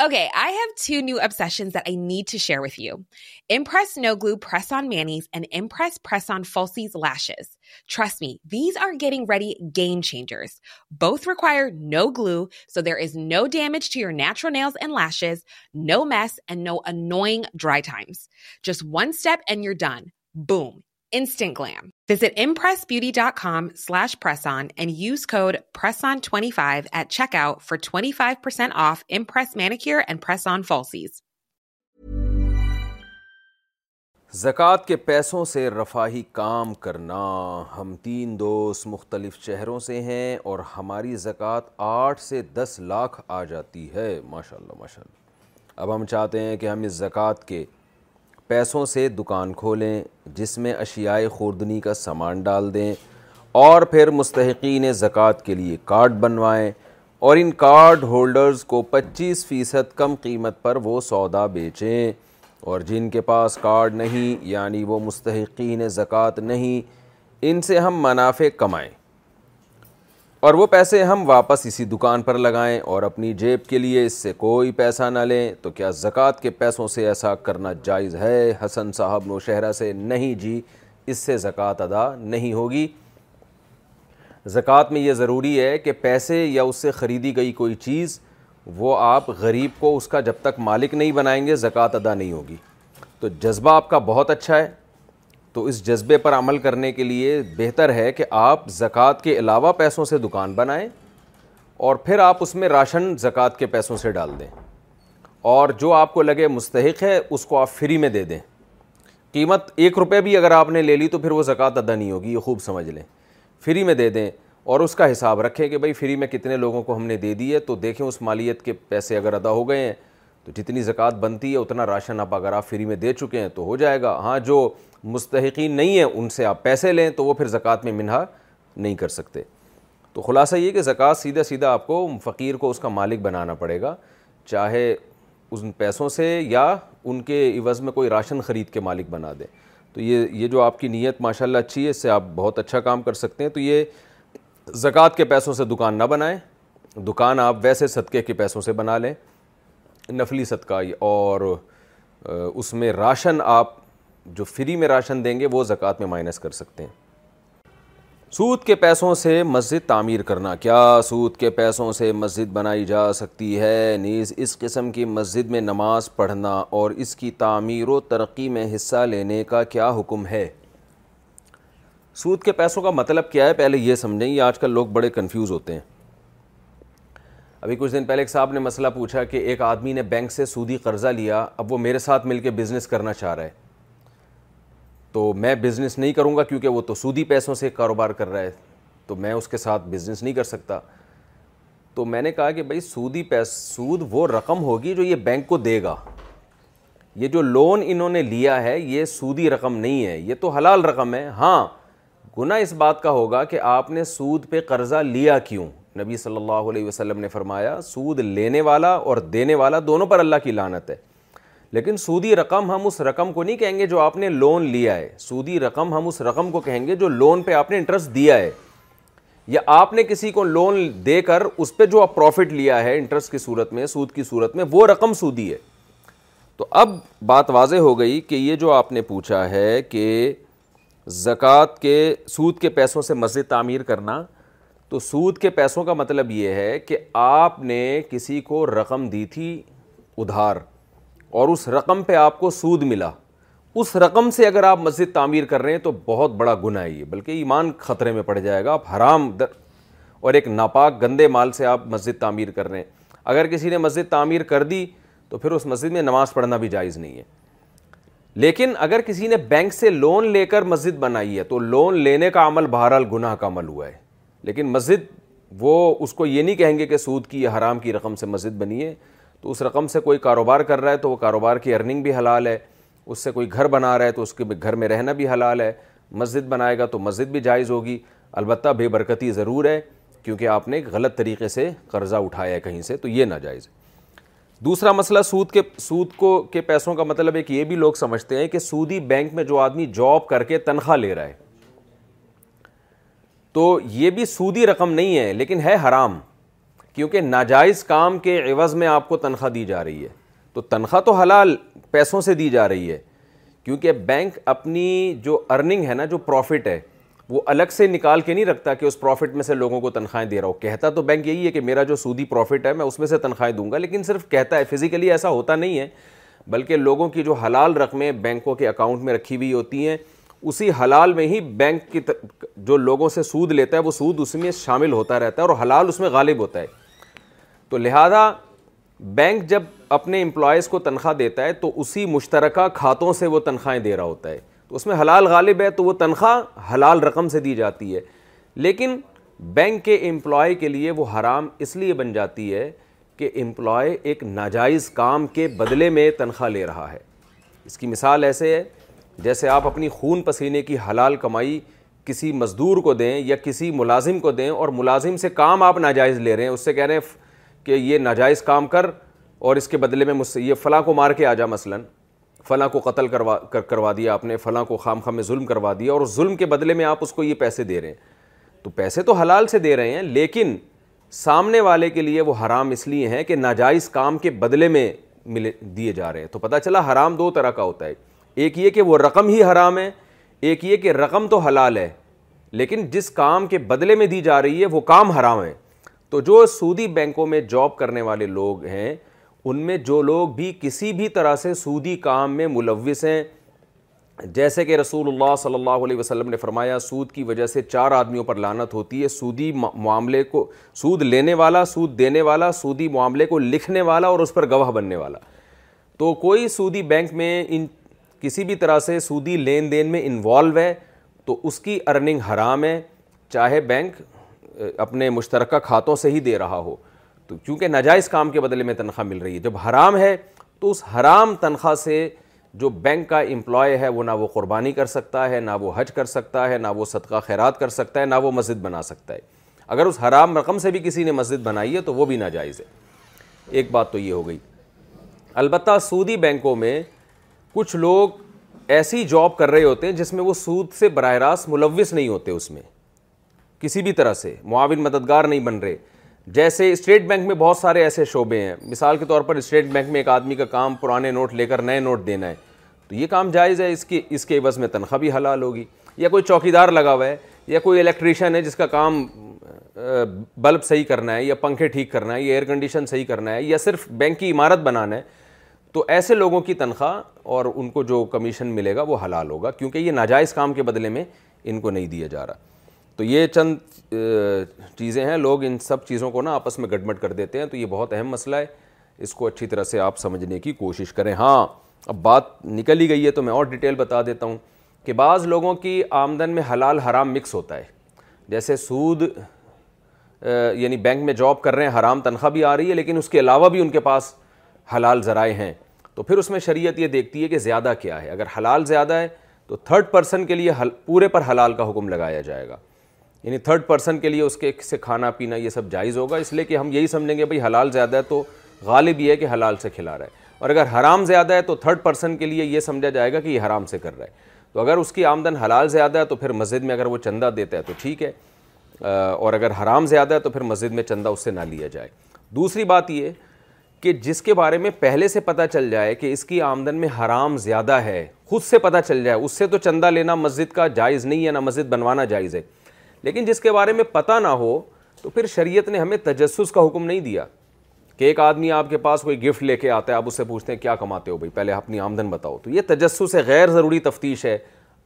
Okay, I have two new obsessions that I need to share with you. Impress No Glue Press On Manis and Impress Press On Falsies Lashes. Trust me, these are getting ready game changers. Both require no glue, so there is no damage to your natural nails and lashes, no mess, and no annoying dry times. Just one step and you're done. Boom. instant glam. Visit impressbeauty.com slash presson and and use code PRESSON25 at checkout for 25% off Impress Manicure Press-On Falsies. زکات کے پیسوں سے رفاہی کام کرنا ہم تین دوست مختلف شہروں سے ہیں اور ہماری زکات آٹھ سے دس لاکھ آ جاتی ہے ماشاءاللہ ماشاءاللہ اب ہم چاہتے ہیں کہ ہم اس زکات کے پیسوں سے دکان کھولیں جس میں اشیاء خوردنی کا سامان ڈال دیں اور پھر مستحقین زکوٰۃ کے لیے کارڈ بنوائیں اور ان کارڈ ہولڈرز کو پچیس فیصد کم قیمت پر وہ سودا بیچیں اور جن کے پاس کارڈ نہیں یعنی وہ مستحقین زکوٰۃ نہیں ان سے ہم منافع کمائیں اور وہ پیسے ہم واپس اسی دکان پر لگائیں اور اپنی جیب کے لیے اس سے کوئی پیسہ نہ لیں تو کیا زکوٰۃ کے پیسوں سے ایسا کرنا جائز ہے حسن صاحب نوشہرہ سے نہیں جی اس سے زکوٰۃ ادا نہیں ہوگی زکوٰۃ میں یہ ضروری ہے کہ پیسے یا اس سے خریدی گئی کوئی چیز وہ آپ غریب کو اس کا جب تک مالک نہیں بنائیں گے زکوٰۃ ادا نہیں ہوگی تو جذبہ آپ کا بہت اچھا ہے تو اس جذبے پر عمل کرنے کے لیے بہتر ہے کہ آپ زکوٰۃ کے علاوہ پیسوں سے دکان بنائیں اور پھر آپ اس میں راشن زکوٰۃ کے پیسوں سے ڈال دیں اور جو آپ کو لگے مستحق ہے اس کو آپ فری میں دے دیں قیمت ایک روپے بھی اگر آپ نے لے لی تو پھر وہ زکوٰۃ ادا نہیں ہوگی یہ خوب سمجھ لیں فری میں دے دیں اور اس کا حساب رکھیں کہ بھائی فری میں کتنے لوگوں کو ہم نے دے دی ہے تو دیکھیں اس مالیت کے پیسے اگر ادا ہو گئے ہیں تو جتنی زکوٰۃ بنتی ہے اتنا راشن آپ اگر آپ فری میں دے چکے ہیں تو ہو جائے گا ہاں جو مستحقین نہیں ہیں ان سے آپ پیسے لیں تو وہ پھر زکوٰۃ میں منہا نہیں کر سکتے تو خلاصہ یہ کہ زکوٰۃ سیدھا سیدھا آپ کو فقیر کو اس کا مالک بنانا پڑے گا چاہے ان پیسوں سے یا ان کے عوض میں کوئی راشن خرید کے مالک بنا دیں تو یہ یہ جو آپ کی نیت ماشاء اللہ اچھی ہے اس سے آپ بہت اچھا کام کر سکتے ہیں تو یہ زکوٰۃ کے پیسوں سے دکان نہ بنائیں دکان آپ ویسے صدقے کے پیسوں سے بنا لیں نفلی صدقہ اور اس میں راشن آپ جو فری میں راشن دیں گے وہ زکوٰۃ میں مائنس کر سکتے ہیں سود کے پیسوں سے مسجد تعمیر کرنا کیا سود کے پیسوں سے مسجد بنائی جا سکتی ہے نیز اس قسم کی مسجد میں نماز پڑھنا اور اس کی تعمیر و ترقی میں حصہ لینے کا کیا حکم ہے سود کے پیسوں کا مطلب کیا ہے پہلے یہ سمجھیں یہ آج کل لوگ بڑے کنفیوز ہوتے ہیں ابھی کچھ دن پہلے ایک صاحب نے مسئلہ پوچھا کہ ایک آدمی نے بینک سے سودی قرضہ لیا اب وہ میرے ساتھ مل کے بزنس کرنا چاہ رہا ہے تو میں بزنس نہیں کروں گا کیونکہ وہ تو سودی پیسوں سے کاروبار کر رہا ہے تو میں اس کے ساتھ بزنس نہیں کر سکتا تو میں نے کہا کہ بھائی سودی پیس سود وہ رقم ہوگی جو یہ بینک کو دے گا یہ جو لون انہوں نے لیا ہے یہ سودی رقم نہیں ہے یہ تو حلال رقم ہے ہاں گناہ اس بات کا ہوگا کہ آپ نے سود پہ قرضہ لیا کیوں نبی صلی اللہ علیہ وسلم نے فرمایا سود لینے والا اور دینے والا دونوں پر اللہ کی لانت ہے لیکن سودی رقم ہم اس رقم کو نہیں کہیں گے جو آپ نے لون لیا ہے سودی رقم ہم اس رقم کو کہیں گے جو لون پہ آپ نے انٹرسٹ دیا ہے یا آپ نے کسی کو لون دے کر اس پہ جو آپ پروفٹ لیا ہے انٹرسٹ کی صورت میں سود کی صورت میں وہ رقم سودی ہے تو اب بات واضح ہو گئی کہ یہ جو آپ نے پوچھا ہے کہ زکوٰۃ کے سود کے پیسوں سے مسجد تعمیر کرنا تو سود کے پیسوں کا مطلب یہ ہے کہ آپ نے کسی کو رقم دی تھی ادھار اور اس رقم پہ آپ کو سود ملا اس رقم سے اگر آپ مسجد تعمیر کر رہے ہیں تو بہت بڑا گناہ یہ بلکہ ایمان خطرے میں پڑ جائے گا آپ حرام در اور ایک ناپاک گندے مال سے آپ مسجد تعمیر کر رہے ہیں اگر کسی نے مسجد تعمیر کر دی تو پھر اس مسجد میں نماز پڑھنا بھی جائز نہیں ہے لیکن اگر کسی نے بینک سے لون لے کر مسجد بنائی ہے تو لون لینے کا عمل بہرحال گناہ کا عمل ہوا ہے لیکن مسجد وہ اس کو یہ نہیں کہیں گے کہ سود کی یا حرام کی رقم سے مسجد بنی ہے تو اس رقم سے کوئی کاروبار کر رہا ہے تو وہ کاروبار کی ارننگ بھی حلال ہے اس سے کوئی گھر بنا رہا ہے تو اس کے گھر میں رہنا بھی حلال ہے مسجد بنائے گا تو مسجد بھی جائز ہوگی البتہ بے برکتی ضرور ہے کیونکہ آپ نے غلط طریقے سے قرضہ اٹھایا ہے کہیں سے تو یہ ناجائز ہے دوسرا مسئلہ سود کے سود کو کے پیسوں کا مطلب ہے کہ یہ بھی لوگ سمجھتے ہیں کہ سودی بینک میں جو آدمی جاب کر کے تنخواہ لے رہا ہے تو یہ بھی سودی رقم نہیں ہے لیکن ہے حرام کیونکہ ناجائز کام کے عوض میں آپ کو تنخواہ دی جا رہی ہے تو تنخواہ تو حلال پیسوں سے دی جا رہی ہے کیونکہ بینک اپنی جو ارننگ ہے نا جو پروفٹ ہے وہ الگ سے نکال کے نہیں رکھتا کہ اس پروفٹ میں سے لوگوں کو تنخواہیں دے رہا ہو کہتا تو بینک یہی ہے کہ میرا جو سودی پروفٹ ہے میں اس میں سے تنخواہیں دوں گا لیکن صرف کہتا ہے فزیکلی ایسا ہوتا نہیں ہے بلکہ لوگوں کی جو حلال رقمیں بینکوں کے اکاؤنٹ میں رکھی ہوئی ہوتی ہیں اسی حلال میں ہی بینک کی جو لوگوں سے سود لیتا ہے وہ سود اس میں شامل ہوتا رہتا ہے اور حلال اس میں غالب ہوتا ہے تو لہٰذا بینک جب اپنے امپلائیز کو تنخواہ دیتا ہے تو اسی مشترکہ کھاتوں سے وہ تنخواہیں دے رہا ہوتا ہے تو اس میں حلال غالب ہے تو وہ تنخواہ حلال رقم سے دی جاتی ہے لیکن بینک کے امپلائی کے لیے وہ حرام اس لیے بن جاتی ہے کہ امپلائی ایک ناجائز کام کے بدلے میں تنخواہ لے رہا ہے اس کی مثال ایسے ہے جیسے آپ اپنی خون پسینے کی حلال کمائی کسی مزدور کو دیں یا کسی ملازم کو دیں اور ملازم سے کام آپ ناجائز لے رہے ہیں اس سے کہہ رہے ہیں کہ یہ ناجائز کام کر اور اس کے بدلے میں مجھ سے یہ فلاں کو مار کے آ جا مثلاً فلاں کو قتل کروا کروا دیا آپ نے فلاں کو خام خام میں ظلم کروا دیا اور ظلم کے بدلے میں آپ اس کو یہ پیسے دے رہے ہیں تو پیسے تو حلال سے دے رہے ہیں لیکن سامنے والے کے لیے وہ حرام اس لیے ہیں کہ ناجائز کام کے بدلے میں ملے دیے جا رہے ہیں تو پتہ چلا حرام دو طرح کا ہوتا ہے ایک یہ کہ وہ رقم ہی حرام ہے ایک یہ کہ رقم تو حلال ہے لیکن جس کام کے بدلے میں دی جا رہی ہے وہ کام حرام ہے تو جو سودی بینکوں میں جاب کرنے والے لوگ ہیں ان میں جو لوگ بھی کسی بھی طرح سے سودی کام میں ملوث ہیں جیسے کہ رسول اللہ صلی اللہ علیہ وسلم نے فرمایا سود کی وجہ سے چار آدمیوں پر لانت ہوتی ہے سودی معاملے کو سود لینے والا سود دینے والا سودی معاملے کو لکھنے والا اور اس پر گواہ بننے والا تو کوئی سودی بینک میں ان کسی بھی طرح سے سودی لین دین میں انوالو ہے تو اس کی ارننگ حرام ہے چاہے بینک اپنے مشترکہ کھاتوں سے ہی دے رہا ہو تو چونکہ ناجائز کام کے بدلے میں تنخواہ مل رہی ہے جب حرام ہے تو اس حرام تنخواہ سے جو بینک کا امپلائے ہے وہ نہ وہ قربانی کر سکتا ہے نہ وہ حج کر سکتا ہے نہ وہ صدقہ خیرات کر سکتا ہے نہ وہ مسجد بنا سکتا ہے اگر اس حرام رقم سے بھی کسی نے مسجد بنائی ہے تو وہ بھی ناجائز ہے ایک بات تو یہ ہو گئی البتہ سودی بینکوں میں کچھ لوگ ایسی جاب کر رہے ہوتے ہیں جس میں وہ سود سے براہ راست ملوث نہیں ہوتے اس میں کسی بھی طرح سے معاون مددگار نہیں بن رہے جیسے اسٹیٹ بینک میں بہت سارے ایسے شعبے ہیں مثال کے طور پر اسٹیٹ بینک میں ایک آدمی کا کام پرانے نوٹ لے کر نئے نوٹ دینا ہے تو یہ کام جائز ہے اس کی اس کے عوض میں تنخواہ بھی حلال ہوگی یا کوئی چوکیدار لگا ہوا ہے یا کوئی الیکٹریشین ہے جس کا کام بلب صحیح کرنا ہے یا پنکھے ٹھیک کرنا ہے یا ایئر کنڈیشن صحیح کرنا ہے یا صرف بینک کی عمارت بنانا ہے تو ایسے لوگوں کی تنخواہ اور ان کو جو کمیشن ملے گا وہ حلال ہوگا کیونکہ یہ ناجائز کام کے بدلے میں ان کو نہیں دیا جا رہا تو یہ چند چیزیں ہیں لوگ ان سب چیزوں کو نا آپس میں گڈمٹ کر دیتے ہیں تو یہ بہت اہم مسئلہ ہے اس کو اچھی طرح سے آپ سمجھنے کی کوشش کریں ہاں اب بات نکلی گئی ہے تو میں اور ڈیٹیل بتا دیتا ہوں کہ بعض لوگوں کی آمدن میں حلال حرام مکس ہوتا ہے جیسے سود یعنی بینک میں جاب کر رہے ہیں حرام تنخواہ بھی آ رہی ہے لیکن اس کے علاوہ بھی ان کے پاس حلال ذرائع ہیں تو پھر اس میں شریعت یہ دیکھتی ہے کہ زیادہ کیا ہے اگر حلال زیادہ ہے تو تھرڈ پرسن کے لیے پورے پر حلال کا حکم لگایا جائے گا یعنی تھرڈ پرسن کے لیے اس کے سے کھانا پینا یہ سب جائز ہوگا اس لیے کہ ہم یہی سمجھیں گے بھائی حلال زیادہ ہے تو غالب یہ ہے کہ حلال سے کھلا رہا ہے اور اگر حرام زیادہ ہے تو تھرڈ پرسن کے لیے یہ سمجھا جائے گا کہ یہ حرام سے کر رہا ہے تو اگر اس کی آمدن حلال زیادہ ہے تو پھر مسجد میں اگر وہ چندہ دیتا ہے تو ٹھیک ہے اور اگر حرام زیادہ ہے تو پھر مسجد میں چندہ اس سے نہ لیا جائے دوسری بات یہ کہ جس کے بارے میں پہلے سے پتہ چل جائے کہ اس کی آمدن میں حرام زیادہ ہے خود سے پتہ چل جائے اس سے تو چندہ لینا مسجد کا جائز نہیں ہے نہ مسجد بنوانا جائز ہے لیکن جس کے بارے میں پتہ نہ ہو تو پھر شریعت نے ہمیں تجسس کا حکم نہیں دیا کہ ایک آدمی آپ کے پاس کوئی گفٹ لے کے آتا ہے آپ اس سے پوچھتے ہیں کیا کماتے ہو بھائی پہلے اپنی آمدن بتاؤ تو یہ تجسس ہے غیر ضروری تفتیش ہے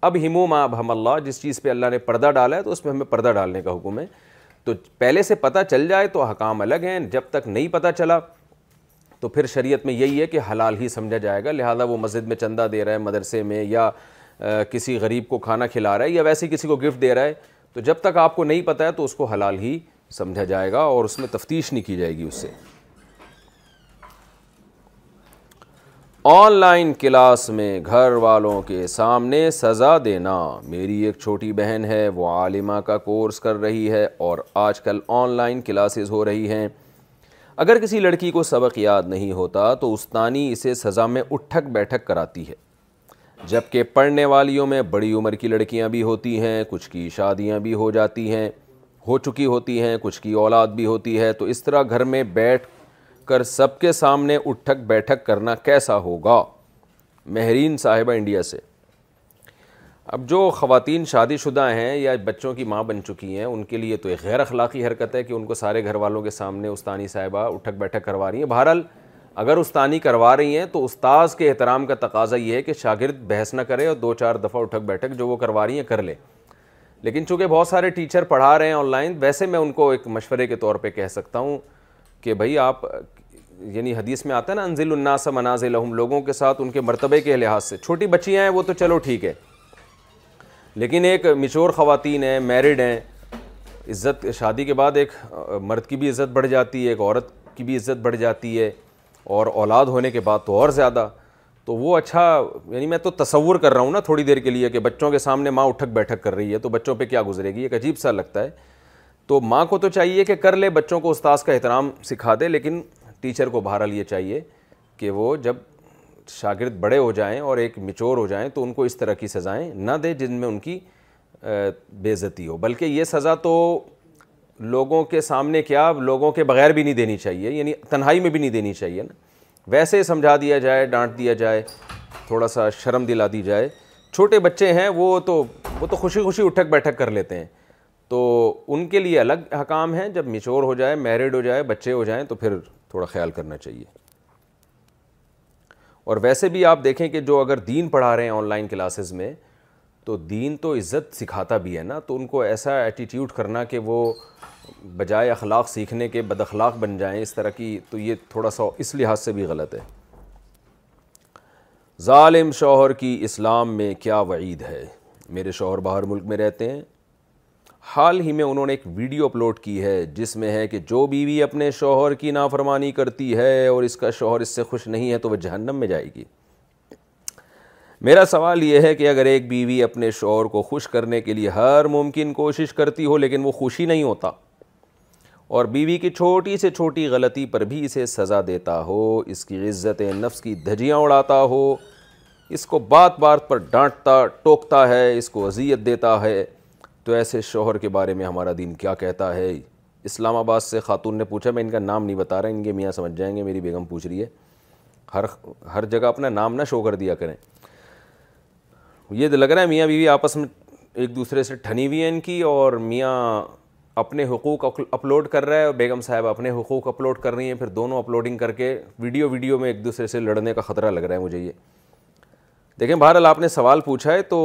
اب ہمو اب ہم اللہ جس چیز پہ اللہ نے پردہ ڈالا ہے تو اس پہ ہمیں پردہ ڈالنے کا حکم ہے تو پہلے سے پتہ چل جائے تو حکام الگ ہیں جب تک نہیں پتہ چلا تو پھر شریعت میں یہی ہے کہ حلال ہی سمجھا جائے گا لہٰذا وہ مسجد میں چندہ دے رہا ہے مدرسے میں یا کسی غریب کو کھانا کھلا رہا ہے یا ویسے کسی کو گفٹ دے رہا ہے تو جب تک آپ کو نہیں پتہ ہے تو اس کو حلال ہی سمجھا جائے گا اور اس میں تفتیش نہیں کی جائے گی اس سے آن لائن کلاس میں گھر والوں کے سامنے سزا دینا میری ایک چھوٹی بہن ہے وہ عالمہ کا کورس کر رہی ہے اور آج کل آن لائن کلاسز ہو رہی ہیں اگر کسی لڑکی کو سبق یاد نہیں ہوتا تو استانی اسے سزا میں اٹھک بیٹھک کراتی ہے جبکہ پڑھنے والیوں میں بڑی عمر کی لڑکیاں بھی ہوتی ہیں کچھ کی شادیاں بھی ہو جاتی ہیں ہو چکی ہوتی ہیں کچھ کی اولاد بھی ہوتی ہے تو اس طرح گھر میں بیٹھ کر سب کے سامنے اٹھک بیٹھک کرنا کیسا ہوگا مہرین صاحبہ انڈیا سے اب جو خواتین شادی شدہ ہیں یا بچوں کی ماں بن چکی ہیں ان کے لیے تو ایک غیر اخلاقی حرکت ہے کہ ان کو سارے گھر والوں کے سامنے استانی صاحبہ اٹھک بیٹھک کروا رہی ہیں بہرحال اگر استانی کروا رہی ہیں تو استاذ کے احترام کا تقاضا یہ ہے کہ شاگرد بحث نہ کرے اور دو چار دفعہ اٹھک بیٹھک جو وہ کروا رہی ہیں کر لے لیکن چونکہ بہت سارے ٹیچر پڑھا رہے ہیں آن لائن ویسے میں ان کو ایک مشورے کے طور پہ کہہ سکتا ہوں کہ بھائی آپ یعنی حدیث میں آتا ہے نا انزل الناس منازل لحم لوگوں کے ساتھ ان کے مرتبے کے لحاظ سے چھوٹی بچیاں ہیں وہ تو چلو ٹھیک ہے لیکن ایک مشور خواتین ہیں میرڈ ہیں عزت شادی کے بعد ایک مرد کی بھی عزت بڑھ جاتی ہے ایک عورت کی بھی عزت بڑھ جاتی ہے اور اولاد ہونے کے بعد تو اور زیادہ تو وہ اچھا یعنی میں تو تصور کر رہا ہوں نا تھوڑی دیر کے لیے کہ بچوں کے سامنے ماں اٹھک بیٹھک کر رہی ہے تو بچوں پہ کیا گزرے گی ایک عجیب سا لگتا ہے تو ماں کو تو چاہیے کہ کر لے بچوں کو استاذ کا احترام سکھا دے لیکن ٹیچر کو بہرحال یہ چاہیے کہ وہ جب شاگرد بڑے ہو جائیں اور ایک میچور ہو جائیں تو ان کو اس طرح کی سزائیں نہ دے جن میں ان کی بے عزتی ہو بلکہ یہ سزا تو لوگوں کے سامنے کیا لوگوں کے بغیر بھی نہیں دینی چاہیے یعنی تنہائی میں بھی نہیں دینی چاہیے نا ویسے سمجھا دیا جائے ڈانٹ دیا جائے تھوڑا سا شرم دلا دی جائے چھوٹے بچے ہیں وہ تو وہ تو خوشی خوشی اٹھک بیٹھک کر لیتے ہیں تو ان کے لیے الگ حکام ہیں جب میچور ہو جائے میرڈ ہو جائے بچے ہو جائیں تو پھر تھوڑا خیال کرنا چاہیے اور ویسے بھی آپ دیکھیں کہ جو اگر دین پڑھا رہے ہیں آن لائن کلاسز میں تو دین تو عزت سکھاتا بھی ہے نا تو ان کو ایسا ایٹیٹیوڈ کرنا کہ وہ بجائے اخلاق سیکھنے کے بد اخلاق بن جائیں اس طرح کی تو یہ تھوڑا سا اس لحاظ سے بھی غلط ہے ظالم شوہر کی اسلام میں کیا وعید ہے میرے شوہر باہر ملک میں رہتے ہیں حال ہی میں انہوں نے ایک ویڈیو اپلوڈ کی ہے جس میں ہے کہ جو بیوی اپنے شوہر کی نافرمانی کرتی ہے اور اس کا شوہر اس سے خوش نہیں ہے تو وہ جہنم میں جائے گی میرا سوال یہ ہے کہ اگر ایک بیوی اپنے شوہر کو خوش کرنے کے لیے ہر ممکن کوشش کرتی ہو لیکن وہ خوشی نہیں ہوتا اور بیوی کی چھوٹی سے چھوٹی غلطی پر بھی اسے سزا دیتا ہو اس کی عزت نفس کی دھجیاں اڑاتا ہو اس کو بات بات پر ڈانٹتا ٹوکتا ہے اس کو اذیت دیتا ہے تو ایسے شوہر کے بارے میں ہمارا دین کیا کہتا ہے اسلام آباد سے خاتون نے پوچھا میں ان کا نام نہیں بتا رہا ان کے میاں سمجھ جائیں گے میری بیگم پوچھ رہی ہے ہر ہر جگہ اپنا نام نہ شو کر دیا کریں یہ لگ رہا ہے میاں بیوی آپس میں ایک دوسرے سے ٹھنی ہوئی ہیں ان کی اور میاں اپنے حقوق اپلوڈ کر رہا ہے اور بیگم صاحب اپنے حقوق اپلوڈ کر رہی ہیں پھر دونوں اپلوڈنگ کر کے ویڈیو ویڈیو میں ایک دوسرے سے لڑنے کا خطرہ لگ رہا ہے مجھے یہ دیکھیں بہرحال آپ نے سوال پوچھا ہے تو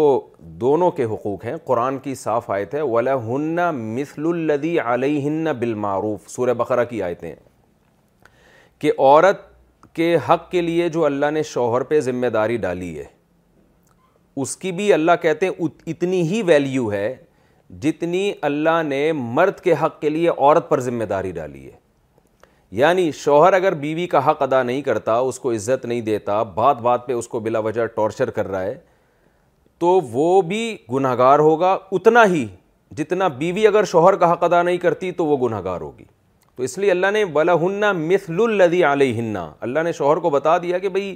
دونوں کے حقوق ہیں قرآن کی صاف ہے ولا ہن مثل الدی علیہ بالمعروف سورہ بقرہ کی آیتیں کہ عورت کے حق کے لیے جو اللہ نے شوہر پہ ذمہ داری ڈالی ہے اس کی بھی اللہ کہتے ہیں اتنی ہی ویلیو ہے جتنی اللہ نے مرد کے حق کے لیے عورت پر ذمہ داری ڈالی ہے یعنی شوہر اگر بیوی کا حق ادا نہیں کرتا اس کو عزت نہیں دیتا بات بات پہ اس کو بلا وجہ ٹارچر کر رہا ہے تو وہ بھی گناہ گار ہوگا اتنا ہی جتنا بیوی اگر شوہر کا حق ادا نہیں کرتی تو وہ گناہ گار ہوگی تو اس لیے اللہ نے بلا ہننا مثل الدی علیہ اللہ نے شوہر کو بتا دیا کہ بھائی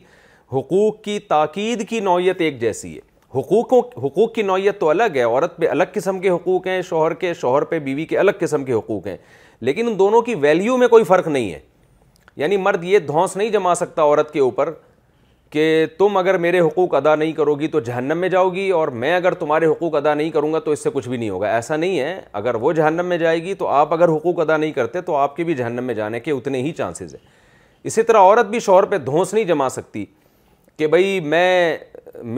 حقوق کی تاکید کی نوعیت ایک جیسی ہے حقوقوں حقوق کی نوعیت تو الگ ہے عورت پہ الگ قسم کے حقوق ہیں شوہر کے شوہر پہ بیوی کے الگ قسم کے حقوق ہیں لیکن ان دونوں کی ویلیو میں کوئی فرق نہیں ہے یعنی مرد یہ دھونس نہیں جما سکتا عورت کے اوپر کہ تم اگر میرے حقوق ادا نہیں کرو گی تو جہنم میں جاؤ گی اور میں اگر تمہارے حقوق ادا نہیں کروں گا تو اس سے کچھ بھی نہیں ہوگا ایسا نہیں ہے اگر وہ جہنم میں جائے گی تو آپ اگر حقوق ادا نہیں کرتے تو آپ کے بھی جہنم میں جانے کے اتنے ہی چانسز ہیں اسی طرح عورت بھی شوہر پہ دھونس نہیں جما سکتی کہ بھائی میں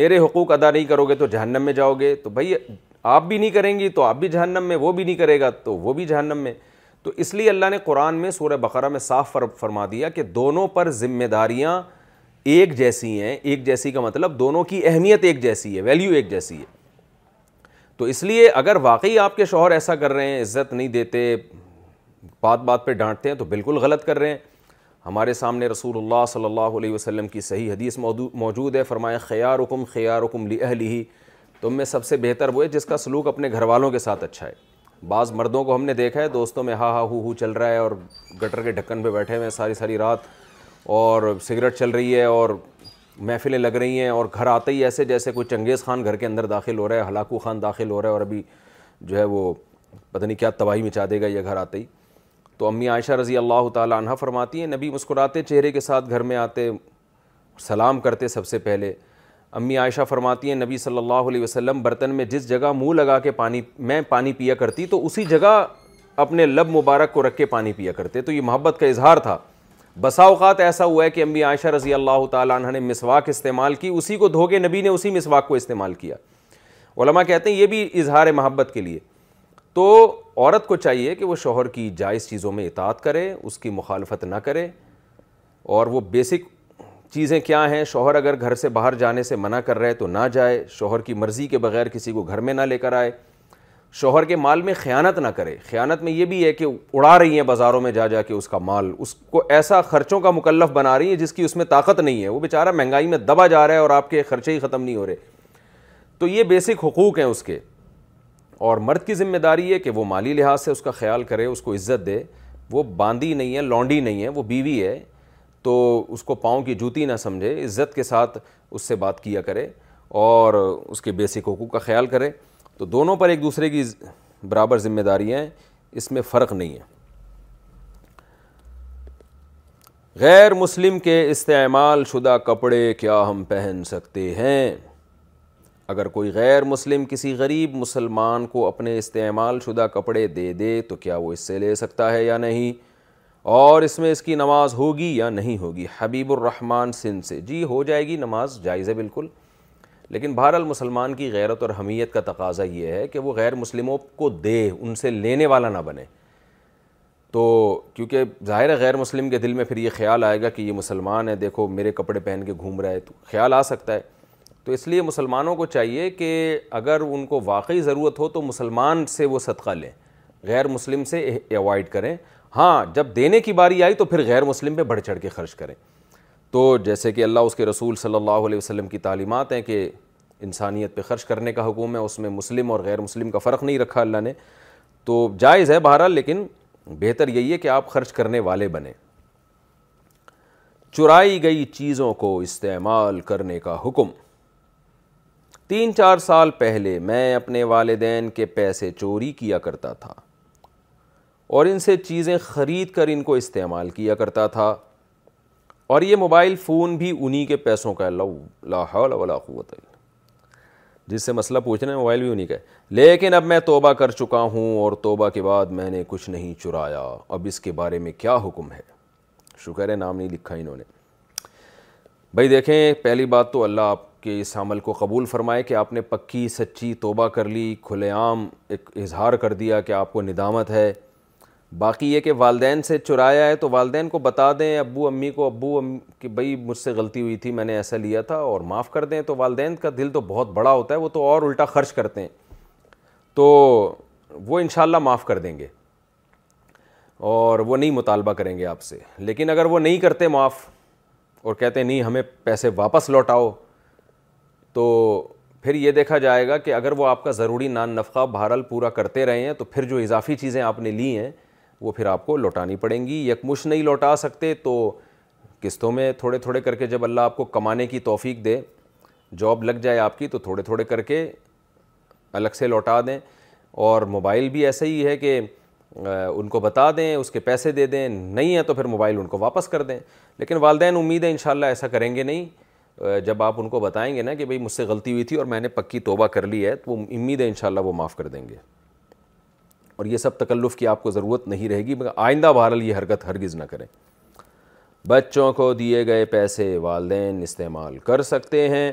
میرے حقوق ادا نہیں کرو گے تو جہنم میں جاؤ گے تو بھائی آپ بھی نہیں کریں گی تو آپ بھی جہنم میں وہ بھی نہیں کرے گا تو وہ بھی جہنم میں تو اس لیے اللہ نے قرآن میں سورہ بقرہ میں صاف فرما دیا کہ دونوں پر ذمہ داریاں ایک جیسی ہیں ایک جیسی کا مطلب دونوں کی اہمیت ایک جیسی ہے ویلیو ایک جیسی ہے تو اس لیے اگر واقعی آپ کے شوہر ایسا کر رہے ہیں عزت نہیں دیتے بات بات پہ ڈانٹتے ہیں تو بالکل غلط کر رہے ہیں ہمارے سامنے رسول اللہ صلی اللہ علیہ وسلم کی صحیح حدیث موجود ہے فرمایا خیار رکم حکم لی اہلی تم میں سب سے بہتر وہ ہے جس کا سلوک اپنے گھر والوں کے ساتھ اچھا ہے بعض مردوں کو ہم نے دیکھا ہے دوستوں میں ہا ہا ہو ہو چل رہا ہے اور گٹر کے ڈھکن پہ بیٹھے ہوئے ہیں ساری ساری رات اور سگریٹ چل رہی ہے اور محفلیں لگ رہی ہیں اور گھر آتے ہی ایسے جیسے کوئی چنگیز خان گھر کے اندر داخل ہو رہا ہے ہلاکو خان داخل ہو رہا ہے اور ابھی جو ہے وہ پتہ نہیں کیا تباہی مچا دے گا یہ گھر آتے ہی تو امی عائشہ رضی اللہ تعالی عنہ فرماتی ہیں نبی مسکراتے چہرے کے ساتھ گھر میں آتے سلام کرتے سب سے پہلے امی عائشہ فرماتی ہیں نبی صلی اللہ علیہ وسلم برتن میں جس جگہ منہ لگا کے پانی میں پانی پیا کرتی تو اسی جگہ اپنے لب مبارک کو رکھ کے پانی پیا کرتے تو یہ محبت کا اظہار تھا بسا اوقات ایسا ہوا ہے کہ امی عائشہ رضی اللہ تعالیٰ عنہ نے مسواک استعمال کی اسی کو دھوکے نبی نے اسی مسواک کو استعمال کیا علماء کہتے ہیں یہ بھی اظہار محبت کے لیے تو عورت کو چاہیے کہ وہ شوہر کی جائز چیزوں میں اطاعت کرے اس کی مخالفت نہ کرے اور وہ بیسک چیزیں کیا ہیں شوہر اگر گھر سے باہر جانے سے منع کر رہا ہے تو نہ جائے شوہر کی مرضی کے بغیر کسی کو گھر میں نہ لے کر آئے شوہر کے مال میں خیانت نہ کرے خیانت میں یہ بھی ہے کہ اڑا رہی ہیں بازاروں میں جا جا کے اس کا مال اس کو ایسا خرچوں کا مکلف بنا رہی ہیں جس کی اس میں طاقت نہیں ہے وہ بیچارہ مہنگائی میں دبا جا رہا ہے اور آپ کے خرچے ہی ختم نہیں ہو رہے تو یہ بیسک حقوق ہیں اس کے اور مرد کی ذمہ داری ہے کہ وہ مالی لحاظ سے اس کا خیال کرے اس کو عزت دے وہ باندھی نہیں ہے لانڈی نہیں ہے وہ بیوی ہے تو اس کو پاؤں کی جوتی نہ سمجھے عزت کے ساتھ اس سے بات کیا کرے اور اس کے بیسک حقوق کا خیال کرے تو دونوں پر ایک دوسرے کی برابر ذمہ داریاں ہیں اس میں فرق نہیں ہے غیر مسلم کے استعمال شدہ کپڑے کیا ہم پہن سکتے ہیں اگر کوئی غیر مسلم کسی غریب مسلمان کو اپنے استعمال شدہ کپڑے دے دے تو کیا وہ اس سے لے سکتا ہے یا نہیں اور اس میں اس کی نماز ہوگی یا نہیں ہوگی حبیب الرحمن سندھ سے جی ہو جائے گی نماز جائز ہے بالکل لیکن بہرحال مسلمان کی غیرت اور حمیت کا تقاضا یہ ہے کہ وہ غیر مسلموں کو دے ان سے لینے والا نہ بنے تو کیونکہ ظاہر ہے غیر مسلم کے دل میں پھر یہ خیال آئے گا کہ یہ مسلمان ہے دیکھو میرے کپڑے پہن کے گھوم رہا ہے تو خیال آ سکتا ہے تو اس لیے مسلمانوں کو چاہیے کہ اگر ان کو واقعی ضرورت ہو تو مسلمان سے وہ صدقہ لیں غیر مسلم سے ایوائڈ کریں ہاں جب دینے کی باری آئی تو پھر غیر مسلم پہ بڑھ چڑھ کے خرچ کریں تو جیسے کہ اللہ اس کے رسول صلی اللہ علیہ وسلم کی تعلیمات ہیں کہ انسانیت پہ خرچ کرنے کا حکم ہے اس میں مسلم اور غیر مسلم کا فرق نہیں رکھا اللہ نے تو جائز ہے بہرحال لیکن بہتر یہی ہے کہ آپ خرچ کرنے والے بنیں چرائی گئی چیزوں کو استعمال کرنے کا حکم تین چار سال پہلے میں اپنے والدین کے پیسے چوری کیا کرتا تھا اور ان سے چیزیں خرید کر ان کو استعمال کیا کرتا تھا اور یہ موبائل فون بھی انہی کے پیسوں کا لا حول قوت اللہ جس سے مسئلہ پوچھنا موبائل بھی انہی کا ہے لیکن اب میں توبہ کر چکا ہوں اور توبہ کے بعد میں نے کچھ نہیں چرایا اب اس کے بارے میں کیا حکم ہے شکر ہے نام نہیں لکھا انہوں نے بھائی دیکھیں پہلی بات تو اللہ آپ کے اس عمل کو قبول فرمائے کہ آپ نے پکی سچی توبہ کر لی کھلے عام ایک اظہار کر دیا کہ آپ کو ندامت ہے باقی یہ کہ والدین سے چرایا ہے تو والدین کو بتا دیں ابو امی کو ابو امی کہ بھائی مجھ سے غلطی ہوئی تھی میں نے ایسا لیا تھا اور معاف کر دیں تو والدین کا دل تو بہت بڑا ہوتا ہے وہ تو اور الٹا خرچ کرتے ہیں تو وہ انشاءاللہ معاف کر دیں گے اور وہ نہیں مطالبہ کریں گے آپ سے لیکن اگر وہ نہیں کرتے معاف اور کہتے ہیں نہیں ہمیں پیسے واپس لوٹاؤ تو پھر یہ دیکھا جائے گا کہ اگر وہ آپ کا ضروری نان نفقہ بہرحال پورا کرتے رہے ہیں تو پھر جو اضافی چیزیں آپ نے لی ہیں وہ پھر آپ کو لوٹانی پڑیں گی یکمش نہیں لوٹا سکتے تو قسطوں میں تھوڑے تھوڑے کر کے جب اللہ آپ کو کمانے کی توفیق دے جاب لگ جائے آپ کی تو تھوڑے تھوڑے کر کے الگ سے لوٹا دیں اور موبائل بھی ایسا ہی ہے کہ ان کو بتا دیں اس کے پیسے دے دیں نہیں ہے تو پھر موبائل ان کو واپس کر دیں لیکن والدین امید ہے انشاءاللہ ایسا کریں گے نہیں جب آپ ان کو بتائیں گے نا کہ بھائی مجھ سے غلطی ہوئی تھی اور میں نے پکی توبہ کر لی ہے تو امید ہے انشاءاللہ وہ معاف کر دیں گے اور یہ سب تکلف کی آپ کو ضرورت نہیں رہے گی آئندہ بہرحال یہ حرکت ہرگز نہ کریں بچوں کو دیے گئے پیسے والدین استعمال کر سکتے ہیں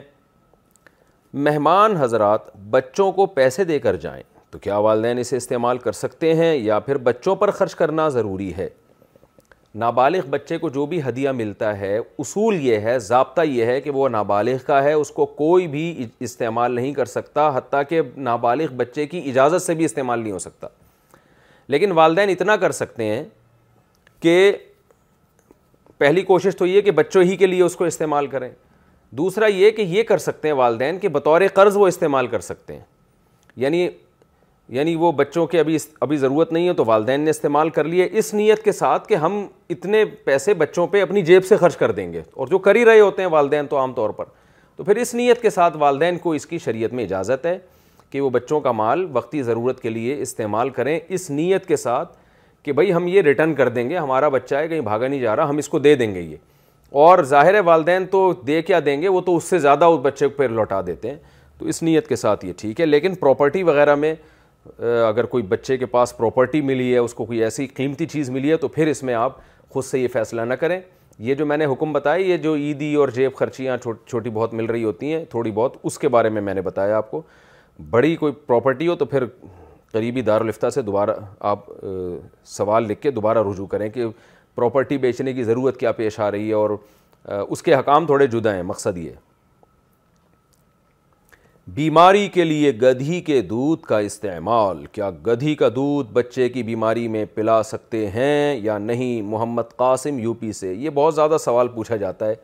مہمان حضرات بچوں کو پیسے دے کر جائیں تو کیا والدین اسے استعمال کر سکتے ہیں یا پھر بچوں پر خرچ کرنا ضروری ہے نابالغ بچے کو جو بھی ہدیہ ملتا ہے اصول یہ ہے ضابطہ یہ ہے کہ وہ نابالغ کا ہے اس کو کوئی بھی استعمال نہیں کر سکتا حتیٰ کہ نابالغ بچے کی اجازت سے بھی استعمال نہیں ہو سکتا لیکن والدین اتنا کر سکتے ہیں کہ پہلی کوشش تو یہ کہ بچوں ہی کے لیے اس کو استعمال کریں دوسرا یہ کہ یہ کر سکتے ہیں والدین کہ بطور قرض وہ استعمال کر سکتے ہیں یعنی یعنی وہ بچوں کے ابھی ابھی ضرورت نہیں ہے تو والدین نے استعمال کر لیے اس نیت کے ساتھ کہ ہم اتنے پیسے بچوں پہ اپنی جیب سے خرچ کر دیں گے اور جو کر ہی رہے ہوتے ہیں والدین تو عام طور پر تو پھر اس نیت کے ساتھ والدین کو اس کی شریعت میں اجازت ہے کہ وہ بچوں کا مال وقتی ضرورت کے لیے استعمال کریں اس نیت کے ساتھ کہ بھائی ہم یہ ریٹرن کر دیں گے ہمارا بچہ ہے کہیں بھاگا نہیں جا رہا ہم اس کو دے دیں گے یہ اور ظاہر والدین تو دے کیا دیں گے وہ تو اس سے زیادہ اس بچے پھر لوٹا دیتے ہیں تو اس نیت کے ساتھ یہ ٹھیک ہے لیکن پراپرٹی وغیرہ میں اگر کوئی بچے کے پاس پراپرٹی ملی ہے اس کو کوئی ایسی قیمتی چیز ملی ہے تو پھر اس میں آپ خود سے یہ فیصلہ نہ کریں یہ جو میں نے حکم بتایا یہ جو عیدی اور جیب خرچیاں چھوٹی بہت مل رہی ہوتی ہیں تھوڑی بہت اس کے بارے میں میں نے بتایا آپ کو بڑی کوئی پراپرٹی ہو تو پھر قریبی دارالفتہ سے دوبارہ آپ سوال لکھ کے دوبارہ رجوع کریں کہ پراپرٹی بیچنے کی ضرورت کیا پیش آ رہی ہے اور اس کے حکام تھوڑے جدا ہیں مقصد یہ بیماری کے لیے گدھی کے دودھ کا استعمال کیا گدھی کا دودھ بچے کی بیماری میں پلا سکتے ہیں یا نہیں محمد قاسم یو پی سے یہ بہت زیادہ سوال پوچھا جاتا ہے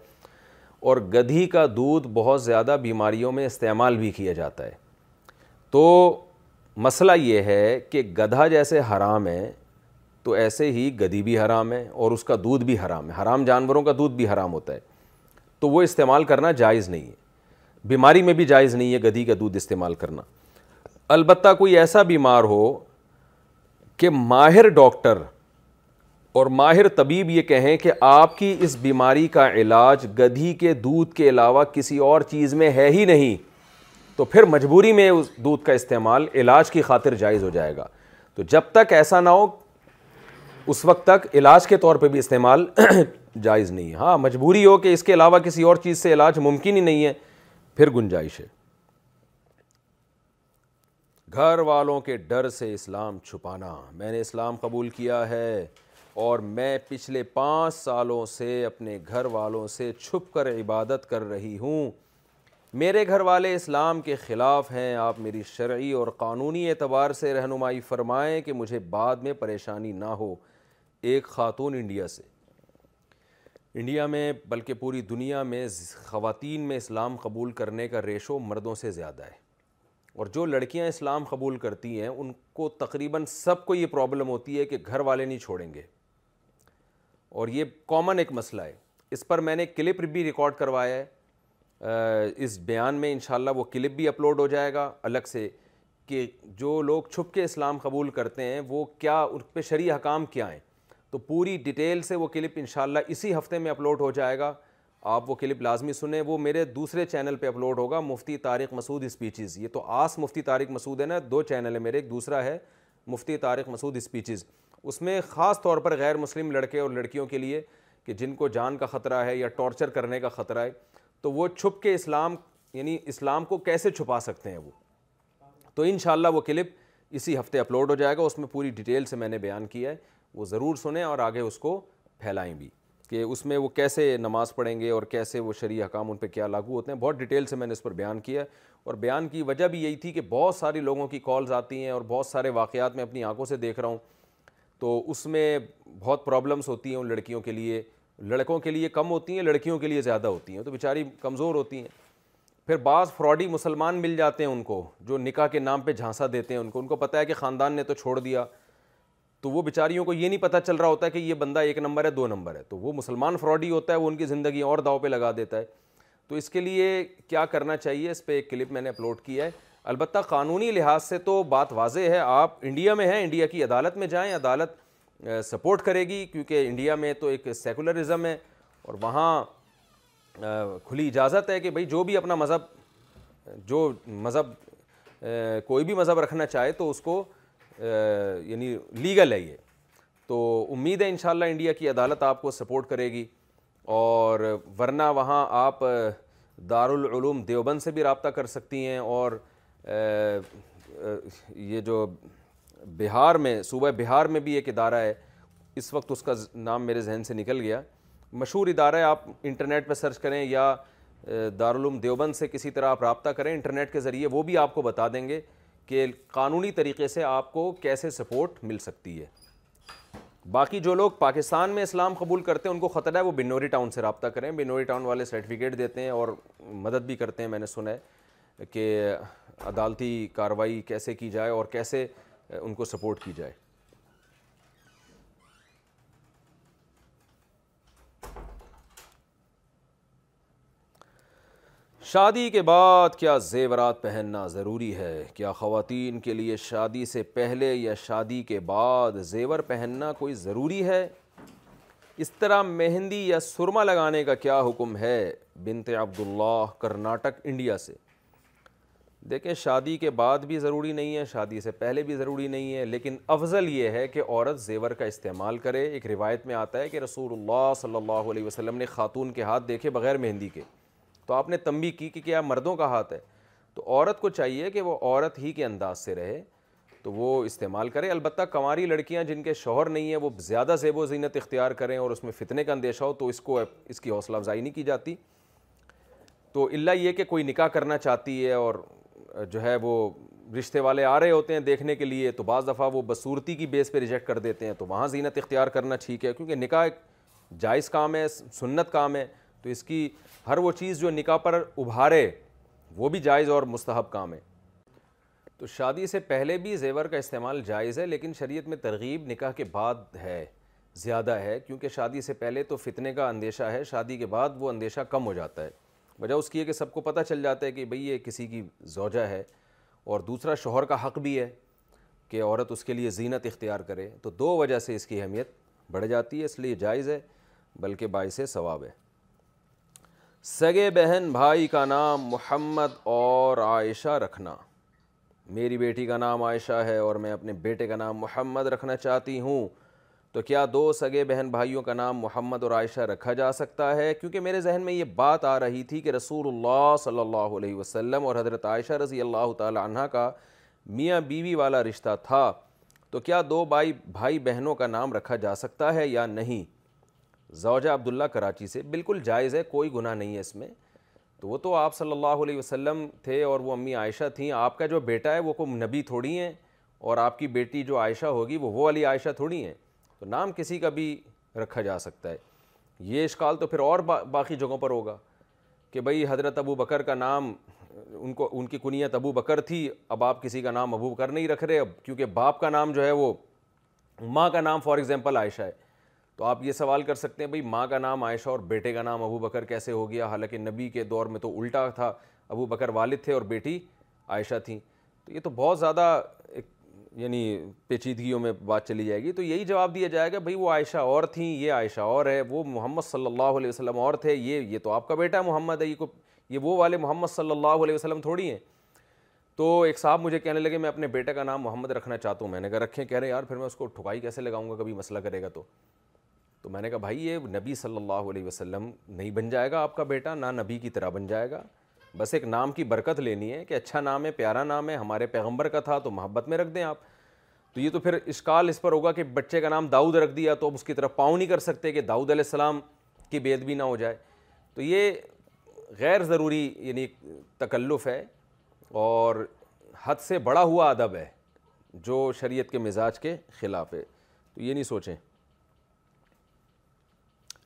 اور گدھی کا دودھ بہت زیادہ بیماریوں میں استعمال بھی کیا جاتا ہے تو مسئلہ یہ ہے کہ گدھا جیسے حرام ہے تو ایسے ہی گدھی بھی حرام ہے اور اس کا دودھ بھی حرام ہے حرام جانوروں کا دودھ بھی حرام ہوتا ہے تو وہ استعمال کرنا جائز نہیں ہے بیماری میں بھی جائز نہیں ہے گدھی کا دودھ استعمال کرنا البتہ کوئی ایسا بیمار ہو کہ ماہر ڈاکٹر اور ماہر طبیب یہ کہیں کہ آپ کی اس بیماری کا علاج گدھی کے دودھ کے علاوہ کسی اور چیز میں ہے ہی نہیں تو پھر مجبوری میں اس دودھ کا استعمال علاج کی خاطر جائز ہو جائے گا تو جب تک ایسا نہ ہو اس وقت تک علاج کے طور پہ بھی استعمال جائز نہیں ہے ہاں مجبوری ہو کہ اس کے علاوہ کسی اور چیز سے علاج ممکن ہی نہیں ہے پھر گنجائش ہے گھر والوں کے ڈر سے اسلام چھپانا میں نے اسلام قبول کیا ہے اور میں پچھلے پانچ سالوں سے اپنے گھر والوں سے چھپ کر عبادت کر رہی ہوں میرے گھر والے اسلام کے خلاف ہیں آپ میری شرعی اور قانونی اعتبار سے رہنمائی فرمائیں کہ مجھے بعد میں پریشانی نہ ہو ایک خاتون انڈیا سے انڈیا میں بلکہ پوری دنیا میں خواتین میں اسلام قبول کرنے کا ریشو مردوں سے زیادہ ہے اور جو لڑکیاں اسلام قبول کرتی ہیں ان کو تقریباً سب کو یہ پرابلم ہوتی ہے کہ گھر والے نہیں چھوڑیں گے اور یہ کامن ایک مسئلہ ہے اس پر میں نے کلپ بھی ریکارڈ کروایا ہے اس بیان میں انشاءاللہ وہ کلپ بھی اپلوڈ ہو جائے گا الگ سے کہ جو لوگ چھپ کے اسلام قبول کرتے ہیں وہ کیا ان پہ شرعی حکام کیا ہیں تو پوری ڈیٹیل سے وہ کلپ انشاءاللہ اسی ہفتے میں اپلوڈ ہو جائے گا آپ وہ کلپ لازمی سنیں وہ میرے دوسرے چینل پہ اپلوڈ ہوگا مفتی طارق مسعود اسپیچز یہ تو آس مفتی طارق مسعود ہے نا دو چینل ہے میرے ایک دوسرا ہے مفتی طارق مسعود اسپیچز اس میں خاص طور پر غیر مسلم لڑکے اور لڑکیوں کے لیے کہ جن کو جان کا خطرہ ہے یا ٹارچر کرنے کا خطرہ ہے تو وہ چھپ کے اسلام یعنی اسلام کو کیسے چھپا سکتے ہیں وہ تو انشاءاللہ وہ کلپ اسی ہفتے اپلوڈ ہو جائے گا اس میں پوری ڈیٹیل سے میں نے بیان کیا ہے وہ ضرور سنیں اور آگے اس کو پھیلائیں بھی کہ اس میں وہ کیسے نماز پڑھیں گے اور کیسے وہ شرعی حکام ان پہ کیا لاگو ہوتے ہیں بہت ڈیٹیل سے میں نے اس پر بیان کیا ہے اور بیان کی وجہ بھی یہی تھی کہ بہت سارے لوگوں کی کالز آتی ہیں اور بہت سارے واقعات میں اپنی آنکھوں سے دیکھ رہا ہوں تو اس میں بہت پرابلمس ہوتی ہیں ان لڑکیوں کے لیے لڑکوں کے لیے کم ہوتی ہیں لڑکیوں کے لیے زیادہ ہوتی ہیں تو بیچاری کمزور ہوتی ہیں پھر بعض فراڈی مسلمان مل جاتے ہیں ان کو جو نکاح کے نام پہ جھانسا دیتے ہیں ان کو ان کو پتہ ہے کہ خاندان نے تو چھوڑ دیا تو وہ بیچاریوں کو یہ نہیں پتہ چل رہا ہوتا ہے کہ یہ بندہ ایک نمبر ہے دو نمبر ہے تو وہ مسلمان فراڈی ہوتا ہے وہ ان کی زندگی اور داؤ پہ لگا دیتا ہے تو اس کے لیے کیا کرنا چاہیے اس پہ ایک کلپ میں نے اپلوڈ کیا ہے البتہ قانونی لحاظ سے تو بات واضح ہے آپ انڈیا میں ہیں انڈیا کی عدالت میں جائیں عدالت سپورٹ کرے گی کیونکہ انڈیا میں تو ایک سیکولرزم ہے اور وہاں کھلی اجازت ہے کہ بھائی جو بھی اپنا مذہب جو مذہب کوئی بھی مذہب رکھنا چاہے تو اس کو یعنی لیگل ہے یہ تو امید ہے انشاءاللہ انڈیا کی عدالت آپ کو سپورٹ کرے گی اور ورنہ وہاں آپ دارالعلوم دیوبند سے بھی رابطہ کر سکتی ہیں اور یہ جو بہار میں صوبہ بہار میں بھی ایک ادارہ ہے اس وقت اس کا نام میرے ذہن سے نکل گیا مشہور ادارہ ہے آپ انٹرنیٹ پہ سرچ کریں یا دارالعلوم دیوبند سے کسی طرح آپ رابطہ کریں انٹرنیٹ کے ذریعے وہ بھی آپ کو بتا دیں گے کہ قانونی طریقے سے آپ کو کیسے سپورٹ مل سکتی ہے باقی جو لوگ پاکستان میں اسلام قبول کرتے ہیں ان کو خطرہ ہے وہ بنوری ٹاؤن سے رابطہ کریں بنوری ٹاؤن والے سرٹیفکیٹ دیتے ہیں اور مدد بھی کرتے ہیں میں نے سنا ہے کہ عدالتی کارروائی کیسے کی جائے اور کیسے ان کو سپورٹ کی جائے شادی کے بعد کیا زیورات پہننا ضروری ہے کیا خواتین کے لیے شادی سے پہلے یا شادی کے بعد زیور پہننا کوئی ضروری ہے اس طرح مہندی یا سرما لگانے کا کیا حکم ہے بنت عبداللہ کرناٹک انڈیا سے دیکھیں شادی کے بعد بھی ضروری نہیں ہے شادی سے پہلے بھی ضروری نہیں ہے لیکن افضل یہ ہے کہ عورت زیور کا استعمال کرے ایک روایت میں آتا ہے کہ رسول اللہ صلی اللہ علیہ وسلم نے خاتون کے ہاتھ دیکھے بغیر مہندی کے تو آپ نے تنبی کی کہ کیا مردوں کا ہاتھ ہے تو عورت کو چاہیے کہ وہ عورت ہی کے انداز سے رہے تو وہ استعمال کرے البتہ کماری لڑکیاں جن کے شوہر نہیں ہیں وہ زیادہ زیب و زینت اختیار کریں اور اس میں فتنے کا اندیشہ ہو تو اس کو اس کی حوصلہ افزائی نہیں کی جاتی تو اللہ یہ کہ کوئی نکاح کرنا چاہتی ہے اور جو ہے وہ رشتے والے آ رہے ہوتے ہیں دیکھنے کے لیے تو بعض دفعہ وہ بصورتی کی بیس پہ ریجیکٹ کر دیتے ہیں تو وہاں زینت اختیار کرنا ٹھیک ہے کیونکہ نکاح ایک جائز کام ہے سنت کام ہے تو اس کی ہر وہ چیز جو نکاح پر ابھارے وہ بھی جائز اور مستحب کام ہے تو شادی سے پہلے بھی زیور کا استعمال جائز ہے لیکن شریعت میں ترغیب نکاح کے بعد ہے زیادہ ہے کیونکہ شادی سے پہلے تو فتنے کا اندیشہ ہے شادی کے بعد وہ اندیشہ کم ہو جاتا ہے وجہ اس کی ہے کہ سب کو پتہ چل جاتا ہے کہ بھئی یہ کسی کی زوجہ ہے اور دوسرا شوہر کا حق بھی ہے کہ عورت اس کے لیے زینت اختیار کرے تو دو وجہ سے اس کی اہمیت بڑھ جاتی ہے اس لیے جائز ہے بلکہ باعث ثواب ہے سگے بہن بھائی کا نام محمد اور عائشہ رکھنا میری بیٹی کا نام عائشہ ہے اور میں اپنے بیٹے کا نام محمد رکھنا چاہتی ہوں تو کیا دو سگے بہن بھائیوں کا نام محمد اور عائشہ رکھا جا سکتا ہے کیونکہ میرے ذہن میں یہ بات آ رہی تھی کہ رسول اللہ صلی اللہ علیہ وسلم اور حضرت عائشہ رضی اللہ تعالی عنہ کا میاں بیوی والا رشتہ تھا تو کیا دو بھائی بھائی بہنوں کا نام رکھا جا سکتا ہے یا نہیں زوجہ عبداللہ کراچی سے بالکل جائز ہے کوئی گناہ نہیں ہے اس میں تو وہ تو آپ صلی اللہ علیہ وسلم تھے اور وہ امی عائشہ تھیں آپ کا جو بیٹا ہے وہ کوئی نبی تھوڑی ہیں اور آپ کی بیٹی جو عائشہ ہوگی وہ وہ علی عائشہ تھوڑی ہیں تو نام کسی کا بھی رکھا جا سکتا ہے یہ اشکال تو پھر اور باقی جگہوں پر ہوگا کہ بھئی حضرت ابو بکر کا نام ان کو ان کی کنیت ابو بکر تھی اب آپ کسی کا نام ابو بکر نہیں رکھ رہے اب کیونکہ باپ کا نام جو ہے وہ ماں کا نام فار ایگزامپل عائشہ ہے تو آپ یہ سوال کر سکتے ہیں بھائی ماں کا نام عائشہ اور بیٹے کا نام ابو بکر کیسے ہو گیا حالانکہ نبی کے دور میں تو الٹا تھا ابو بکر والد تھے اور بیٹی عائشہ تھیں تو یہ تو بہت زیادہ ایک یعنی پیچیدگیوں میں بات چلی جائے گی تو یہی جواب دیا جائے گا بھائی وہ عائشہ اور تھیں یہ عائشہ اور ہے وہ محمد صلی اللہ علیہ وسلم اور تھے یہ یہ تو آپ کا بیٹا محمد یہ کو یہ وہ والے محمد صلی اللہ علیہ وسلم تھوڑی ہیں تو ایک صاحب مجھے کہنے لگے میں اپنے بیٹے کا نام محمد رکھنا چاہتا ہوں میں نے کہا رکھیں کہہ رہے ہیں یار پھر میں اس کو ٹھکائی کیسے لگاؤں گا کبھی مسئلہ کرے گا تو تو میں نے کہا بھائی یہ نبی صلی اللہ علیہ وسلم نہیں بن جائے گا آپ کا بیٹا نہ نبی کی طرح بن جائے گا بس ایک نام کی برکت لینی ہے کہ اچھا نام ہے پیارا نام ہے ہمارے پیغمبر کا تھا تو محبت میں رکھ دیں آپ تو یہ تو پھر اشکال اس پر ہوگا کہ بچے کا نام داؤد رکھ دیا تو اب اس کی طرف پاؤں نہیں کر سکتے کہ داؤد علیہ السلام کی بید بھی نہ ہو جائے تو یہ غیر ضروری یعنی تکلف ہے اور حد سے بڑا ہوا ادب ہے جو شریعت کے مزاج کے خلاف ہے تو یہ نہیں سوچیں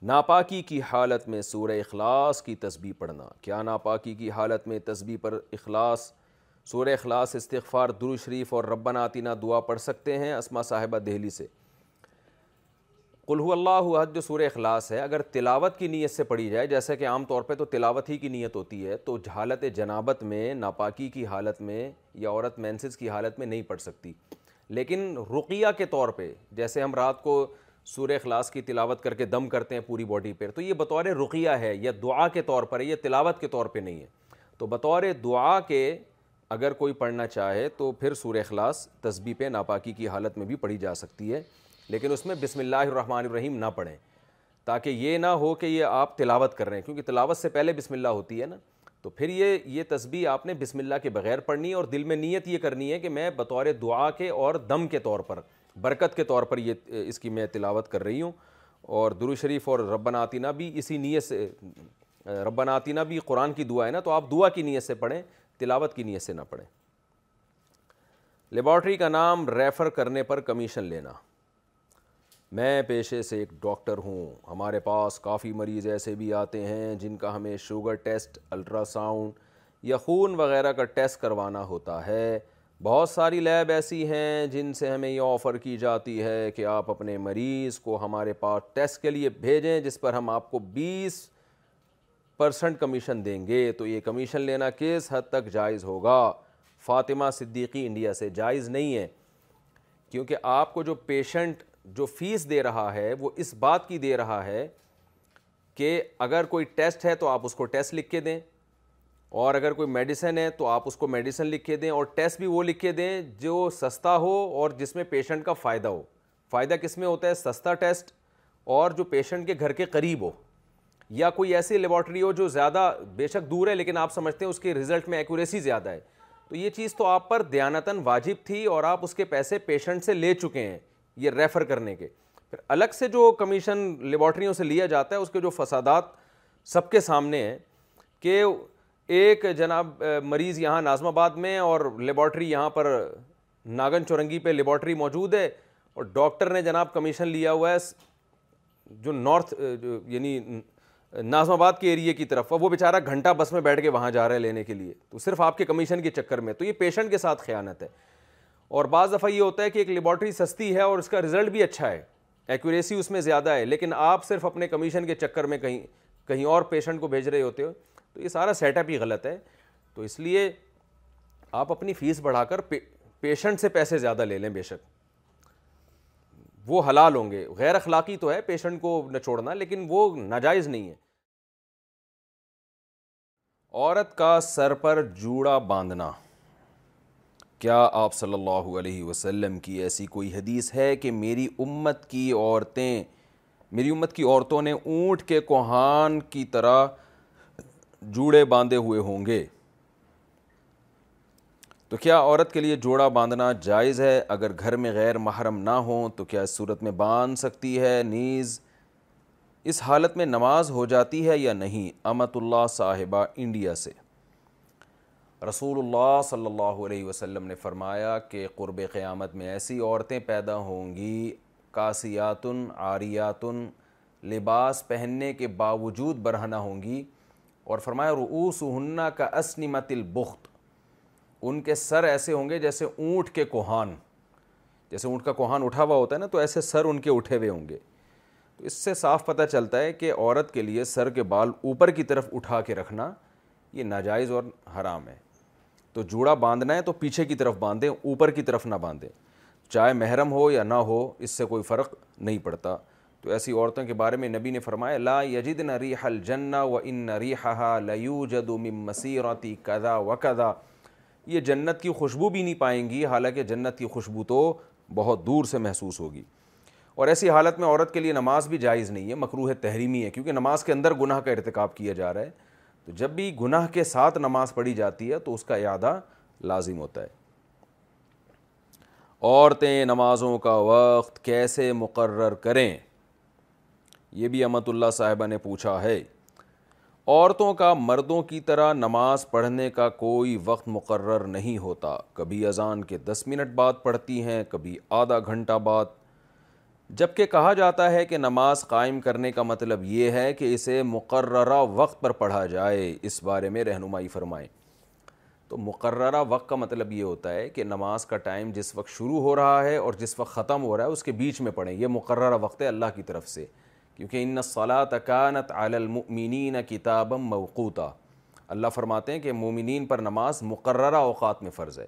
ناپاکی کی حالت میں سورہ اخلاص کی تسبیح پڑھنا کیا ناپاکی کی حالت میں تسبیح پر اخلاص سورہ اخلاص استغفار درو شریف اور ربنا آتینا دعا پڑھ سکتے ہیں اسما صاحبہ دہلی سے کلو اللہ حد جو سورہ اخلاص ہے اگر تلاوت کی نیت سے پڑھی جائے جیسے کہ عام طور پہ تو تلاوت ہی کی نیت ہوتی ہے تو حالت جنابت میں ناپاکی کی حالت میں یا عورت مینسز کی حالت میں نہیں پڑھ سکتی لیکن رقیہ کے طور پہ جیسے ہم رات کو سورہ اخلاص کی تلاوت کر کے دم کرتے ہیں پوری باڈی پہ تو یہ بطور رقیہ ہے یا دعا کے طور پر یہ تلاوت کے طور پہ نہیں ہے تو بطور دعا کے اگر کوئی پڑھنا چاہے تو پھر سورہ اخلاص تسبیح پہ ناپاکی کی حالت میں بھی پڑھی جا سکتی ہے لیکن اس میں بسم اللہ الرحمن الرحیم نہ پڑھیں تاکہ یہ نہ ہو کہ یہ آپ تلاوت کر رہے ہیں کیونکہ تلاوت سے پہلے بسم اللہ ہوتی ہے نا تو پھر یہ یہ تسبیح آپ نے بسم اللہ کے بغیر پڑھنی ہے اور دل میں نیت یہ کرنی ہے کہ میں بطور دعا کے اور دم کے طور پر برکت کے طور پر یہ اس کی میں تلاوت کر رہی ہوں اور درو شریف اور ربنا آتینا بھی اسی نیت سے ربنا آتینا بھی قرآن کی دعا ہے نا تو آپ دعا کی نیت سے پڑھیں تلاوت کی نیت سے نہ پڑھیں لیبارٹری کا نام ریفر کرنے پر کمیشن لینا میں پیشے سے ایک ڈاکٹر ہوں ہمارے پاس کافی مریض ایسے بھی آتے ہیں جن کا ہمیں شوگر ٹیسٹ الٹرا ساؤنڈ یا خون وغیرہ کا ٹیسٹ کروانا ہوتا ہے بہت ساری لیب ایسی ہیں جن سے ہمیں یہ آفر کی جاتی ہے کہ آپ اپنے مریض کو ہمارے پاس ٹیسٹ کے لیے بھیجیں جس پر ہم آپ کو بیس پرسنٹ کمیشن دیں گے تو یہ کمیشن لینا کس حد تک جائز ہوگا فاطمہ صدیقی انڈیا سے جائز نہیں ہے کیونکہ آپ کو جو پیشنٹ جو فیس دے رہا ہے وہ اس بات کی دے رہا ہے کہ اگر کوئی ٹیسٹ ہے تو آپ اس کو ٹیسٹ لکھ کے دیں اور اگر کوئی میڈیسن ہے تو آپ اس کو میڈیسن لکھ کے دیں اور ٹیسٹ بھی وہ لکھ کے دیں جو سستا ہو اور جس میں پیشنٹ کا فائدہ ہو فائدہ کس میں ہوتا ہے سستا ٹیسٹ اور جو پیشنٹ کے گھر کے قریب ہو یا کوئی ایسی لیبارٹری ہو جو زیادہ بے شک دور ہے لیکن آپ سمجھتے ہیں اس کے رزلٹ میں ایکوریسی زیادہ ہے تو یہ چیز تو آپ پر دیانتاً واجب تھی اور آپ اس کے پیسے پیشنٹ سے لے چکے ہیں یہ ریفر کرنے کے پھر الگ سے جو کمیشن لیبارٹریوں سے لیا جاتا ہے اس کے جو فسادات سب کے سامنے ہیں کہ ایک جناب مریض یہاں نازم آباد میں اور لیبارٹری یہاں پر ناگن چورنگی پہ لیبارٹری موجود ہے اور ڈاکٹر نے جناب کمیشن لیا ہوا ہے جو نارتھ جو یعنی نازم آباد کے ایریے کی طرف وہ بیچارہ گھنٹہ بس میں بیٹھ کے وہاں جا رہا ہے لینے کے لیے تو صرف آپ کے کمیشن کے چکر میں تو یہ پیشنٹ کے ساتھ خیانت ہے اور بعض دفعہ یہ ہوتا ہے کہ ایک لیبارٹری سستی ہے اور اس کا رزلٹ بھی اچھا ہے ایکوریسی اس میں زیادہ ہے لیکن آپ صرف اپنے کمیشن کے چکر میں کہیں کہیں اور پیشنٹ کو بھیج رہے ہوتے ہو تو یہ سارا سیٹ اپ ہی غلط ہے تو اس لیے آپ اپنی فیس بڑھا کر پیشنٹ سے پیسے زیادہ لے لیں بے شک وہ حلال ہوں گے غیر اخلاقی تو ہے پیشنٹ کو نچوڑنا لیکن وہ ناجائز نہیں ہے عورت کا سر پر جوڑا باندھنا کیا آپ صلی اللہ علیہ وسلم کی ایسی کوئی حدیث ہے کہ میری امت کی عورتیں میری امت کی عورتوں نے اونٹ کے کوہان کی طرح جوڑے باندھے ہوئے ہوں گے تو کیا عورت کے لیے جوڑا باندھنا جائز ہے اگر گھر میں غیر محرم نہ ہوں تو کیا اس صورت میں باندھ سکتی ہے نیز اس حالت میں نماز ہو جاتی ہے یا نہیں امت اللہ صاحبہ انڈیا سے رسول اللہ صلی اللہ علیہ وسلم نے فرمایا کہ قرب قیامت میں ایسی عورتیں پیدا ہوں گی کاسیاتن عاریاتن لباس پہننے کے باوجود برہنہ ہوں گی اور فرمایا کا اسنمت البخت ان کے سر ایسے ہوں گے جیسے اونٹ کے کوہان جیسے اونٹ کا کوہان اٹھا ہوا ہوتا ہے نا تو ایسے سر ان کے اٹھے ہوئے ہوں گے تو اس سے صاف پتہ چلتا ہے کہ عورت کے لیے سر کے بال اوپر کی طرف اٹھا کے رکھنا یہ ناجائز اور حرام ہے تو جوڑا باندھنا ہے تو پیچھے کی طرف باندھیں اوپر کی طرف نہ باندھیں چاہے محرم ہو یا نہ ہو اس سے کوئی فرق نہیں پڑتا تو ایسی عورتوں کے بارے میں نبی نے فرمایا لا یجدن ریح الجنہ و ان ریحہ لیوجد من مسیرتی کدا و کدا یہ جنت کی خوشبو بھی نہیں پائیں گی حالانکہ جنت کی خوشبو تو بہت دور سے محسوس ہوگی اور ایسی حالت میں عورت کے لیے نماز بھی جائز نہیں ہے مکروح تحریمی ہے کیونکہ نماز کے اندر گناہ کا ارتکاب کیا جا رہا ہے تو جب بھی گناہ کے ساتھ نماز پڑھی جاتی ہے تو اس کا اعادہ لازم ہوتا ہے عورتیں نمازوں کا وقت کیسے مقرر کریں یہ بھی امت اللہ صاحبہ نے پوچھا ہے عورتوں کا مردوں کی طرح نماز پڑھنے کا کوئی وقت مقرر نہیں ہوتا کبھی اذان کے دس منٹ بعد پڑھتی ہیں کبھی آدھا گھنٹہ بعد جب کہ کہا جاتا ہے کہ نماز قائم کرنے کا مطلب یہ ہے کہ اسے مقررہ وقت پر پڑھا جائے اس بارے میں رہنمائی فرمائیں تو مقررہ وقت کا مطلب یہ ہوتا ہے کہ نماز کا ٹائم جس وقت شروع ہو رہا ہے اور جس وقت ختم ہو رہا ہے اس کے بیچ میں پڑھیں یہ مقررہ وقت ہے اللہ کی طرف سے کیونکہ ان نَََ صلاح علی المؤمنین کتابا موقوتا اللہ فرماتے ہیں کہ مومنین پر نماز مقررہ اوقات میں فرض ہے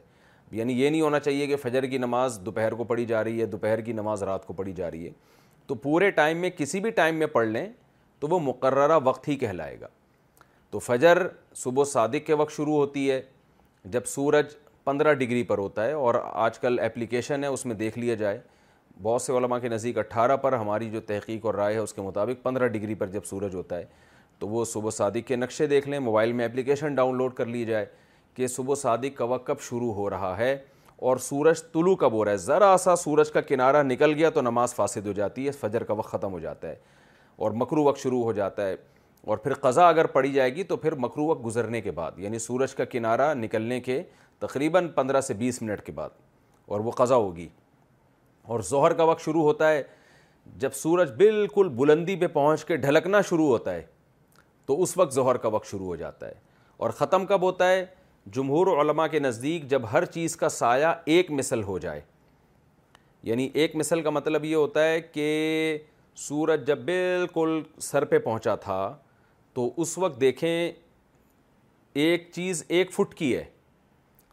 یعنی یہ نہیں ہونا چاہیے کہ فجر کی نماز دوپہر کو پڑھی جا رہی ہے دوپہر کی نماز رات کو پڑھی جا رہی ہے تو پورے ٹائم میں کسی بھی ٹائم میں پڑھ لیں تو وہ مقررہ وقت ہی کہلائے گا تو فجر صبح صادق کے وقت شروع ہوتی ہے جب سورج پندرہ ڈگری پر ہوتا ہے اور آج کل اپلیکیشن ہے اس میں دیکھ لیا جائے بہت سے علماء کے نزدیک اٹھارہ پر ہماری جو تحقیق اور رائے ہے اس کے مطابق پندرہ ڈگری پر جب سورج ہوتا ہے تو وہ صبح صادق کے نقشے دیکھ لیں موبائل میں اپلیکیشن ڈاؤن لوڈ کر لی جائے کہ صبح صادق کا وقت کب شروع ہو رہا ہے اور سورج طلوع کب ہو رہا ہے ذرا سا سورج کا کنارہ نکل گیا تو نماز فاسد ہو جاتی ہے فجر کا وقت ختم ہو جاتا ہے اور مکرو وقت شروع ہو جاتا ہے اور پھر قضا اگر پڑی جائے گی تو پھر مکرو وقت گزرنے کے بعد یعنی سورج کا کنارہ نکلنے کے تقریباً پندرہ سے بیس منٹ کے بعد اور وہ قضا ہوگی اور زہر کا وقت شروع ہوتا ہے جب سورج بالکل بلندی پہ پہنچ کے ڈھلکنا شروع ہوتا ہے تو اس وقت ظہر کا وقت شروع ہو جاتا ہے اور ختم کب ہوتا ہے جمہور علماء کے نزدیک جب ہر چیز کا سایہ ایک مثل ہو جائے یعنی ایک مثل کا مطلب یہ ہوتا ہے کہ سورج جب بالکل سر پہ پہنچا تھا تو اس وقت دیکھیں ایک چیز ایک فٹ کی ہے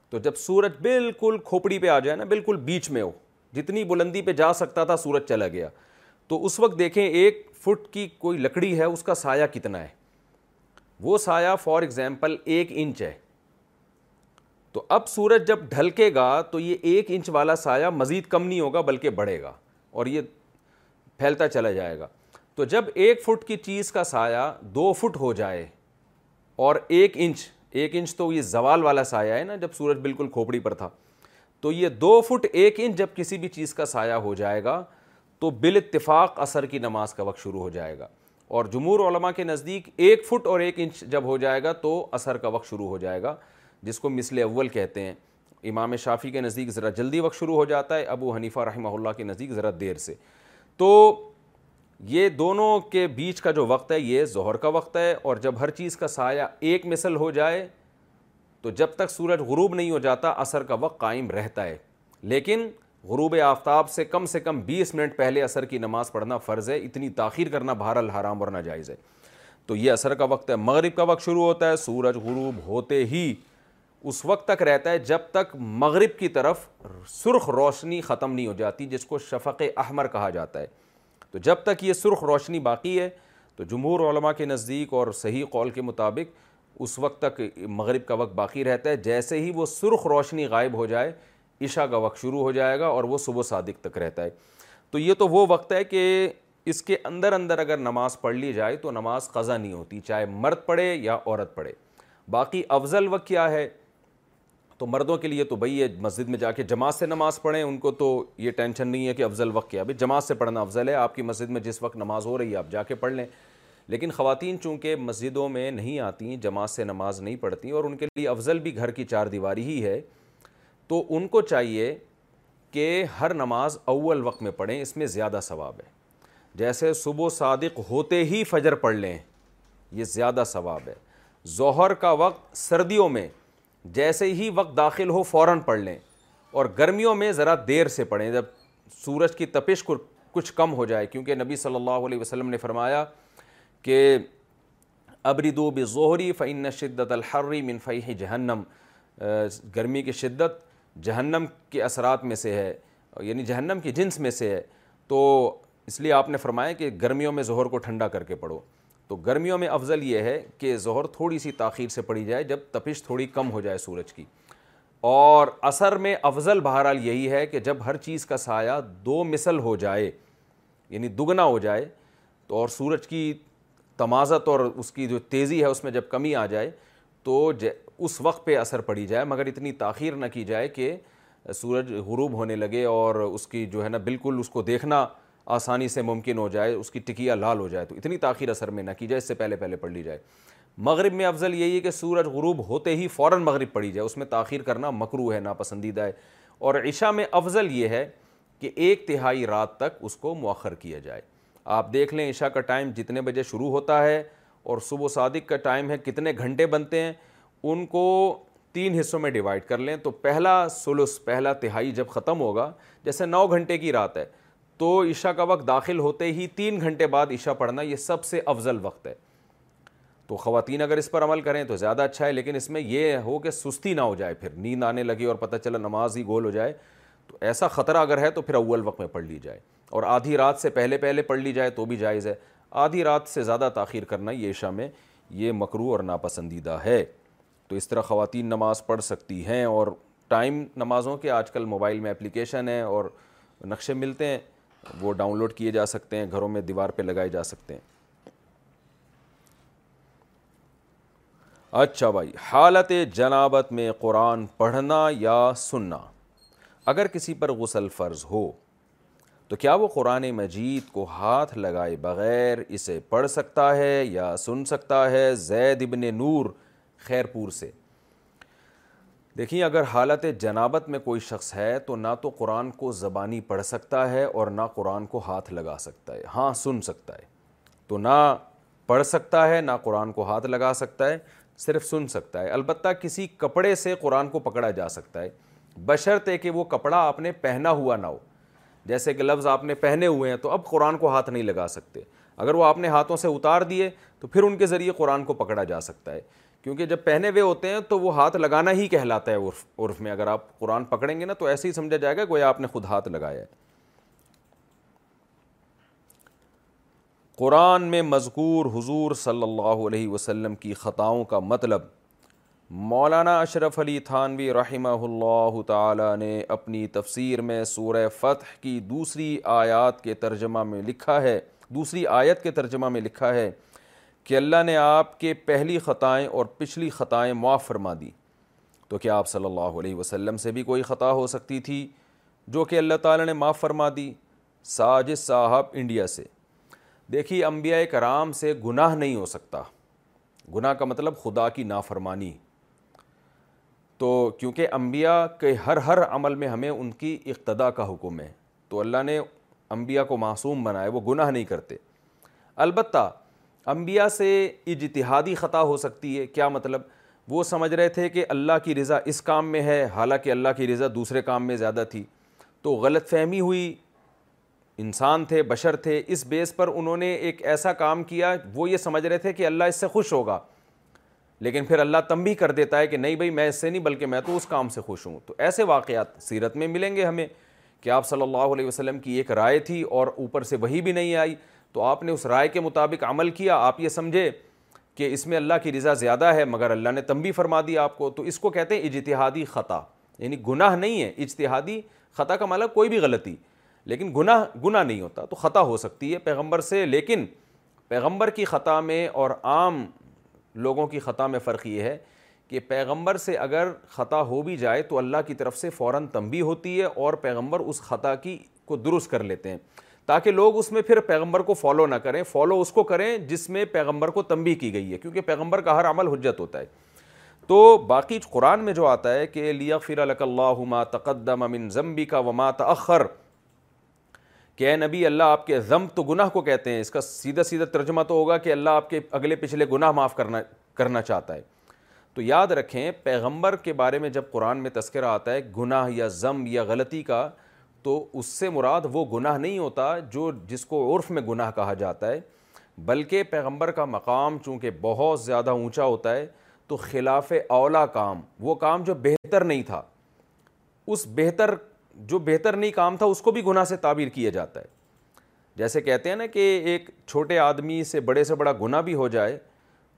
تو جب سورج بالکل کھوپڑی پہ آ جائے نا بالکل بیچ میں ہو جتنی بلندی پہ جا سکتا تھا سورج چلا گیا تو اس وقت دیکھیں ایک فٹ کی کوئی لکڑی ہے اس کا سایہ کتنا ہے وہ سایہ فار ایگزامپل ایک انچ ہے تو اب سورج جب ڈھلکے گا تو یہ ایک انچ والا سایہ مزید کم نہیں ہوگا بلکہ بڑھے گا اور یہ پھیلتا چلا جائے گا تو جب ایک فٹ کی چیز کا سایہ دو فٹ ہو جائے اور ایک انچ ایک انچ تو یہ زوال والا سایہ ہے نا جب سورج بالکل کھوپڑی پر تھا تو یہ دو فٹ ایک انچ جب کسی بھی چیز کا سایہ ہو جائے گا تو بال اتفاق اثر کی نماز کا وقت شروع ہو جائے گا اور جمہور علماء کے نزدیک ایک فٹ اور ایک انچ جب ہو جائے گا تو اثر کا وقت شروع ہو جائے گا جس کو مثل اول کہتے ہیں امام شافی کے نزدیک ذرا جلدی وقت شروع ہو جاتا ہے ابو حنیفہ رحمہ اللہ کے نزدیک ذرا دیر سے تو یہ دونوں کے بیچ کا جو وقت ہے یہ زہر کا وقت ہے اور جب ہر چیز کا سایہ ایک مثل ہو جائے تو جب تک سورج غروب نہیں ہو جاتا اثر کا وقت قائم رہتا ہے لیکن غروب آفتاب سے کم سے کم بیس منٹ پہلے اثر کی نماز پڑھنا فرض ہے اتنی تاخیر کرنا بہر الحرام جائز ہے تو یہ اثر کا وقت ہے مغرب کا وقت شروع ہوتا ہے سورج غروب ہوتے ہی اس وقت تک رہتا ہے جب تک مغرب کی طرف سرخ روشنی ختم نہیں ہو جاتی جس کو شفق احمر کہا جاتا ہے تو جب تک یہ سرخ روشنی باقی ہے تو جمہور علماء کے نزدیک اور صحیح قول کے مطابق اس وقت تک مغرب کا وقت باقی رہتا ہے جیسے ہی وہ سرخ روشنی غائب ہو جائے عشاء کا وقت شروع ہو جائے گا اور وہ صبح صادق تک رہتا ہے تو یہ تو وہ وقت ہے کہ اس کے اندر اندر اگر نماز پڑھ لی جائے تو نماز قضا نہیں ہوتی چاہے مرد پڑھے یا عورت پڑھے باقی افضل وقت کیا ہے تو مردوں کے لیے تو بھئی ہے مسجد میں جا کے جماعت سے نماز پڑھیں ان کو تو یہ ٹینشن نہیں ہے کہ افضل وقت کیا بھائی جماعت سے پڑھنا افضل ہے آپ کی مسجد میں جس وقت نماز ہو رہی ہے آپ جا کے پڑھ لیں لیکن خواتین چونکہ مسجدوں میں نہیں آتی جماعت سے نماز نہیں پڑھتی اور ان کے لیے افضل بھی گھر کی چار دیواری ہی ہے تو ان کو چاہیے کہ ہر نماز اول وقت میں پڑھیں اس میں زیادہ ثواب ہے جیسے صبح و صادق ہوتے ہی فجر پڑھ لیں یہ زیادہ ثواب ہے ظہر کا وقت سردیوں میں جیسے ہی وقت داخل ہو فوراً پڑھ لیں اور گرمیوں میں ذرا دیر سے پڑھیں جب سورج کی تپش کچھ کم ہو جائے کیونکہ نبی صلی اللہ علیہ وسلم نے فرمایا کہ ابردو دوب ظہری فعن شدت فیح جہنم گرمی کی شدت جہنم کے اثرات میں سے ہے یعنی جہنم کی جنس میں سے ہے تو اس لیے آپ نے فرمایا کہ گرمیوں میں ظہر کو ٹھنڈا کر کے پڑھو تو گرمیوں میں افضل یہ ہے کہ ظہر تھوڑی سی تاخیر سے پڑھی جائے جب تپش تھوڑی کم ہو جائے سورج کی اور اثر میں افضل بہرحال یہی ہے کہ جب ہر چیز کا سایہ دو مثل ہو جائے یعنی دگنا ہو جائے تو اور سورج کی تمازت اور اس کی جو تیزی ہے اس میں جب کمی آ جائے تو اس وقت پہ اثر پڑی جائے مگر اتنی تاخیر نہ کی جائے کہ سورج غروب ہونے لگے اور اس کی جو ہے نا بالکل اس کو دیکھنا آسانی سے ممکن ہو جائے اس کی ٹکیا لال ہو جائے تو اتنی تاخیر اثر میں نہ کی جائے اس سے پہلے پہلے پڑھ لی جائے مغرب میں افضل یہی ہے کہ سورج غروب ہوتے ہی فوراً مغرب پڑی جائے اس میں تاخیر کرنا مکرو ہے ناپسندیدہ ہے اور عشاء میں افضل یہ ہے کہ ایک تہائی رات تک اس کو مؤخر کیا جائے آپ دیکھ لیں عشاء کا ٹائم جتنے بجے شروع ہوتا ہے اور صبح و صادق کا ٹائم ہے کتنے گھنٹے بنتے ہیں ان کو تین حصوں میں ڈیوائڈ کر لیں تو پہلا سلس پہلا تہائی جب ختم ہوگا جیسے نو گھنٹے کی رات ہے تو عشاء کا وقت داخل ہوتے ہی تین گھنٹے بعد عشاء پڑھنا یہ سب سے افضل وقت ہے تو خواتین اگر اس پر عمل کریں تو زیادہ اچھا ہے لیکن اس میں یہ ہو کہ سستی نہ ہو جائے پھر نیند آنے لگی اور پتہ چلا نماز ہی گول ہو جائے تو ایسا خطرہ اگر ہے تو پھر اول وقت میں پڑھ لی جائے اور آدھی رات سے پہلے پہلے پڑھ لی جائے تو بھی جائز ہے آدھی رات سے زیادہ تاخیر کرنا یہ عشاء میں یہ مکرو اور ناپسندیدہ ہے تو اس طرح خواتین نماز پڑھ سکتی ہیں اور ٹائم نمازوں کے آج کل موبائل میں اپلیکیشن ہیں اور نقشے ملتے ہیں وہ ڈاؤن لوڈ کیے جا سکتے ہیں گھروں میں دیوار پہ لگائے جا سکتے ہیں اچھا بھائی حالت جنابت میں قرآن پڑھنا یا سننا اگر کسی پر غسل فرض ہو تو کیا وہ قرآن مجید کو ہاتھ لگائے بغیر اسے پڑھ سکتا ہے یا سن سکتا ہے زید ابن نور خیر پور سے دیکھیں اگر حالت جنابت میں کوئی شخص ہے تو نہ تو قرآن کو زبانی پڑھ سکتا ہے اور نہ قرآن کو ہاتھ لگا سکتا ہے ہاں سن سکتا ہے تو نہ پڑھ سکتا ہے نہ قرآن کو ہاتھ لگا سکتا ہے صرف سن سکتا ہے البتہ کسی کپڑے سے قرآن کو پکڑا جا سکتا ہے بشرطے ہے کہ وہ کپڑا آپ نے پہنا ہوا نہ ہو جیسے کہ لفظ آپ نے پہنے ہوئے ہیں تو اب قرآن کو ہاتھ نہیں لگا سکتے اگر وہ آپ نے ہاتھوں سے اتار دیے تو پھر ان کے ذریعے قرآن کو پکڑا جا سکتا ہے کیونکہ جب پہنے ہوئے ہوتے ہیں تو وہ ہاتھ لگانا ہی کہلاتا ہے عرف عرف میں اگر آپ قرآن پکڑیں گے نا تو ایسے ہی سمجھا جائے گا گویا آپ نے خود ہاتھ لگایا ہے قرآن میں مذکور حضور صلی اللہ علیہ وسلم کی خطاؤں کا مطلب مولانا اشرف علی تھانوی رحمہ اللہ تعالی نے اپنی تفسیر میں سورہ فتح کی دوسری آیات کے ترجمہ میں لکھا ہے دوسری آیت کے ترجمہ میں لکھا ہے کہ اللہ نے آپ کے پہلی خطائیں اور پچھلی خطائیں معاف فرما دی تو کیا آپ صلی اللہ علیہ وسلم سے بھی کوئی خطا ہو سکتی تھی جو کہ اللہ تعالی نے معاف فرما دی ساجد صاحب انڈیا سے دیکھیے انبیاء کرام سے گناہ نہیں ہو سکتا گناہ کا مطلب خدا کی نافرمانی تو کیونکہ انبیاء کے ہر ہر عمل میں ہمیں ان کی اقتدا کا حکم ہے تو اللہ نے انبیاء کو معصوم بنایا وہ گناہ نہیں کرتے البتہ انبیاء سے اجتہادی خطا ہو سکتی ہے کیا مطلب وہ سمجھ رہے تھے کہ اللہ کی رضا اس کام میں ہے حالانکہ اللہ کی رضا دوسرے کام میں زیادہ تھی تو غلط فہمی ہوئی انسان تھے بشر تھے اس بیس پر انہوں نے ایک ایسا کام کیا وہ یہ سمجھ رہے تھے کہ اللہ اس سے خوش ہوگا لیکن پھر اللہ تم بھی کر دیتا ہے کہ نہیں بھائی میں اس سے نہیں بلکہ میں تو اس کام سے خوش ہوں تو ایسے واقعات سیرت میں ملیں گے ہمیں کہ آپ صلی اللہ علیہ وسلم کی ایک رائے تھی اور اوپر سے وہی بھی نہیں آئی تو آپ نے اس رائے کے مطابق عمل کیا آپ یہ سمجھے کہ اس میں اللہ کی رضا زیادہ ہے مگر اللہ نے تم بھی فرما دی آپ کو تو اس کو کہتے ہیں اجتہادی خطا یعنی گناہ نہیں ہے اجتہادی خطا کا مطلب کوئی بھی غلطی لیکن گناہ گناہ نہیں ہوتا تو خطا ہو سکتی ہے پیغمبر سے لیکن پیغمبر کی خطا میں اور عام لوگوں کی خطا میں فرق یہ ہے کہ پیغمبر سے اگر خطا ہو بھی جائے تو اللہ کی طرف سے فوراً تنبی ہوتی ہے اور پیغمبر اس خطا کی کو درست کر لیتے ہیں تاکہ لوگ اس میں پھر پیغمبر کو فالو نہ کریں فالو اس کو کریں جس میں پیغمبر کو تنبی کی گئی ہے کیونکہ پیغمبر کا ہر عمل حجت ہوتا ہے تو باقی قرآن میں جو آتا ہے کہ لی فرق اللہ تقدم من ضمبی کا وما تأخر کہ اے نبی اللہ آپ کے ضم تو گناہ کو کہتے ہیں اس کا سیدھا سیدھا ترجمہ تو ہوگا کہ اللہ آپ کے اگلے پچھلے گناہ معاف کرنا کرنا چاہتا ہے تو یاد رکھیں پیغمبر کے بارے میں جب قرآن میں تذکرہ آتا ہے گناہ یا ضم یا غلطی کا تو اس سے مراد وہ گناہ نہیں ہوتا جو جس کو عرف میں گناہ کہا جاتا ہے بلکہ پیغمبر کا مقام چونکہ بہت زیادہ اونچا ہوتا ہے تو خلاف اولا کام وہ کام جو بہتر نہیں تھا اس بہتر جو بہتر نہیں کام تھا اس کو بھی گناہ سے تعبیر کیا جاتا ہے جیسے کہتے ہیں نا کہ ایک چھوٹے آدمی سے بڑے سے بڑا گناہ بھی ہو جائے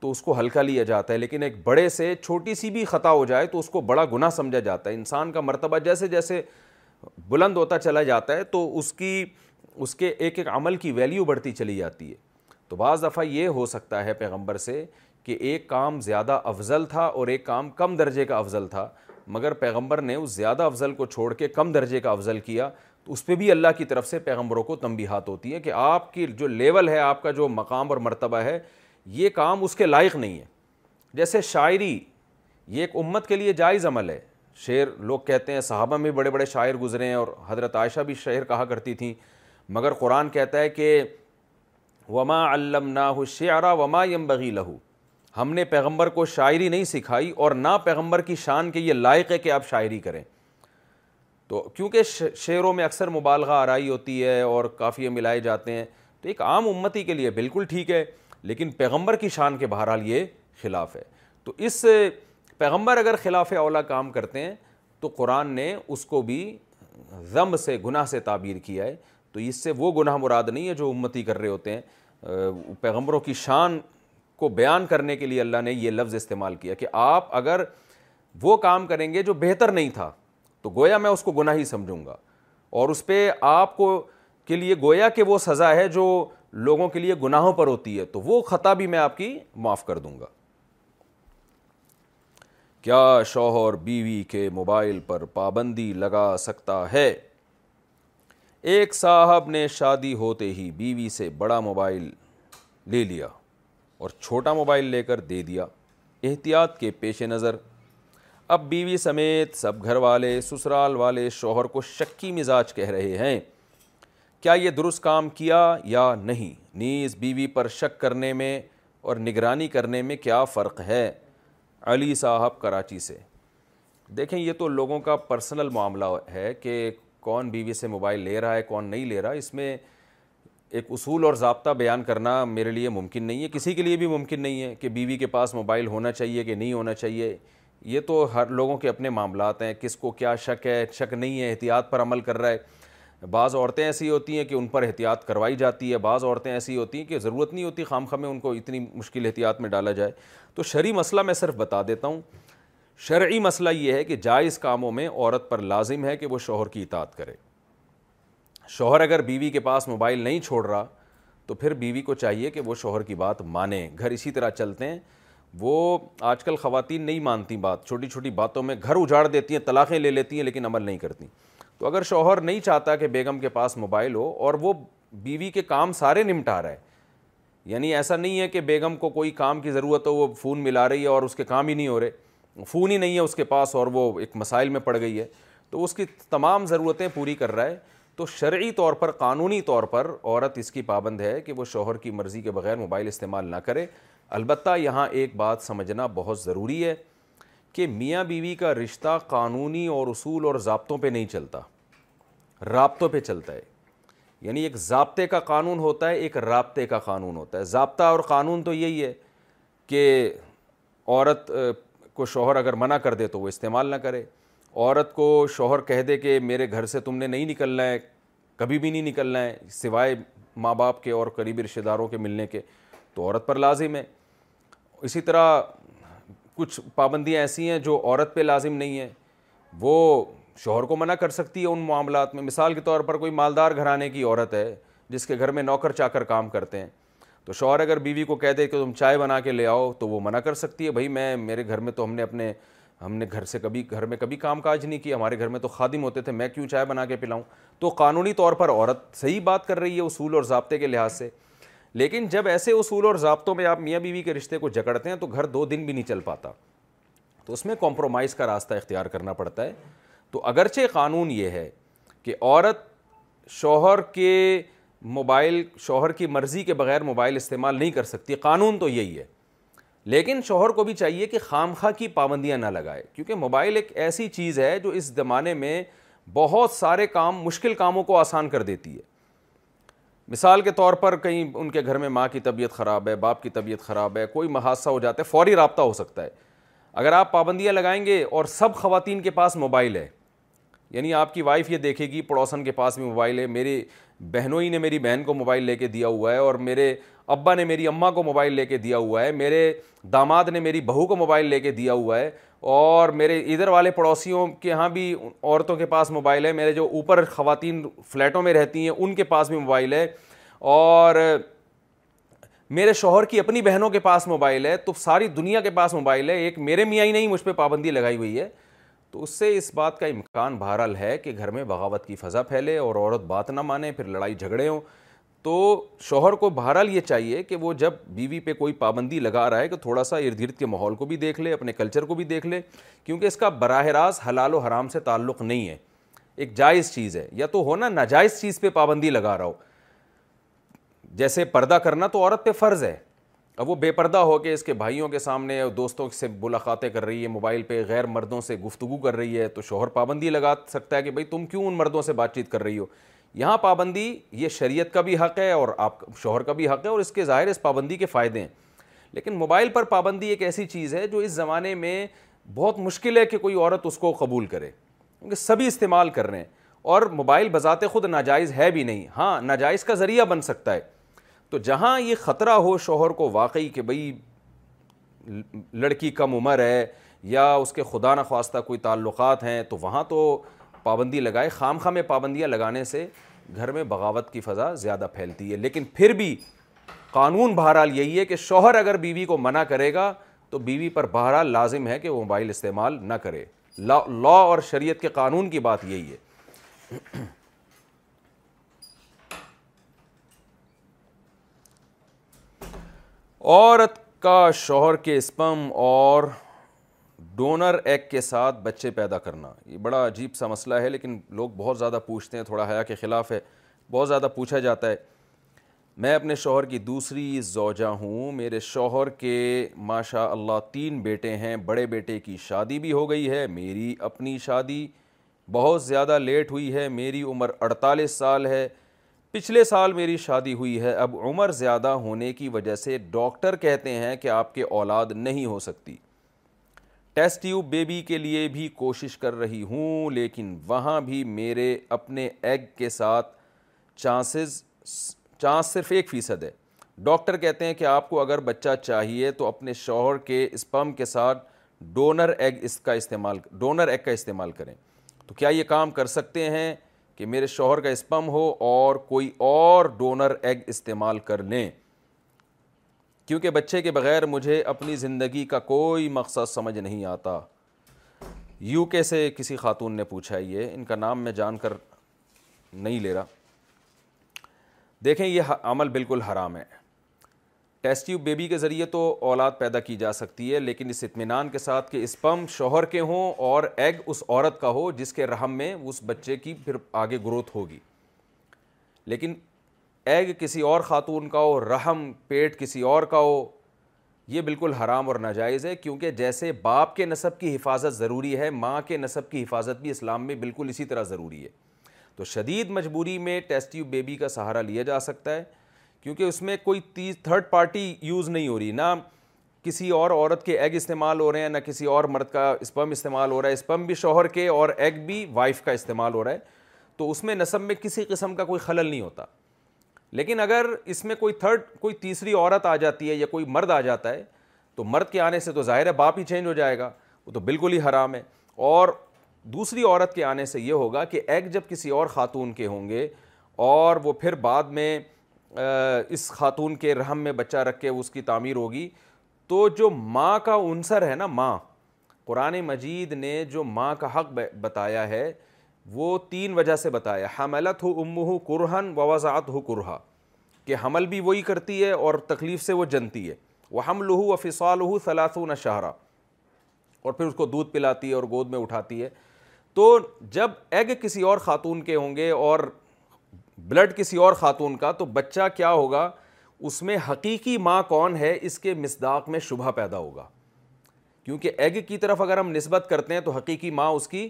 تو اس کو ہلکا لیا جاتا ہے لیکن ایک بڑے سے چھوٹی سی بھی خطا ہو جائے تو اس کو بڑا گناہ سمجھا جاتا ہے انسان کا مرتبہ جیسے جیسے بلند ہوتا چلا جاتا ہے تو اس کی اس کے ایک ایک عمل کی ویلیو بڑھتی چلی جاتی ہے تو بعض دفعہ یہ ہو سکتا ہے پیغمبر سے کہ ایک کام زیادہ افضل تھا اور ایک کام کم درجے کا افضل تھا مگر پیغمبر نے اس زیادہ افضل کو چھوڑ کے کم درجے کا افضل کیا تو اس پہ بھی اللہ کی طرف سے پیغمبروں کو تنبیہات ہوتی ہیں کہ آپ کی جو لیول ہے آپ کا جو مقام اور مرتبہ ہے یہ کام اس کے لائق نہیں ہے جیسے شاعری یہ ایک امت کے لیے جائز عمل ہے شعر لوگ کہتے ہیں صحابہ میں بڑے بڑے شاعر گزرے ہیں اور حضرت عائشہ بھی شعر کہا کرتی تھیں مگر قرآن کہتا ہے کہ وما علم ہو شعرا وما یم بغی لہو ہم نے پیغمبر کو شاعری نہیں سکھائی اور نہ پیغمبر کی شان کے یہ لائق ہے کہ آپ شاعری کریں تو کیونکہ شعروں میں اکثر مبالغہ آرائی ہوتی ہے اور کافی ملائے جاتے ہیں تو ایک عام امتی کے لیے بالکل ٹھیک ہے لیکن پیغمبر کی شان کے بہرحال یہ خلاف ہے تو اس پیغمبر اگر خلاف اولا کام کرتے ہیں تو قرآن نے اس کو بھی ضم سے گناہ سے تعبیر کیا ہے تو اس سے وہ گناہ مراد نہیں ہے جو امتی کر رہے ہوتے ہیں پیغمبروں کی شان کو بیان کرنے کے لیے اللہ نے یہ لفظ استعمال کیا کہ آپ اگر وہ کام کریں گے جو بہتر نہیں تھا تو گویا میں اس کو گناہ ہی سمجھوں گا اور اس پہ آپ کو کے لیے گویا کہ وہ سزا ہے جو لوگوں کے لیے گناہوں پر ہوتی ہے تو وہ خطا بھی میں آپ کی معاف کر دوں گا کیا شوہر بیوی کے موبائل پر پابندی لگا سکتا ہے ایک صاحب نے شادی ہوتے ہی بیوی سے بڑا موبائل لے لیا اور چھوٹا موبائل لے کر دے دیا احتیاط کے پیش نظر اب بیوی سمیت سب گھر والے سسرال والے شوہر کو شکی مزاج کہہ رہے ہیں کیا یہ درست کام کیا یا نہیں نیز بیوی پر شک کرنے میں اور نگرانی کرنے میں کیا فرق ہے علی صاحب کراچی سے دیکھیں یہ تو لوگوں کا پرسنل معاملہ ہے کہ کون بیوی سے موبائل لے رہا ہے کون نہیں لے رہا اس میں ایک اصول اور ضابطہ بیان کرنا میرے لیے ممکن نہیں ہے کسی کے لیے بھی ممکن نہیں ہے کہ بیوی کے پاس موبائل ہونا چاہیے کہ نہیں ہونا چاہیے یہ تو ہر لوگوں کے اپنے معاملات ہیں کس کو کیا شک ہے شک نہیں ہے احتیاط پر عمل کر رہا ہے بعض عورتیں ایسی ہوتی ہیں کہ ان پر احتیاط کروائی جاتی ہے بعض عورتیں ایسی ہوتی ہیں کہ ضرورت نہیں ہوتی خام خامے میں ان کو اتنی مشکل احتیاط میں ڈالا جائے تو شرعی مسئلہ میں صرف بتا دیتا ہوں شرعی مسئلہ یہ ہے کہ جائز کاموں میں عورت پر لازم ہے کہ وہ شوہر کی اطاعت کرے شوہر اگر بیوی کے پاس موبائل نہیں چھوڑ رہا تو پھر بیوی کو چاہیے کہ وہ شوہر کی بات مانے گھر اسی طرح چلتے ہیں وہ آج کل خواتین نہیں مانتی بات چھوٹی چھوٹی باتوں میں گھر اجاڑ دیتی ہیں طلاقیں لے لیتی ہیں لیکن عمل نہیں کرتی تو اگر شوہر نہیں چاہتا کہ بیگم کے پاس موبائل ہو اور وہ بیوی کے کام سارے نمٹا رہا ہے یعنی ایسا نہیں ہے کہ بیگم کو کوئی کام کی ضرورت ہو وہ فون ملا رہی ہے اور اس کے کام ہی نہیں ہو رہے فون ہی نہیں ہے اس کے پاس اور وہ ایک مسائل میں پڑ گئی ہے تو اس کی تمام ضرورتیں پوری کر رہا ہے تو شرعی طور پر قانونی طور پر عورت اس کی پابند ہے کہ وہ شوہر کی مرضی کے بغیر موبائل استعمال نہ کرے البتہ یہاں ایک بات سمجھنا بہت ضروری ہے کہ میاں بیوی کا رشتہ قانونی اور اصول اور ضابطوں پہ نہیں چلتا رابطوں پہ چلتا ہے یعنی ایک ضابطے کا قانون ہوتا ہے ایک رابطے کا قانون ہوتا ہے ضابطہ اور قانون تو یہی ہے کہ عورت کو شوہر اگر منع کر دے تو وہ استعمال نہ کرے عورت کو شوہر کہہ دے کہ میرے گھر سے تم نے نہیں نکلنا ہے کبھی بھی نہیں نکلنا ہے سوائے ماں باپ کے اور قریبی رشتہ داروں کے ملنے کے تو عورت پر لازم ہے اسی طرح کچھ پابندیاں ایسی ہیں جو عورت پہ لازم نہیں ہیں وہ شوہر کو منع کر سکتی ہے ان معاملات میں مثال کے طور پر کوئی مالدار گھرانے کی عورت ہے جس کے گھر میں نوکر چاکر کر کام کرتے ہیں تو شوہر اگر بیوی کو کہہ دے کہ تم چائے بنا کے لے آؤ تو وہ منع کر سکتی ہے بھائی میں میرے گھر میں تو ہم نے اپنے ہم نے گھر سے کبھی گھر میں کبھی کام کاج نہیں کی ہمارے گھر میں تو خادم ہوتے تھے میں کیوں چائے بنا کے پلاؤں تو قانونی طور پر عورت صحیح بات کر رہی ہے اصول اور ضابطے کے لحاظ سے لیکن جب ایسے اصول اور ضابطوں میں آپ میاں بیوی کے رشتے کو جکڑتے ہیں تو گھر دو دن بھی نہیں چل پاتا تو اس میں کمپرومائز کا راستہ اختیار کرنا پڑتا ہے تو اگرچہ قانون یہ ہے کہ عورت شوہر کے موبائل شوہر کی مرضی کے بغیر موبائل استعمال نہیں کر سکتی قانون تو یہی ہے لیکن شوہر کو بھی چاہیے کہ خام خواہ کی پابندیاں نہ لگائے کیونکہ موبائل ایک ایسی چیز ہے جو اس زمانے میں بہت سارے کام مشکل کاموں کو آسان کر دیتی ہے مثال کے طور پر کہیں ان کے گھر میں ماں کی طبیعت خراب ہے باپ کی طبیعت خراب ہے کوئی محادثہ ہو جاتا ہے فوری رابطہ ہو سکتا ہے اگر آپ پابندیاں لگائیں گے اور سب خواتین کے پاس موبائل ہے یعنی آپ کی وائف یہ دیکھے گی پڑوسن کے پاس بھی موبائل ہے میری بہنوں ہی نے میری بہن کو موبائل لے کے دیا ہوا ہے اور میرے ابا نے میری اماں کو موبائل لے کے دیا ہوا ہے میرے داماد نے میری بہو کو موبائل لے کے دیا ہوا ہے اور میرے ادھر والے پڑوسیوں کے یہاں بھی عورتوں کے پاس موبائل ہے میرے جو اوپر خواتین فلیٹوں میں رہتی ہیں ان کے پاس بھی موبائل ہے اور میرے شوہر کی اپنی بہنوں کے پاس موبائل ہے تو ساری دنیا کے پاس موبائل ہے ایک میرے میاں ہی نہیں مجھ پہ پابندی لگائی ہوئی ہے تو اس سے اس بات کا امکان بہرحال ہے کہ گھر میں بغاوت کی فضا پھیلے اور عورت بات نہ مانے پھر لڑائی جھگڑے ہوں تو شوہر کو بہرحال یہ چاہیے کہ وہ جب بیوی پہ کوئی پابندی لگا رہا ہے تو تھوڑا سا ارد گرد کے ماحول کو بھی دیکھ لے اپنے کلچر کو بھی دیکھ لے کیونکہ اس کا براہ راست حلال و حرام سے تعلق نہیں ہے ایک جائز چیز ہے یا تو ہونا ناجائز چیز پہ پابندی لگا رہا ہو جیسے پردہ کرنا تو عورت پہ فرض ہے اب وہ بے پردہ ہو کے اس کے بھائیوں کے سامنے دوستوں سے ملاقاتیں کر رہی ہے موبائل پہ غیر مردوں سے گفتگو کر رہی ہے تو شوہر پابندی لگا سکتا ہے کہ بھائی تم کیوں ان مردوں سے بات چیت کر رہی ہو یہاں پابندی یہ شریعت کا بھی حق ہے اور آپ شوہر کا بھی حق ہے اور اس کے ظاہر اس پابندی کے فائدے ہیں لیکن موبائل پر پابندی ایک ایسی چیز ہے جو اس زمانے میں بہت مشکل ہے کہ کوئی عورت اس کو قبول کرے کیونکہ سبھی استعمال کر رہے ہیں اور موبائل بذات خود ناجائز ہے بھی نہیں ہاں ناجائز کا ذریعہ بن سکتا ہے تو جہاں یہ خطرہ ہو شوہر کو واقعی کہ بھئی لڑکی کم عمر ہے یا اس کے خدا نخواستہ کوئی تعلقات ہیں تو وہاں تو پابندی لگائے خام خام میں پابندیاں لگانے سے گھر میں بغاوت کی فضا زیادہ پھیلتی ہے لیکن پھر بھی قانون بہرحال یہی ہے کہ شوہر اگر بیوی کو منع کرے گا تو بیوی پر بہرحال لازم ہے کہ وہ موبائل استعمال نہ کرے لا لا اور شریعت کے قانون کی بات یہی ہے عورت کا شوہر کے اسپم اور ڈونر ایک کے ساتھ بچے پیدا کرنا یہ بڑا عجیب سا مسئلہ ہے لیکن لوگ بہت زیادہ پوچھتے ہیں تھوڑا حیا کے خلاف ہے بہت زیادہ پوچھا جاتا ہے میں اپنے شوہر کی دوسری زوجہ ہوں میرے شوہر کے ماشاء اللہ تین بیٹے ہیں بڑے بیٹے کی شادی بھی ہو گئی ہے میری اپنی شادی بہت زیادہ لیٹ ہوئی ہے میری عمر اڑتالیس سال ہے پچھلے سال میری شادی ہوئی ہے اب عمر زیادہ ہونے کی وجہ سے ڈاکٹر کہتے ہیں کہ آپ کے اولاد نہیں ہو سکتی ٹیسٹ ٹیوب بیبی کے لیے بھی کوشش کر رہی ہوں لیکن وہاں بھی میرے اپنے ایگ کے ساتھ چانسز چانس صرف ایک فیصد ہے ڈاکٹر کہتے ہیں کہ آپ کو اگر بچہ چاہیے تو اپنے شوہر کے اسپم کے ساتھ ڈونر ایگ اس کا استعمال ڈونر ایگ کا استعمال کریں تو کیا یہ کام کر سکتے ہیں کہ میرے شوہر کا اسپم ہو اور کوئی اور ڈونر ایگ استعمال کر لیں کیونکہ بچے کے بغیر مجھے اپنی زندگی کا کوئی مقصد سمجھ نہیں آتا یو کے سے کسی خاتون نے پوچھا یہ ان کا نام میں جان کر نہیں لے رہا دیکھیں یہ عمل بالکل حرام ہے ٹیسٹیو بیبی کے ذریعے تو اولاد پیدا کی جا سکتی ہے لیکن اس اطمینان کے ساتھ کہ اسپم شوہر کے ہوں اور ایگ اس عورت کا ہو جس کے رحم میں اس بچے کی پھر آگے گروتھ ہوگی لیکن ایگ کسی اور خاتون کا ہو رحم پیٹ کسی اور کا ہو یہ بالکل حرام اور ناجائز ہے کیونکہ جیسے باپ کے نصب کی حفاظت ضروری ہے ماں کے نصب کی حفاظت بھی اسلام میں بالکل اسی طرح ضروری ہے تو شدید مجبوری میں ٹیسٹیو بیبی کا سہارا لیا جا سکتا ہے کیونکہ اس میں کوئی تیز تھرڈ پارٹی یوز نہیں ہو رہی نہ کسی اور عورت کے ایگ استعمال ہو رہے ہیں نہ کسی اور مرد کا اسپم استعمال ہو رہا ہے اسپم بھی شوہر کے اور ایگ بھی وائف کا استعمال ہو رہا ہے تو اس میں نصب میں کسی قسم کا کوئی خلل نہیں ہوتا لیکن اگر اس میں کوئی تھرڈ کوئی تیسری عورت آ جاتی ہے یا کوئی مرد آ جاتا ہے تو مرد کے آنے سے تو ظاہر ہے باپ ہی چینج ہو جائے گا وہ تو بالکل ہی حرام ہے اور دوسری عورت کے آنے سے یہ ہوگا کہ ایک جب کسی اور خاتون کے ہوں گے اور وہ پھر بعد میں اس خاتون کے رحم میں بچہ رکھ کے اس کی تعمیر ہوگی تو جو ماں کا عنصر ہے نا ماں قرآن مجید نے جو ماں کا حق بتایا ہے وہ تین وجہ سے بتایا حملت ہو ام ہو قرہن و وضاحت ہو قرحا کہ حمل بھی وہی کرتی ہے اور تکلیف سے وہ جنتی ہے وہ حمل ہو و فصال ہو ثلاثون و اور پھر اس کو دودھ پلاتی ہے اور گود میں اٹھاتی ہے تو جب ایگ کسی اور خاتون کے ہوں گے اور بلڈ کسی اور خاتون کا تو بچہ کیا ہوگا اس میں حقیقی ماں کون ہے اس کے مصداق میں شبہ پیدا ہوگا کیونکہ ایگ کی طرف اگر ہم نسبت کرتے ہیں تو حقیقی ماں اس کی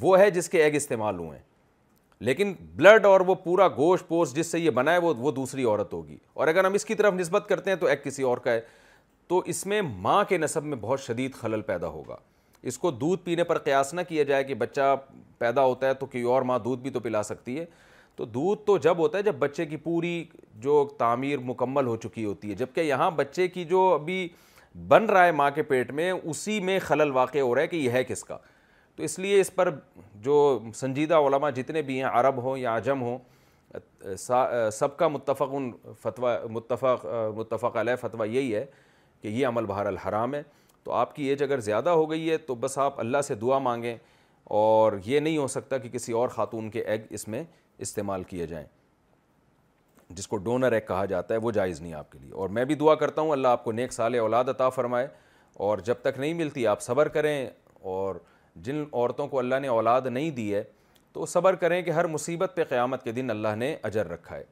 وہ ہے جس کے ایگ استعمال ہوئے ہیں لیکن بلڈ اور وہ پورا گوشت پوسٹ جس سے یہ بنا ہے وہ دوسری عورت ہوگی اور اگر ہم اس کی طرف نسبت کرتے ہیں تو ایگ کسی اور کا ہے تو اس میں ماں کے نصب میں بہت شدید خلل پیدا ہوگا اس کو دودھ پینے پر قیاس نہ کیا جائے کہ بچہ پیدا ہوتا ہے تو کوئی اور ماں دودھ بھی تو پلا سکتی ہے تو دودھ تو جب ہوتا ہے جب بچے کی پوری جو تعمیر مکمل ہو چکی ہوتی ہے جبکہ یہاں بچے کی جو ابھی بن رہا ہے ماں کے پیٹ میں اسی میں خلل واقع ہو رہا ہے کہ یہ ہے کس کا تو اس لیے اس پر جو سنجیدہ علماء جتنے بھی ہیں عرب ہوں یا عجم ہوں سب کا ان فتویٰ متفق متفق علیہ فتویٰ یہی ہے کہ یہ عمل بہر الحرام ہے تو آپ کی ایج اگر زیادہ ہو گئی ہے تو بس آپ اللہ سے دعا مانگیں اور یہ نہیں ہو سکتا کہ کسی اور خاتون کے ایگ اس میں استعمال کیے جائیں جس کو ڈونر ایگ کہا جاتا ہے وہ جائز نہیں آپ کے لیے اور میں بھی دعا کرتا ہوں اللہ آپ کو نیک سال اولاد عطا فرمائے اور جب تک نہیں ملتی آپ صبر کریں اور جن عورتوں کو اللہ نے اولاد نہیں دی ہے تو صبر کریں کہ ہر مصیبت پہ قیامت کے دن اللہ نے اجر رکھا ہے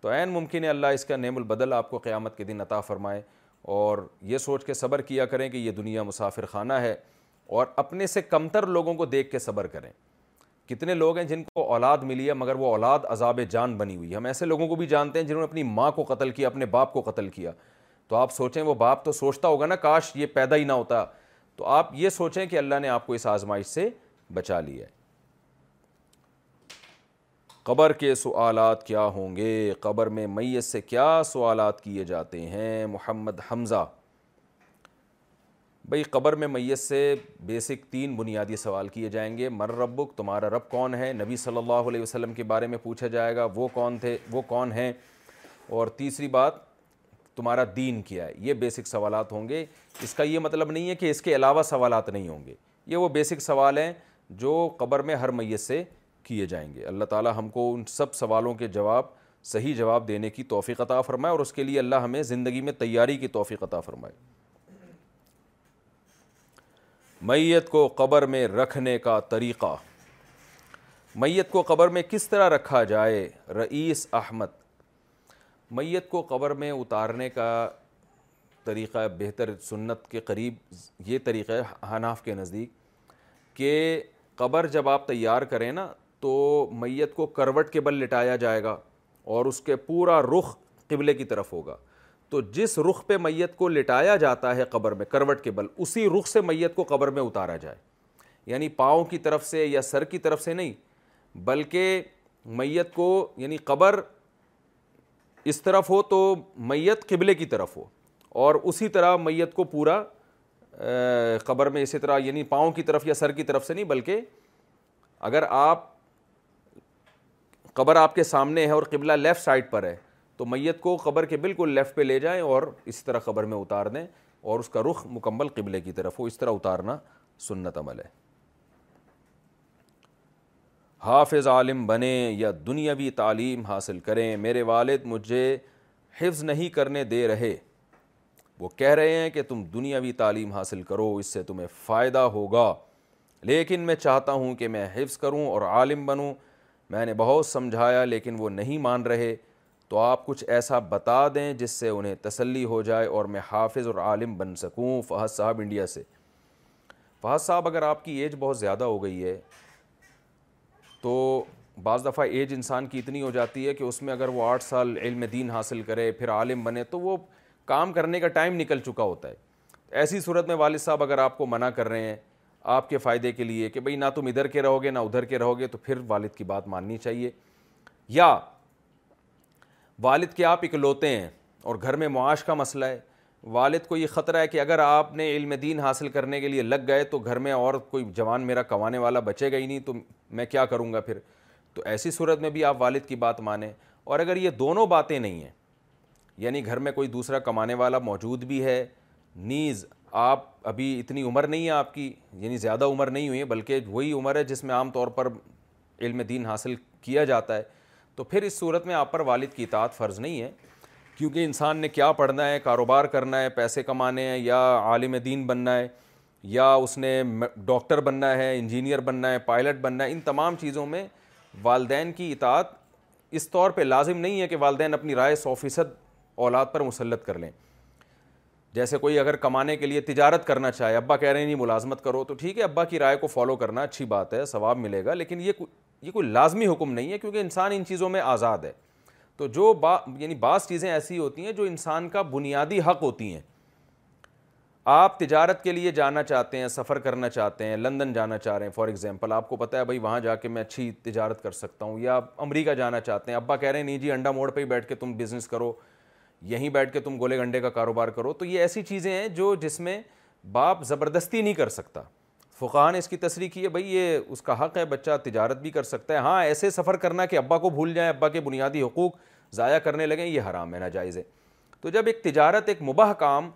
تو عین ممکن ہے اللہ اس کا نعم البدل آپ کو قیامت کے دن عطا فرمائے اور یہ سوچ کے صبر کیا کریں کہ یہ دنیا مسافر خانہ ہے اور اپنے سے کمتر لوگوں کو دیکھ کے صبر کریں کتنے لوگ ہیں جن کو اولاد ملی ہے مگر وہ اولاد عذاب جان بنی ہوئی ہے ہم ایسے لوگوں کو بھی جانتے ہیں جنہوں نے اپنی ماں کو قتل کیا اپنے باپ کو قتل کیا تو آپ سوچیں وہ باپ تو سوچتا ہوگا نا کاش یہ پیدا ہی نہ ہوتا تو آپ یہ سوچیں کہ اللہ نے آپ کو اس آزمائش سے بچا لیا ہے قبر کے سوالات کیا ہوں گے قبر میں میت سے کیا سوالات کیے جاتے ہیں محمد حمزہ بھائی قبر میں میت سے بیسک تین بنیادی سوال کیے جائیں گے مر ربک تمہارا رب کون ہے نبی صلی اللہ علیہ وسلم کے بارے میں پوچھا جائے گا وہ کون تھے وہ کون ہیں اور تیسری بات تمہارا دین کیا ہے یہ بیسک سوالات ہوں گے اس کا یہ مطلب نہیں ہے کہ اس کے علاوہ سوالات نہیں ہوں گے یہ وہ بیسک سوال ہیں جو قبر میں ہر میت سے کیے جائیں گے اللہ تعالیٰ ہم کو ان سب سوالوں کے جواب صحیح جواب دینے کی توفیق عطا فرمائے اور اس کے لیے اللہ ہمیں زندگی میں تیاری کی توفیق عطا فرمائے میت کو قبر میں رکھنے کا طریقہ میت کو قبر میں کس طرح رکھا جائے رئیس احمد میت کو قبر میں اتارنے کا طریقہ بہتر سنت کے قریب یہ طریقہ ہے حناف کے نزدیک کہ قبر جب آپ تیار کریں نا تو میت کو کروٹ کے بل لٹایا جائے گا اور اس کے پورا رخ قبلے کی طرف ہوگا تو جس رخ پہ میت کو لٹایا جاتا ہے قبر میں کروٹ کے بل اسی رخ سے میت کو قبر میں اتارا جائے یعنی پاؤں کی طرف سے یا سر کی طرف سے نہیں بلکہ میت کو یعنی قبر اس طرف ہو تو میت قبلے کی طرف ہو اور اسی طرح میت کو پورا قبر میں اسی طرح یعنی پاؤں کی طرف یا سر کی طرف سے نہیں بلکہ اگر آپ قبر آپ کے سامنے ہے اور قبلہ لیفٹ سائڈ پر ہے تو میت کو قبر کے بالکل لیفٹ پہ لے جائیں اور اسی طرح قبر میں اتار دیں اور اس کا رخ مکمل قبلے کی طرف ہو اس طرح اتارنا سنت عمل ہے حافظ عالم بنیں یا دنیاوی تعلیم حاصل کریں میرے والد مجھے حفظ نہیں کرنے دے رہے وہ کہہ رہے ہیں کہ تم دنیاوی تعلیم حاصل کرو اس سے تمہیں فائدہ ہوگا لیکن میں چاہتا ہوں کہ میں حفظ کروں اور عالم بنوں میں نے بہت سمجھایا لیکن وہ نہیں مان رہے تو آپ کچھ ایسا بتا دیں جس سے انہیں تسلی ہو جائے اور میں حافظ اور عالم بن سکوں فہد صاحب انڈیا سے فہد صاحب اگر آپ کی ایج بہت زیادہ ہو گئی ہے تو بعض دفعہ ایج انسان کی اتنی ہو جاتی ہے کہ اس میں اگر وہ آٹھ سال علم دین حاصل کرے پھر عالم بنے تو وہ کام کرنے کا ٹائم نکل چکا ہوتا ہے ایسی صورت میں والد صاحب اگر آپ کو منع کر رہے ہیں آپ کے فائدے کے لیے کہ بھئی نہ تم ادھر کے رہو گے نہ ادھر کے رہو گے تو پھر والد کی بات ماننی چاہیے یا والد کے آپ اکلوتے ہیں اور گھر میں معاش کا مسئلہ ہے والد کو یہ خطرہ ہے کہ اگر آپ نے علم دین حاصل کرنے کے لیے لگ گئے تو گھر میں اور کوئی جوان میرا کمانے والا بچے گئی نہیں تو میں کیا کروں گا پھر تو ایسی صورت میں بھی آپ والد کی بات مانیں اور اگر یہ دونوں باتیں نہیں ہیں یعنی گھر میں کوئی دوسرا کمانے والا موجود بھی ہے نیز آپ ابھی اتنی عمر نہیں ہے آپ کی یعنی زیادہ عمر نہیں ہوئی ہے بلکہ وہی عمر ہے جس میں عام طور پر علم دین حاصل کیا جاتا ہے تو پھر اس صورت میں آپ پر والد کی اطاعت فرض نہیں ہے کیونکہ انسان نے کیا پڑھنا ہے کاروبار کرنا ہے پیسے کمانے ہیں یا عالم دین بننا ہے یا اس نے ڈاکٹر بننا ہے انجینئر بننا ہے پائلٹ بننا ہے ان تمام چیزوں میں والدین کی اطاعت اس طور پہ لازم نہیں ہے کہ والدین اپنی رائے سو فیصد اولاد پر مسلط کر لیں جیسے کوئی اگر کمانے کے لیے تجارت کرنا چاہے ابا کہہ رہے ہیں نہیں ملازمت کرو تو ٹھیک ہے ابا کی رائے کو فالو کرنا اچھی بات ہے ثواب ملے گا لیکن یہ کوئی لازمی حکم نہیں ہے کیونکہ انسان ان چیزوں میں آزاد ہے تو جو با یعنی بعض چیزیں ایسی ہوتی ہیں جو انسان کا بنیادی حق ہوتی ہیں آپ تجارت کے لیے جانا چاہتے ہیں سفر کرنا چاہتے ہیں لندن جانا چاہ رہے ہیں فار ایگزامپل آپ کو پتہ ہے بھائی وہاں جا کے میں اچھی تجارت کر سکتا ہوں یا امریکہ جانا چاہتے ہیں ابا کہہ رہے ہیں نہیں جی انڈا موڑ پہ ہی بیٹھ کے تم بزنس کرو یہیں بیٹھ کے تم گولے گنڈے کا کاروبار کرو تو یہ ایسی چیزیں ہیں جو جس میں باپ زبردستی نہیں کر سکتا فقہ نے اس کی تصریح کی ہے بھائی یہ اس کا حق ہے بچہ تجارت بھی کر سکتا ہے ہاں ایسے سفر کرنا کہ ابا کو بھول جائیں ابا کے بنیادی حقوق ضائع کرنے لگیں یہ حرام ہے ناجائز ہے تو جب ایک تجارت ایک مباح کام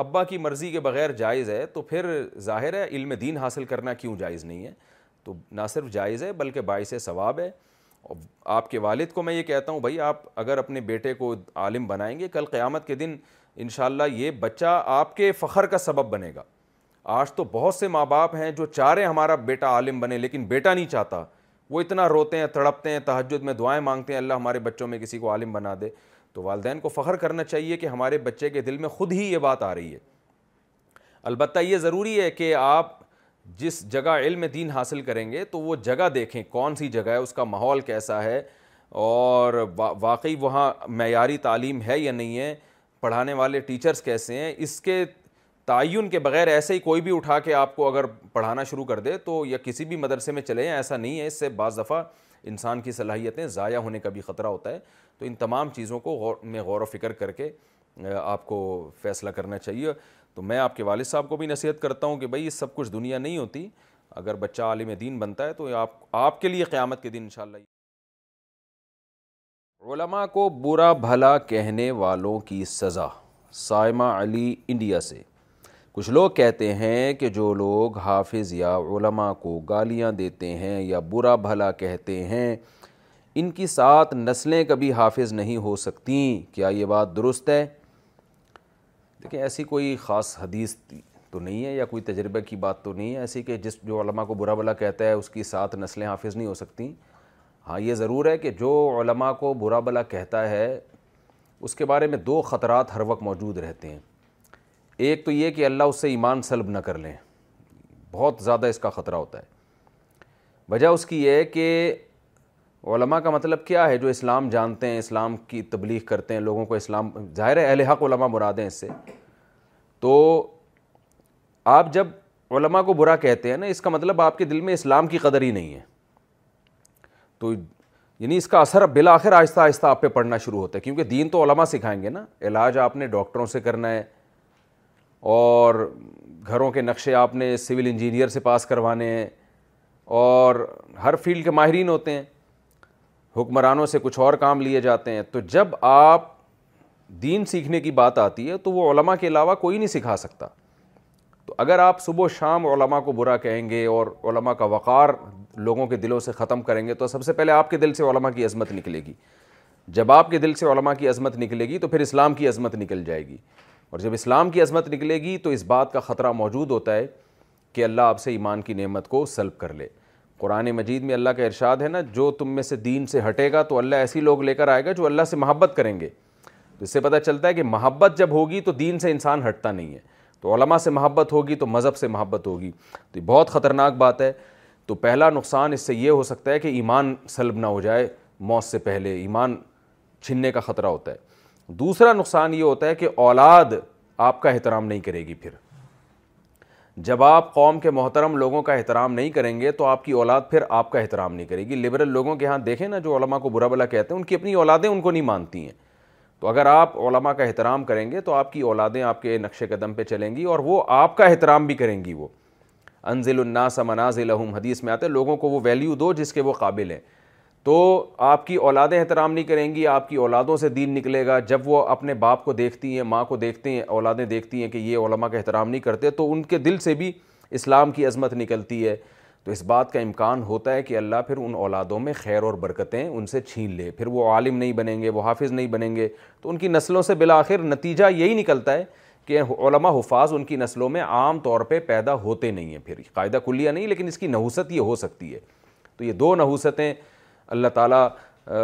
ابا کی مرضی کے بغیر جائز ہے تو پھر ظاہر ہے علم دین حاصل کرنا کیوں جائز نہیں ہے تو نہ صرف جائز ہے بلکہ باعث ثواب ہے آپ کے والد کو میں یہ کہتا ہوں بھائی آپ اگر اپنے بیٹے کو عالم بنائیں گے کل قیامت کے دن انشاءاللہ یہ بچہ آپ کے فخر کا سبب بنے گا آج تو بہت سے ماں باپ ہیں جو چاہ رہے ہیں ہمارا بیٹا عالم بنے لیکن بیٹا نہیں چاہتا وہ اتنا روتے ہیں تڑپتے ہیں تحجد میں دعائیں مانگتے ہیں اللہ ہمارے بچوں میں کسی کو عالم بنا دے تو والدین کو فخر کرنا چاہیے کہ ہمارے بچے کے دل میں خود ہی یہ بات آ رہی ہے البتہ یہ ضروری ہے کہ آپ جس جگہ علم دین حاصل کریں گے تو وہ جگہ دیکھیں کون سی جگہ ہے اس کا ماحول کیسا ہے اور واقعی وہاں معیاری تعلیم ہے یا نہیں ہے پڑھانے والے ٹیچرز کیسے ہیں اس کے تعین کے بغیر ایسے ہی کوئی بھی اٹھا کے آپ کو اگر پڑھانا شروع کر دے تو یا کسی بھی مدرسے میں چلے ایسا نہیں ہے اس سے بعض دفعہ انسان کی صلاحیتیں ضائع ہونے کا بھی خطرہ ہوتا ہے تو ان تمام چیزوں کو غور میں غور و فکر کر کے آپ کو فیصلہ کرنا چاہیے تو میں آپ کے والد صاحب کو بھی نصیحت کرتا ہوں کہ بھائی یہ سب کچھ دنیا نہیں ہوتی اگر بچہ عالم دین بنتا ہے تو آپ آپ کے لیے قیامت کے دن انشاءاللہ علماء کو برا بھلا کہنے والوں کی سزا سائمہ علی انڈیا سے کچھ لوگ کہتے ہیں کہ جو لوگ حافظ یا علماء کو گالیاں دیتے ہیں یا برا بھلا کہتے ہیں ان کی سات نسلیں کبھی حافظ نہیں ہو سکتیں کیا یہ بات درست ہے دیکھیں ایسی کوئی خاص حدیث تو نہیں ہے یا کوئی تجربے کی بات تو نہیں ہے ایسی کہ جس جو علماء کو برا بھلا کہتا ہے اس کی سات نسلیں حافظ نہیں ہو سکتیں ہاں یہ ضرور ہے کہ جو علماء کو برا بھلا کہتا ہے اس کے بارے میں دو خطرات ہر وقت موجود رہتے ہیں ایک تو یہ کہ اللہ اس سے ایمان سلب نہ کر لیں بہت زیادہ اس کا خطرہ ہوتا ہے وجہ اس کی یہ ہے کہ علماء کا مطلب کیا ہے جو اسلام جانتے ہیں اسلام کی تبلیغ کرتے ہیں لوگوں کو اسلام ظاہر ہے اہل حق علماء مراد ہیں اس سے تو آپ جب علماء کو برا کہتے ہیں نا اس کا مطلب آپ کے دل میں اسلام کی قدر ہی نہیں ہے تو یعنی اس کا اثر بالآخر آہستہ آہستہ آپ پہ پڑھنا شروع ہوتا ہے کیونکہ دین تو علماء سکھائیں گے نا علاج آپ نے ڈاکٹروں سے کرنا ہے اور گھروں کے نقشے آپ نے سول انجینئر سے پاس کروانے ہیں اور ہر فیلڈ کے ماہرین ہوتے ہیں حکمرانوں سے کچھ اور کام لیے جاتے ہیں تو جب آپ دین سیکھنے کی بات آتی ہے تو وہ علماء کے علاوہ کوئی نہیں سکھا سکتا تو اگر آپ صبح و شام علماء کو برا کہیں گے اور علماء کا وقار لوگوں کے دلوں سے ختم کریں گے تو سب سے پہلے آپ کے دل سے علماء کی عظمت نکلے گی جب آپ کے دل سے علماء کی عظمت نکلے گی تو پھر اسلام کی عظمت نکل جائے گی اور جب اسلام کی عظمت نکلے گی تو اس بات کا خطرہ موجود ہوتا ہے کہ اللہ آپ سے ایمان کی نعمت کو سلب کر لے قرآن مجید میں اللہ کا ارشاد ہے نا جو تم میں سے دین سے ہٹے گا تو اللہ ایسی لوگ لے کر آئے گا جو اللہ سے محبت کریں گے تو اس سے پتہ چلتا ہے کہ محبت جب ہوگی تو دین سے انسان ہٹتا نہیں ہے تو علماء سے محبت ہوگی تو مذہب سے محبت ہوگی تو یہ بہت خطرناک بات ہے تو پہلا نقصان اس سے یہ ہو سکتا ہے کہ ایمان سلب نہ ہو جائے موت سے پہلے ایمان چھننے کا خطرہ ہوتا ہے دوسرا نقصان یہ ہوتا ہے کہ اولاد آپ کا احترام نہیں کرے گی پھر جب آپ قوم کے محترم لوگوں کا احترام نہیں کریں گے تو آپ کی اولاد پھر آپ کا احترام نہیں کرے گی لبرل لوگوں کے ہاں دیکھیں نا جو علماء کو برا بلا کہتے ہیں ان کی اپنی اولادیں ان کو نہیں مانتی ہیں تو اگر آپ علماء کا احترام کریں گے تو آپ کی اولادیں آپ کے نقش قدم پہ چلیں گی اور وہ آپ کا احترام بھی کریں گی وہ انزل الناس مناز الحم حدیث میں آتے ہیں لوگوں کو وہ ویلیو دو جس کے وہ قابل ہیں تو آپ کی اولادیں احترام نہیں کریں گی آپ کی اولادوں سے دین نکلے گا جب وہ اپنے باپ کو دیکھتی ہیں ماں کو دیکھتی ہیں اولادیں دیکھتی ہیں کہ یہ علماء کا احترام نہیں کرتے تو ان کے دل سے بھی اسلام کی عظمت نکلتی ہے تو اس بات کا امکان ہوتا ہے کہ اللہ پھر ان اولادوں میں خیر اور برکتیں ان سے چھین لے پھر وہ عالم نہیں بنیں گے وہ حافظ نہیں بنیں گے تو ان کی نسلوں سے بالآخر نتیجہ یہی نکلتا ہے کہ علماء حفاظ ان کی نسلوں میں عام طور پہ پیدا ہوتے نہیں ہیں پھر قاعدہ کلیہ نہیں لیکن اس کی نحوست یہ ہو سکتی ہے تو یہ دو نحوستیں اللہ تعالیٰ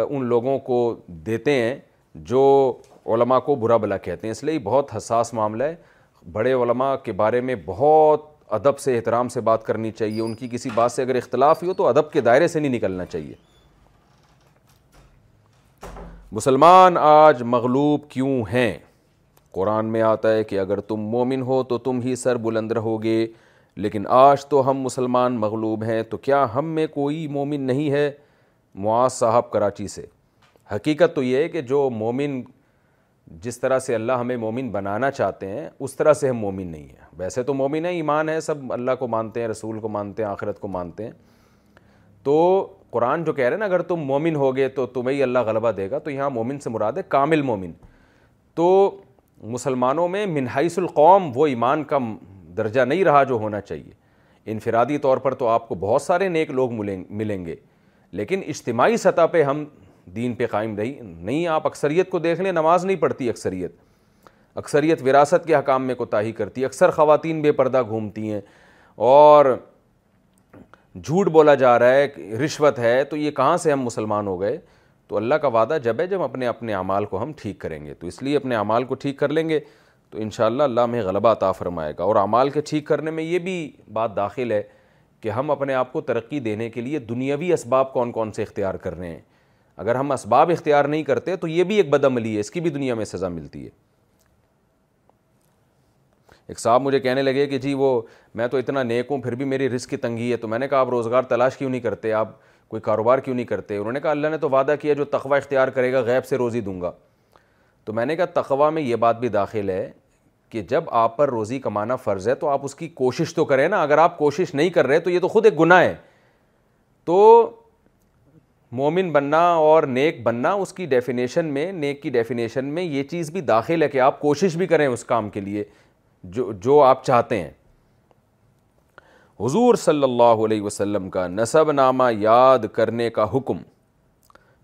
ان لوگوں کو دیتے ہیں جو علماء کو برا بلا کہتے ہیں اس لیے بہت حساس معاملہ ہے بڑے علماء کے بارے میں بہت ادب سے احترام سے بات کرنی چاہیے ان کی کسی بات سے اگر اختلاف ہی ہو تو ادب کے دائرے سے نہیں نکلنا چاہیے مسلمان آج مغلوب کیوں ہیں قرآن میں آتا ہے کہ اگر تم مومن ہو تو تم ہی سر بلندر رہو گے لیکن آج تو ہم مسلمان مغلوب ہیں تو کیا ہم میں کوئی مومن نہیں ہے معاذ صاحب کراچی سے حقیقت تو یہ ہے کہ جو مومن جس طرح سے اللہ ہمیں مومن بنانا چاہتے ہیں اس طرح سے ہم مومن نہیں ہیں ویسے تو مومن ہیں ایمان ہے سب اللہ کو مانتے ہیں رسول کو مانتے ہیں آخرت کو مانتے ہیں تو قرآن جو کہہ رہے ہیں نا اگر تم مومن ہوگے تو تمہیں اللہ غلبہ دے گا تو یہاں مومن سے مراد ہے کامل مومن تو مسلمانوں میں منحیث القوم وہ ایمان کا درجہ نہیں رہا جو ہونا چاہیے انفرادی طور پر تو آپ کو بہت سارے نیک لوگ ملیں ملیں گے لیکن اجتماعی سطح پہ ہم دین پہ قائم رہی نہیں آپ اکثریت کو دیکھ لیں نماز نہیں پڑھتی اکثریت اکثریت وراثت کے حکام میں کوتاہی کرتی اکثر خواتین بے پردہ گھومتی ہیں اور جھوٹ بولا جا رہا ہے رشوت ہے تو یہ کہاں سے ہم مسلمان ہو گئے تو اللہ کا وعدہ جب ہے جب اپنے اپنے اعمال کو ہم ٹھیک کریں گے تو اس لیے اپنے اعمال کو ٹھیک کر لیں گے تو انشاءاللہ اللہ اللہ میں غلبہ فرمائے گا اور اعمال کے ٹھیک کرنے میں یہ بھی بات داخل ہے کہ ہم اپنے آپ کو ترقی دینے کے لیے دنیاوی اسباب کون کون سے اختیار کر رہے ہیں اگر ہم اسباب اختیار نہیں کرتے تو یہ بھی ایک بدعملی ہے اس کی بھی دنیا میں سزا ملتی ہے ایک صاحب مجھے کہنے لگے کہ جی وہ میں تو اتنا نیک ہوں پھر بھی میری رزق کی تنگی ہے تو میں نے کہا آپ روزگار تلاش کیوں نہیں کرتے آپ کوئی کاروبار کیوں نہیں کرتے انہوں نے کہا اللہ نے تو وعدہ کیا جو تقوی اختیار کرے گا غیب سے روزی دوں گا تو میں نے کہا تقوی میں یہ بات بھی داخل ہے کہ جب آپ پر روزی کمانا فرض ہے تو آپ اس کی کوشش تو کریں نا اگر آپ کوشش نہیں کر رہے تو یہ تو خود ایک گناہ ہے تو مومن بننا اور نیک بننا اس کی ڈیفینیشن میں نیک کی ڈیفینیشن میں یہ چیز بھی داخل ہے کہ آپ کوشش بھی کریں اس کام کے لیے جو جو آپ چاہتے ہیں حضور صلی اللہ علیہ وسلم کا نصب نامہ یاد کرنے کا حکم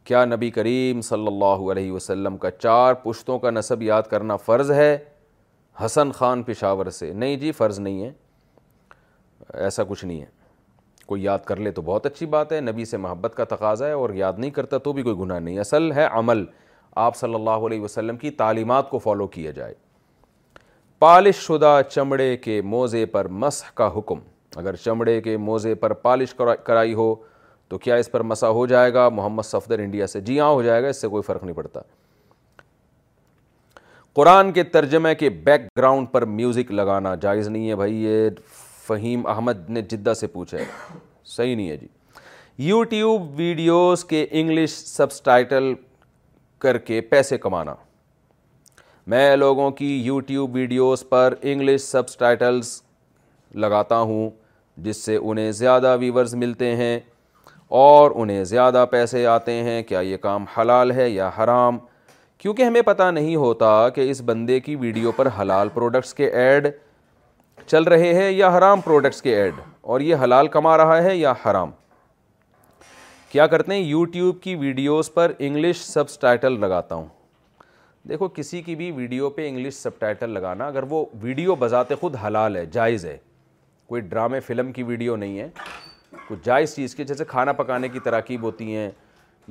کیا نبی کریم صلی اللہ علیہ وسلم کا چار پشتوں کا نصب یاد کرنا فرض ہے حسن خان پشاور سے نہیں جی فرض نہیں ہے ایسا کچھ نہیں ہے کوئی یاد کر لے تو بہت اچھی بات ہے نبی سے محبت کا تقاضا ہے اور یاد نہیں کرتا تو بھی کوئی گناہ نہیں اصل ہے عمل آپ صلی اللہ علیہ وسلم کی تعلیمات کو فالو کیا جائے پالش شدہ چمڑے کے موزے پر مسح کا حکم اگر چمڑے کے موزے پر پالش کرائی ہو تو کیا اس پر مسح ہو جائے گا محمد صفدر انڈیا سے جی ہاں ہو جائے گا اس سے کوئی فرق نہیں پڑتا قرآن کے ترجمے کے بیک گراؤنڈ پر میوزک لگانا جائز نہیں ہے بھائی یہ فہیم احمد نے جدہ سے پوچھا ہے صحیح نہیں ہے جی یوٹیوب ویڈیوز کے انگلش سبسٹائٹل کر کے پیسے کمانا میں لوگوں کی یوٹیوب ویڈیوز پر انگلش سبسٹائٹلس لگاتا ہوں جس سے انہیں زیادہ ویورز ملتے ہیں اور انہیں زیادہ پیسے آتے ہیں کیا یہ کام حلال ہے یا حرام کیونکہ ہمیں پتہ نہیں ہوتا کہ اس بندے کی ویڈیو پر حلال پروڈکٹس کے ایڈ چل رہے ہیں یا حرام پروڈکٹس کے ایڈ اور یہ حلال کما رہا ہے یا حرام کیا کرتے ہیں یوٹیوب کی ویڈیوز پر انگلش سب ٹائٹل لگاتا ہوں دیکھو کسی کی بھی ویڈیو پہ انگلش سب ٹائٹل لگانا اگر وہ ویڈیو بذات خود حلال ہے جائز ہے کوئی ڈرامے فلم کی ویڈیو نہیں ہے کوئی جائز چیز کی جیسے کھانا پکانے کی تراکیب ہوتی ہیں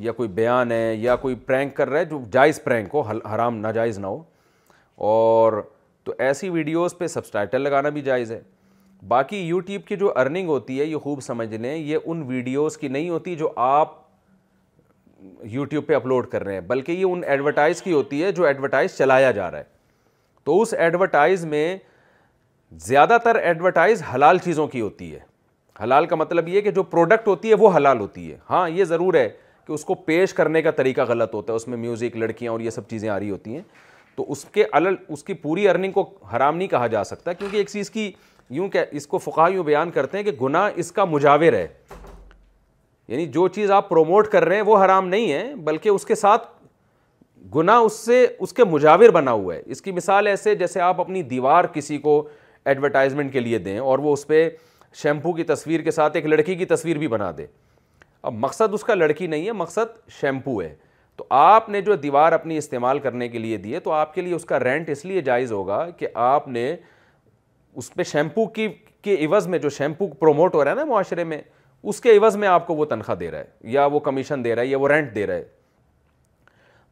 یا کوئی بیان ہے یا کوئی پرینک کر رہا ہے جو جائز پرینک ہو حرام ناجائز نہ ہو اور تو ایسی ویڈیوز پہ سب لگانا بھی جائز ہے باقی یوٹیوب کی جو ارننگ ہوتی ہے یہ خوب سمجھ لیں یہ ان ویڈیوز کی نہیں ہوتی جو آپ یوٹیوب پہ اپلوڈ کر رہے ہیں بلکہ یہ ان ایڈورٹائز کی ہوتی ہے جو ایڈورٹائز چلایا جا رہا ہے تو اس ایڈورٹائز میں زیادہ تر ایڈورٹائز حلال چیزوں کی ہوتی ہے حلال کا مطلب یہ کہ جو پروڈکٹ ہوتی ہے وہ حلال ہوتی ہے ہاں یہ ضرور ہے کہ اس کو پیش کرنے کا طریقہ غلط ہوتا ہے اس میں میوزک لڑکیاں اور یہ سب چیزیں آ رہی ہوتی ہیں تو اس کے الل اس کی پوری ارننگ کو حرام نہیں کہا جا سکتا کیونکہ ایک چیز کی یوں کہ اس کو فقاہ یوں بیان کرتے ہیں کہ گناہ اس کا مجاور ہے یعنی جو چیز آپ پروموٹ کر رہے ہیں وہ حرام نہیں ہے بلکہ اس کے ساتھ گناہ اس سے اس کے مجاور بنا ہوا ہے اس کی مثال ایسے جیسے آپ اپنی دیوار کسی کو ایڈورٹائزمنٹ کے لیے دیں اور وہ اس پہ شیمپو کی تصویر کے ساتھ ایک لڑکی کی تصویر بھی بنا دے اب مقصد اس کا لڑکی نہیں ہے مقصد شیمپو ہے تو آپ نے جو دیوار اپنی استعمال کرنے کے لیے دیے تو آپ کے لیے اس کا رینٹ اس لیے جائز ہوگا کہ آپ نے اس پہ شیمپو کی کے عوض میں جو شیمپو پروموٹ ہو رہا ہے نا معاشرے میں اس کے عوض میں آپ کو وہ تنخواہ دے رہا ہے یا وہ کمیشن دے رہا ہے یا وہ رینٹ دے رہا ہے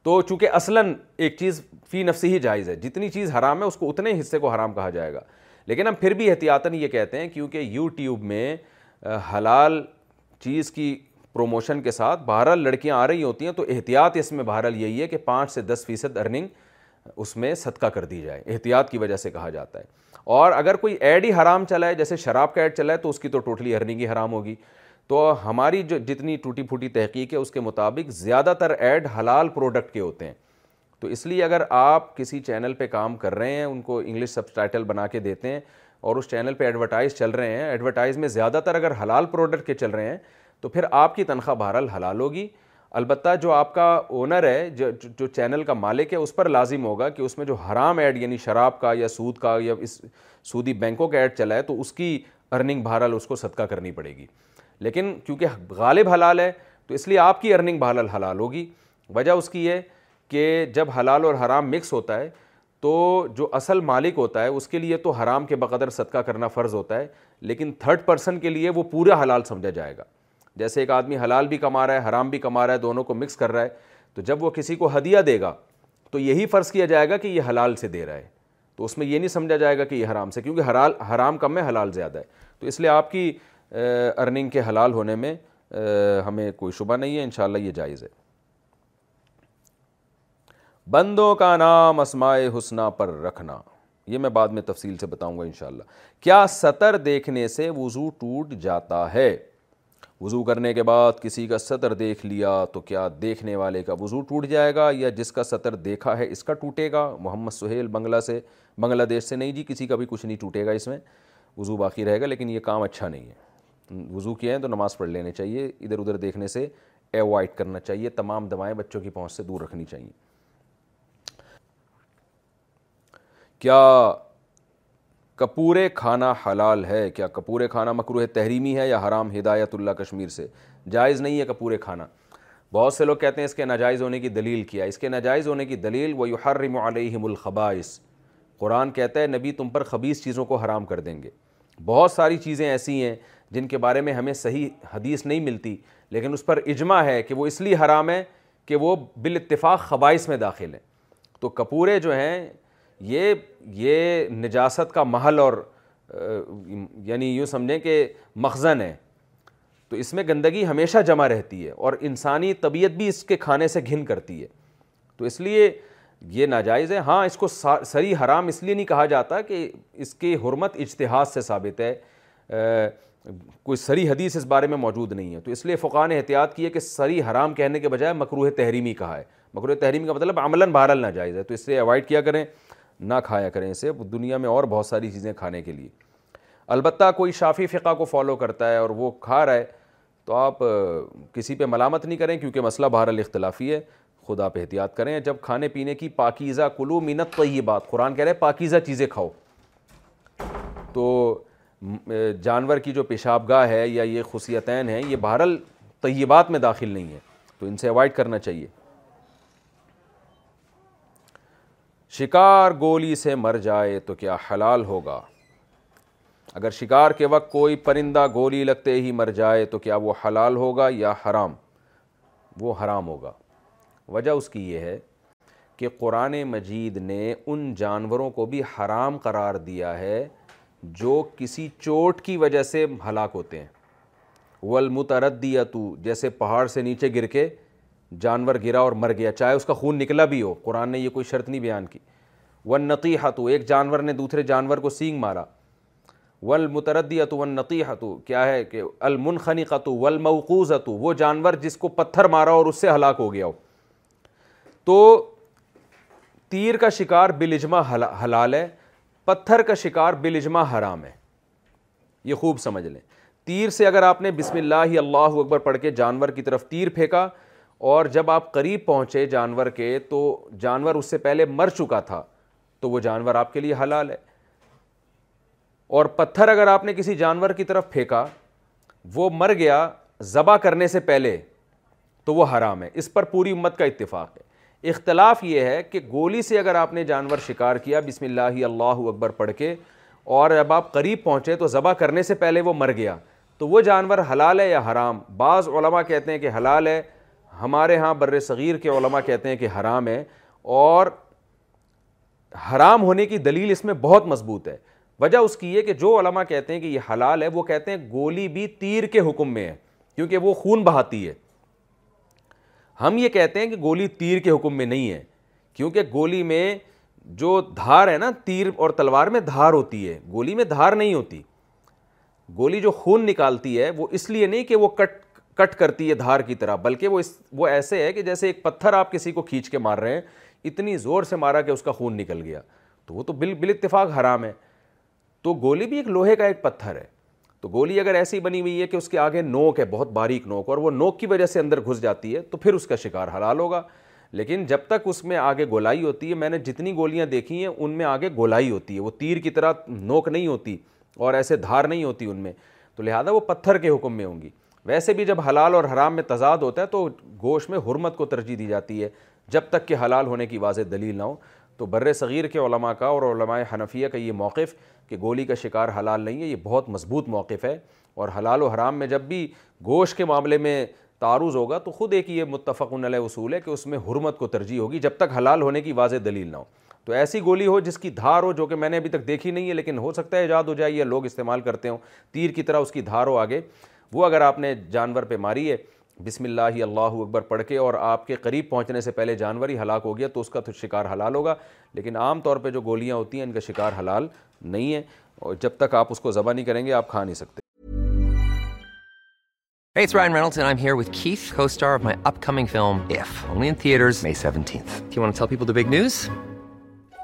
تو چونکہ اصلاً ایک چیز فی نفسی ہی جائز ہے جتنی چیز حرام ہے اس کو اتنے حصے کو حرام کہا جائے گا لیکن ہم پھر بھی احتیاطاً یہ کہتے ہیں کیونکہ یوٹیوب میں حلال چیز کی پروموشن کے ساتھ بہرحال لڑکیاں آ رہی ہوتی ہیں تو احتیاط اس میں بہرحال یہی ہے کہ پانچ سے دس فیصد ارننگ اس میں صدقہ کر دی جائے احتیاط کی وجہ سے کہا جاتا ہے اور اگر کوئی ایڈ ہی حرام چلا ہے جیسے شراب کا ایڈ چلا ہے تو اس کی تو ٹوٹلی ارننگ ہی حرام ہوگی تو ہماری جو جتنی ٹوٹی پھوٹی تحقیق ہے اس کے مطابق زیادہ تر ایڈ حلال پروڈکٹ کے ہوتے ہیں تو اس لیے اگر آپ کسی چینل پہ کام کر رہے ہیں ان کو انگلش سب ٹائٹل بنا کے دیتے ہیں اور اس چینل پہ ایڈورٹائز چل رہے ہیں ایڈورٹائز میں زیادہ تر اگر حلال پروڈکٹ کے چل رہے ہیں تو پھر آپ کی تنخواہ بہرحال حلال ہوگی البتہ جو آپ کا اونر ہے جو جو چینل کا مالک ہے اس پر لازم ہوگا کہ اس میں جو حرام ایڈ یعنی شراب کا یا سود کا یا اس سودی بینکوں کا ایڈ چلا ہے تو اس کی ارننگ بہرحال اس کو صدقہ کرنی پڑے گی لیکن کیونکہ غالب حلال ہے تو اس لیے آپ کی ارننگ بہرحال حلال ہوگی وجہ اس کی ہے کہ جب حلال اور حرام مکس ہوتا ہے تو جو اصل مالک ہوتا ہے اس کے لیے تو حرام کے بقدر صدقہ کرنا فرض ہوتا ہے لیکن تھرڈ پرسن کے لیے وہ پورا حلال سمجھا جائے گا جیسے ایک آدمی حلال بھی کما رہا ہے حرام بھی کما رہا ہے دونوں کو مکس کر رہا ہے تو جب وہ کسی کو ہدیہ دے گا تو یہی فرض کیا جائے گا کہ یہ حلال سے دے رہا ہے تو اس میں یہ نہیں سمجھا جائے گا کہ یہ حرام سے کیونکہ حلال حرام کم ہے حلال زیادہ ہے تو اس لیے آپ کی ارننگ کے حلال ہونے میں ہمیں کوئی شبہ نہیں ہے انشاءاللہ یہ جائز ہے بندوں کا نام اسمائے حسنہ پر رکھنا یہ میں بعد میں تفصیل سے بتاؤں گا انشاءاللہ کیا سطر دیکھنے سے وضو ٹوٹ جاتا ہے وضو کرنے کے بعد کسی کا سطر دیکھ لیا تو کیا دیکھنے والے کا وضو ٹوٹ جائے گا یا جس کا سطر دیکھا ہے اس کا ٹوٹے گا محمد سہیل بنگلہ سے بنگلہ دیش سے نہیں جی کسی کا بھی کچھ نہیں ٹوٹے گا اس میں وضو باقی رہے گا لیکن یہ کام اچھا نہیں ہے وضو کیا ہے تو نماز پڑھ لینے چاہیے ادھر ادھر دیکھنے سے ایوائڈ کرنا چاہیے تمام دوائیں بچوں کی پہنچ سے دور رکھنی چاہیے کیا کپور کھانا حلال ہے کیا کپور کھانا مکروح تحریمی ہے یا حرام ہدایت اللہ کشمیر سے جائز نہیں ہے کپورے کھانا بہت سے لوگ کہتے ہیں اس کے ناجائز ہونے کی دلیل کیا اس کے نجائز ہونے کی دلیل وہ یحرم علیہم القبائث قرآن کہتا ہے نبی تم پر خبیص چیزوں کو حرام کر دیں گے بہت ساری چیزیں ایسی ہیں جن کے بارے میں ہمیں صحیح حدیث نہیں ملتی لیکن اس پر اجماع ہے کہ وہ اس لیے حرام ہے کہ وہ بالاتفاق خبائص میں داخل ہیں تو کپورے جو ہیں یہ یہ نجاست کا محل اور یعنی یوں سمجھیں کہ مخزن ہے تو اس میں گندگی ہمیشہ جمع رہتی ہے اور انسانی طبیعت بھی اس کے کھانے سے گھن کرتی ہے تو اس لیے یہ ناجائز ہے ہاں اس کو سری حرام اس لیے نہیں کہا جاتا کہ اس کی حرمت اجتہاد سے ثابت ہے کوئی سری حدیث اس بارے میں موجود نہیں ہے تو اس لیے فقہ نے احتیاط کی ہے کہ سری حرام کہنے کے بجائے مقروح تحریمی کہا ہے مقروح تحریمی کا مطلب عملاً بہرحال ناجائز ہے تو اس سے ایوائڈ کیا کریں نہ کھایا کریں اسے دنیا میں اور بہت ساری چیزیں کھانے کے لیے البتہ کوئی شافی فقہ کو فالو کرتا ہے اور وہ کھا رہا ہے تو آپ کسی پہ ملامت نہیں کریں کیونکہ مسئلہ بہرحال اختلافی ہے خدا پہ احتیاط کریں جب کھانے پینے کی پاکیزہ کلو یہ طیبات قرآن کہہ رہے پاکیزہ چیزیں کھاؤ تو جانور کی جو پیشاب گاہ ہے یا یہ خصیتین ہیں یہ بہرحال طیبات میں داخل نہیں ہے تو ان سے اوائڈ کرنا چاہیے شکار گولی سے مر جائے تو کیا حلال ہوگا اگر شکار کے وقت کوئی پرندہ گولی لگتے ہی مر جائے تو کیا وہ حلال ہوگا یا حرام وہ حرام ہوگا وجہ اس کی یہ ہے کہ قرآن مجید نے ان جانوروں کو بھی حرام قرار دیا ہے جو کسی چوٹ کی وجہ سے ہلاک ہوتے ہیں ولمت دیا تو جیسے پہاڑ سے نیچے گر کے جانور گرا اور مر گیا چاہے اس کا خون نکلا بھی ہو قرآن نے یہ کوئی شرط نہیں بیان کی ون نقی ہاتو ایک جانور نے دوسرے جانور کو سینگ مارا ول متردی اتو ون نقی ہتو کیا ہے کہ المنخنی قطو و اتو وہ جانور جس کو پتھر مارا اور اس سے ہلاک ہو گیا ہو تو تیر کا شکار بلجما حلال ہے پتھر کا شکار بلجما حرام ہے یہ خوب سمجھ لیں تیر سے اگر آپ نے بسم اللہ اللہ اکبر پڑھ کے جانور کی طرف تیر پھینکا اور جب آپ قریب پہنچے جانور کے تو جانور اس سے پہلے مر چکا تھا تو وہ جانور آپ کے لیے حلال ہے اور پتھر اگر آپ نے کسی جانور کی طرف پھینکا وہ مر گیا ذبح کرنے سے پہلے تو وہ حرام ہے اس پر پوری امت کا اتفاق ہے اختلاف یہ ہے کہ گولی سے اگر آپ نے جانور شکار کیا بسم اللہ اللہ اکبر پڑھ کے اور جب آپ قریب پہنچے تو ذبح کرنے سے پہلے وہ مر گیا تو وہ جانور حلال ہے یا حرام بعض علماء کہتے ہیں کہ حلال ہے ہمارے ہاں بر صغیر کے علماء کہتے ہیں کہ حرام ہے اور حرام ہونے کی دلیل اس میں بہت مضبوط ہے وجہ اس کی یہ کہ جو علماء کہتے ہیں کہ یہ حلال ہے وہ کہتے ہیں گولی بھی تیر کے حکم میں ہے کیونکہ وہ خون بہاتی ہے ہم یہ کہتے ہیں کہ گولی تیر کے حکم میں نہیں ہے کیونکہ گولی میں جو دھار ہے نا تیر اور تلوار میں دھار ہوتی ہے گولی میں دھار نہیں ہوتی گولی جو خون نکالتی ہے وہ اس لیے نہیں کہ وہ کٹ کٹ کرتی ہے دھار کی طرح بلکہ وہ اس وہ ایسے ہے کہ جیسے ایک پتھر آپ کسی کو کھینچ کے مار رہے ہیں اتنی زور سے مارا کہ اس کا خون نکل گیا تو وہ تو بال بال اتفاق حرام ہے تو گولی بھی ایک لوہے کا ایک پتھر ہے تو گولی اگر ایسی بنی ہوئی ہے کہ اس کے آگے نوک ہے بہت باریک نوک اور وہ نوک کی وجہ سے اندر گھس جاتی ہے تو پھر اس کا شکار حلال ہوگا لیکن جب تک اس میں آگے گولائی ہوتی ہے میں نے جتنی گولیاں دیکھی ہیں ان میں آگے گولائی ہوتی ہے وہ تیر کی طرح نوک نہیں ہوتی اور ایسے دھار نہیں ہوتی ان میں تو لہٰذا وہ پتھر کے حکم میں ہوں گی ویسے بھی جب حلال اور حرام میں تضاد ہوتا ہے تو گوش میں حرمت کو ترجیح دی جاتی ہے جب تک کہ حلال ہونے کی واضح دلیل نہ ہو تو بر صغیر کے علماء کا اور علماء حنفیہ کا یہ موقف کہ گولی کا شکار حلال نہیں ہے یہ بہت مضبوط موقف ہے اور حلال و حرام میں جب بھی گوش کے معاملے میں تعارض ہوگا تو خود ایک یہ متفق علیہ اصول ہے کہ اس میں حرمت کو ترجیح ہوگی جب تک حلال ہونے کی واضح دلیل نہ ہو تو ایسی گولی ہو جس کی دھار ہو جو کہ میں نے ابھی تک دیکھی نہیں ہے لیکن ہو سکتا ہے ایجاد ہو جائے یا لوگ استعمال کرتے ہوں تیر کی طرح اس کی دھار ہو آگے وہ اگر آپ نے جانور پہ ماری ہے بسم اللہ اللہ اکبر پڑھ کے اور آپ کے قریب پہنچنے سے پہلے جانور ہی ہلاک ہو گیا تو اس کا تو شکار حلال ہوگا لیکن عام طور پہ جو گولیاں ہوتی ہیں ان کا شکار حلال نہیں ہے اور جب تک آپ اس کو ذبح نہیں کریں گے آپ کھا نہیں سکتے Hey, it's Ryan Reynolds, and I'm here with Keith, co-star of my upcoming film, If, only in theaters, May 17th. Do you want to tell people the big news?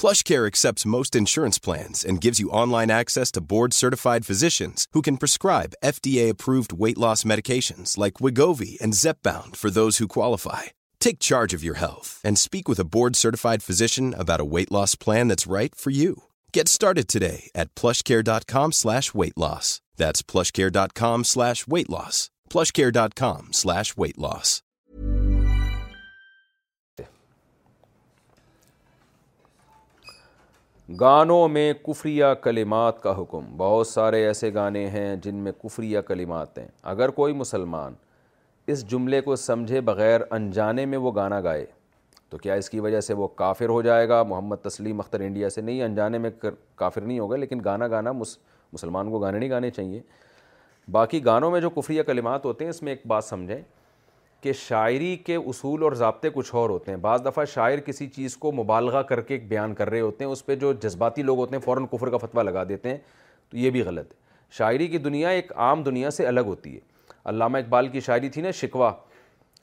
PlushCare accepts most insurance plans and gives you online access to board-certified physicians who can prescribe FDA-approved weight loss medications like Wegovy and Zepbound for those who qualify. Take charge of your health and speak with a board-certified physician about a weight loss plan that's right for you. Get started today at PlushCare.com/weight loss. That's PlushCare.com/weight loss. PlushCare.com/weight loss. گانوں میں کفریہ کلمات کا حکم بہت سارے ایسے گانے ہیں جن میں کفریہ کلمات ہیں اگر کوئی مسلمان اس جملے کو سمجھے بغیر انجانے میں وہ گانا گائے تو کیا اس کی وجہ سے وہ کافر ہو جائے گا محمد تسلیم اختر انڈیا سے نہیں انجانے میں کافر نہیں ہوگا لیکن گانا گانا مسلمان کو گانے نہیں گانے چاہیے باقی گانوں میں جو کفریہ کلمات ہوتے ہیں اس میں ایک بات سمجھیں کہ شاعری کے اصول اور ضابطے کچھ اور ہوتے ہیں بعض دفعہ شاعر کسی چیز کو مبالغہ کر کے ایک بیان کر رہے ہوتے ہیں اس پہ جو جذباتی لوگ ہوتے ہیں فوراً کفر کا فتویٰ لگا دیتے ہیں تو یہ بھی غلط ہے شاعری کی دنیا ایک عام دنیا سے الگ ہوتی ہے علامہ اقبال کی شاعری تھی نا شکوہ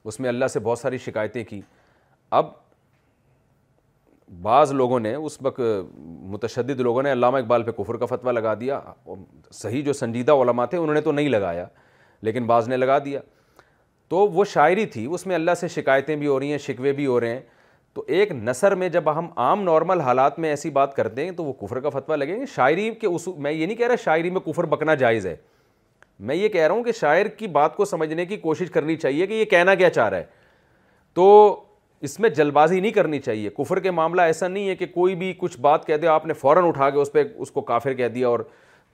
اس میں اللہ سے بہت ساری شکایتیں کی اب بعض لوگوں نے اس وقت متشدد لوگوں نے علامہ اقبال پہ کفر کا فتویٰ لگا دیا صحیح جو سنجیدہ علما تھے انہوں نے تو نہیں لگایا لیکن بعض نے لگا دیا تو وہ شاعری تھی اس میں اللہ سے شکایتیں بھی ہو رہی ہیں شکوے بھی ہو رہے ہیں تو ایک نثر میں جب ہم عام نارمل حالات میں ایسی بات کرتے ہیں تو وہ کفر کا فتویٰ لگیں گے شاعری کے اس میں یہ نہیں کہہ رہا شاعری میں کفر بکنا جائز ہے میں یہ کہہ رہا ہوں کہ شاعر کی بات کو سمجھنے کی کوشش کرنی چاہیے کہ یہ کہنا کیا چاہ رہا ہے تو اس میں جلد بازی نہیں کرنی چاہیے کفر کے معاملہ ایسا نہیں ہے کہ کوئی بھی کچھ بات کہہ دے آپ نے فوراً اٹھا کے اس پہ اس کو کافر کہہ دیا اور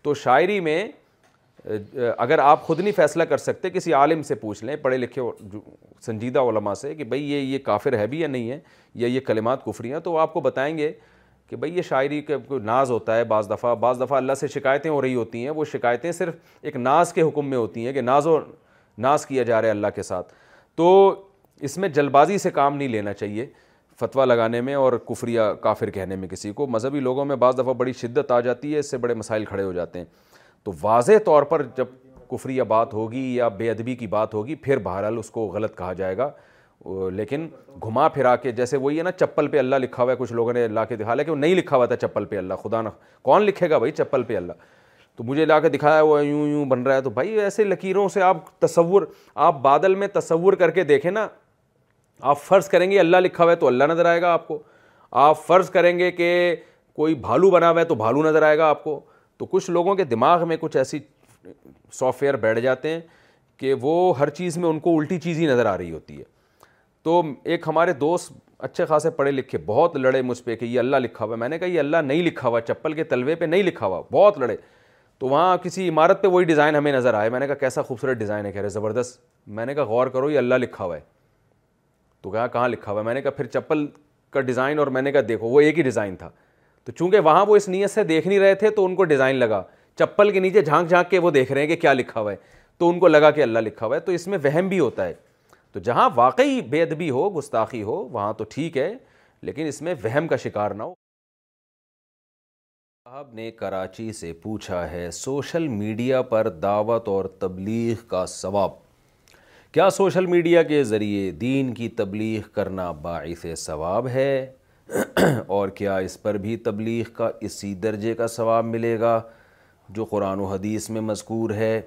تو شاعری میں اگر آپ خود نہیں فیصلہ کر سکتے کسی عالم سے پوچھ لیں پڑھے لکھے سنجیدہ علماء سے کہ بھئی یہ یہ کافر ہے بھی یا نہیں ہے یا یہ کلمات کفری ہیں تو آپ کو بتائیں گے کہ بھئی یہ شاعری کا کوئی ناز ہوتا ہے بعض دفعہ بعض دفعہ اللہ سے شکایتیں ہو رہی ہوتی ہیں وہ شکایتیں صرف ایک ناز کے حکم میں ہوتی ہیں کہ ناز و ناز کیا جا رہا ہے اللہ کے ساتھ تو اس میں جلبازی سے کام نہیں لینا چاہیے فتویٰ لگانے میں اور کفریہ کافر کہنے میں کسی کو مذہبی لوگوں میں بعض دفعہ بڑی شدت آ جاتی ہے اس سے بڑے مسائل کھڑے ہو جاتے ہیں تو واضح طور پر جب کفری بات ہوگی یا بے ادبی کی بات ہوگی پھر بہرحال اس کو غلط کہا جائے گا لیکن گھما پھرا کے جیسے وہی ہے نا چپل پہ اللہ لکھا ہوا ہے کچھ لوگوں نے اللہ کے دکھا لیا کہ وہ نہیں لکھا ہوا تھا چپل پہ اللہ خدا نہ کون لکھے گا بھائی چپل پہ اللہ تو مجھے لا کے دکھایا وہ یوں یوں بن رہا ہے تو بھائی ایسے لکیروں سے آپ تصور آپ بادل میں تصور کر کے دیکھیں نا آپ فرض کریں گے اللہ لکھا ہوا ہے تو اللہ نظر آئے گا آپ کو آپ فرض کریں گے کہ کوئی بھالو بنا ہوا ہے تو بھالو نظر آئے گا آپ کو تو کچھ لوگوں کے دماغ میں کچھ ایسی سافٹ ویئر بیٹھ جاتے ہیں کہ وہ ہر چیز میں ان کو الٹی چیز ہی نظر آ رہی ہوتی ہے تو ایک ہمارے دوست اچھے خاصے پڑھے لکھے بہت لڑے مجھ پہ کہ یہ اللہ لکھا ہوا ہے میں نے کہا یہ اللہ نہیں لکھا ہوا چپل کے تلوے پہ نہیں لکھا ہوا بہت لڑے تو وہاں کسی عمارت پہ وہی ڈیزائن ہمیں نظر آئے میں نے کہا کیسا خوبصورت ڈیزائن ہے کہہ رہے زبردست میں نے کہا غور کرو یہ اللہ لکھا ہوا ہے تو کہا کہاں لکھا ہوا ہے میں نے کہا پھر چپل کا ڈیزائن اور میں نے کہا دیکھو وہ ایک ہی ڈیزائن تھا تو چونکہ وہاں وہ اس نیت سے دیکھ نہیں رہے تھے تو ان کو ڈیزائن لگا چپل کے نیچے جھانک جھانک کے وہ دیکھ رہے ہیں کہ کیا لکھا ہوا ہے تو ان کو لگا کہ اللہ لکھا ہوا ہے تو اس میں وہم بھی ہوتا ہے تو جہاں واقعی بے ادبی ہو گستاخی ہو وہاں تو ٹھیک ہے لیکن اس میں وہم کا شکار نہ ہو صاحب نے کراچی سے پوچھا ہے سوشل میڈیا پر دعوت اور تبلیغ کا ثواب کیا سوشل میڈیا کے ذریعے دین کی تبلیغ کرنا باعث ثواب ہے اور کیا اس پر بھی تبلیغ کا اسی درجے کا ثواب ملے گا جو قرآن و حدیث میں مذکور ہے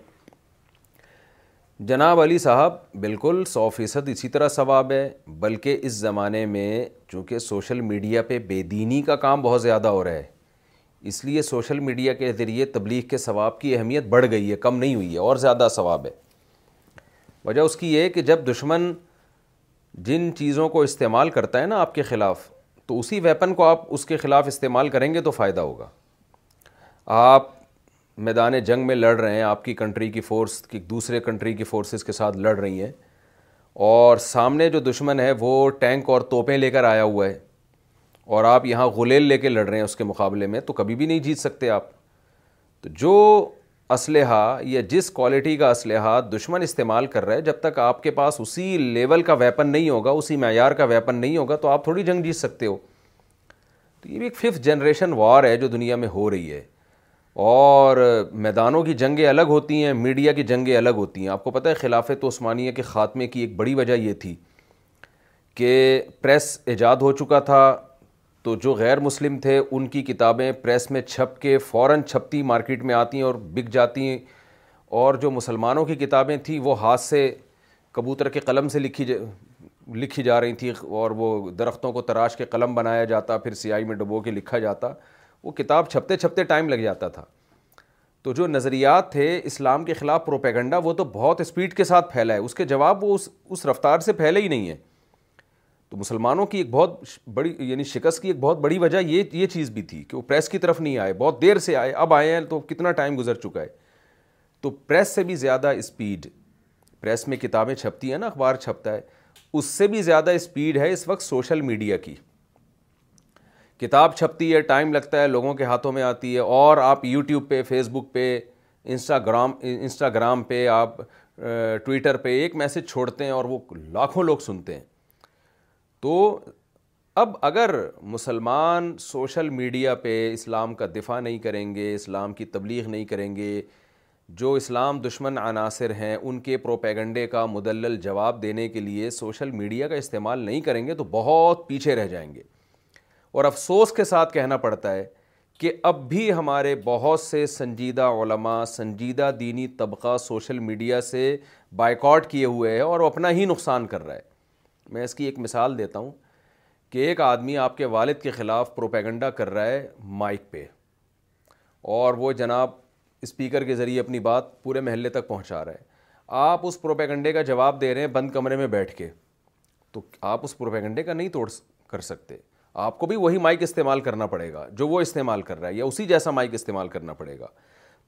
جناب علی صاحب بالکل سو فیصد اسی طرح ثواب ہے بلکہ اس زمانے میں چونکہ سوشل میڈیا پہ بے دینی کا کام بہت زیادہ ہو رہا ہے اس لیے سوشل میڈیا کے ذریعے تبلیغ کے ثواب کی اہمیت بڑھ گئی ہے کم نہیں ہوئی ہے اور زیادہ ثواب ہے وجہ اس کی یہ کہ جب دشمن جن چیزوں کو استعمال کرتا ہے نا آپ کے خلاف تو اسی ویپن کو آپ اس کے خلاف استعمال کریں گے تو فائدہ ہوگا آپ میدان جنگ میں لڑ رہے ہیں آپ کی کنٹری کی فورس کی دوسرے کنٹری کی فورسز کے ساتھ لڑ رہی ہیں اور سامنے جو دشمن ہے وہ ٹینک اور توپیں لے کر آیا ہوا ہے اور آپ یہاں غلیل لے کے لڑ رہے ہیں اس کے مقابلے میں تو کبھی بھی نہیں جیت سکتے آپ تو جو اسلحہ یا جس کوالٹی کا اسلحہ دشمن استعمال کر رہا ہے جب تک آپ کے پاس اسی لیول کا ویپن نہیں ہوگا اسی معیار کا ویپن نہیں ہوگا تو آپ تھوڑی جنگ جیت سکتے ہو تو یہ بھی ایک ففتھ جنریشن وار ہے جو دنیا میں ہو رہی ہے اور میدانوں کی جنگیں الگ ہوتی ہیں میڈیا کی جنگیں الگ ہوتی ہیں آپ کو پتہ ہے خلاف تو عثمانیہ کے خاتمے کی ایک بڑی وجہ یہ تھی کہ پریس ایجاد ہو چکا تھا تو جو غیر مسلم تھے ان کی کتابیں پریس میں چھپ کے فوراً چھپتی مارکیٹ میں آتی ہیں اور بک جاتی ہیں اور جو مسلمانوں کی کتابیں تھیں وہ ہاتھ سے کبوتر کے قلم سے لکھی لکھی جا رہی تھیں اور وہ درختوں کو تراش کے قلم بنایا جاتا پھر سیاہی میں ڈبو کے لکھا جاتا وہ کتاب چھپتے چھپتے ٹائم لگ جاتا تھا تو جو نظریات تھے اسلام کے خلاف پروپیگنڈا وہ تو بہت اسپیڈ کے ساتھ پھیلا ہے اس کے جواب وہ اس اس رفتار سے پھیلے ہی نہیں ہیں تو مسلمانوں کی ایک بہت بڑی یعنی شکست کی ایک بہت بڑی وجہ یہ یہ چیز بھی تھی کہ وہ پریس کی طرف نہیں آئے بہت دیر سے آئے اب آئے ہیں تو کتنا ٹائم گزر چکا ہے تو پریس سے بھی زیادہ اسپیڈ پریس میں کتابیں چھپتی ہیں نا اخبار چھپتا ہے اس سے بھی زیادہ اسپیڈ ہے اس وقت سوشل میڈیا کی کتاب چھپتی ہے ٹائم لگتا ہے لوگوں کے ہاتھوں میں آتی ہے اور آپ یوٹیوب پہ فیس بک پہ انسٹاگرام انسٹاگرام پہ آپ ٹویٹر پہ ایک میسج چھوڑتے ہیں اور وہ لاکھوں لوگ سنتے ہیں تو اب اگر مسلمان سوشل میڈیا پہ اسلام کا دفاع نہیں کریں گے اسلام کی تبلیغ نہیں کریں گے جو اسلام دشمن عناصر ہیں ان کے پروپیگنڈے کا مدلل جواب دینے کے لیے سوشل میڈیا کا استعمال نہیں کریں گے تو بہت پیچھے رہ جائیں گے اور افسوس کے ساتھ کہنا پڑتا ہے کہ اب بھی ہمارے بہت سے سنجیدہ علماء سنجیدہ دینی طبقہ سوشل میڈیا سے بائیکاٹ کیے ہوئے ہے اور وہ اپنا ہی نقصان کر رہا ہے میں اس کی ایک مثال دیتا ہوں کہ ایک آدمی آپ کے والد کے خلاف پروپیگنڈا کر رہا ہے مائک پہ اور وہ جناب اسپیکر کے ذریعے اپنی بات پورے محلے تک پہنچا رہا ہے آپ اس پروپیگنڈے کا جواب دے رہے ہیں بند کمرے میں بیٹھ کے تو آپ اس پروپیگنڈے کا نہیں توڑ کر سکتے آپ کو بھی وہی مائک استعمال کرنا پڑے گا جو وہ استعمال کر رہا ہے یا اسی جیسا مائک استعمال کرنا پڑے گا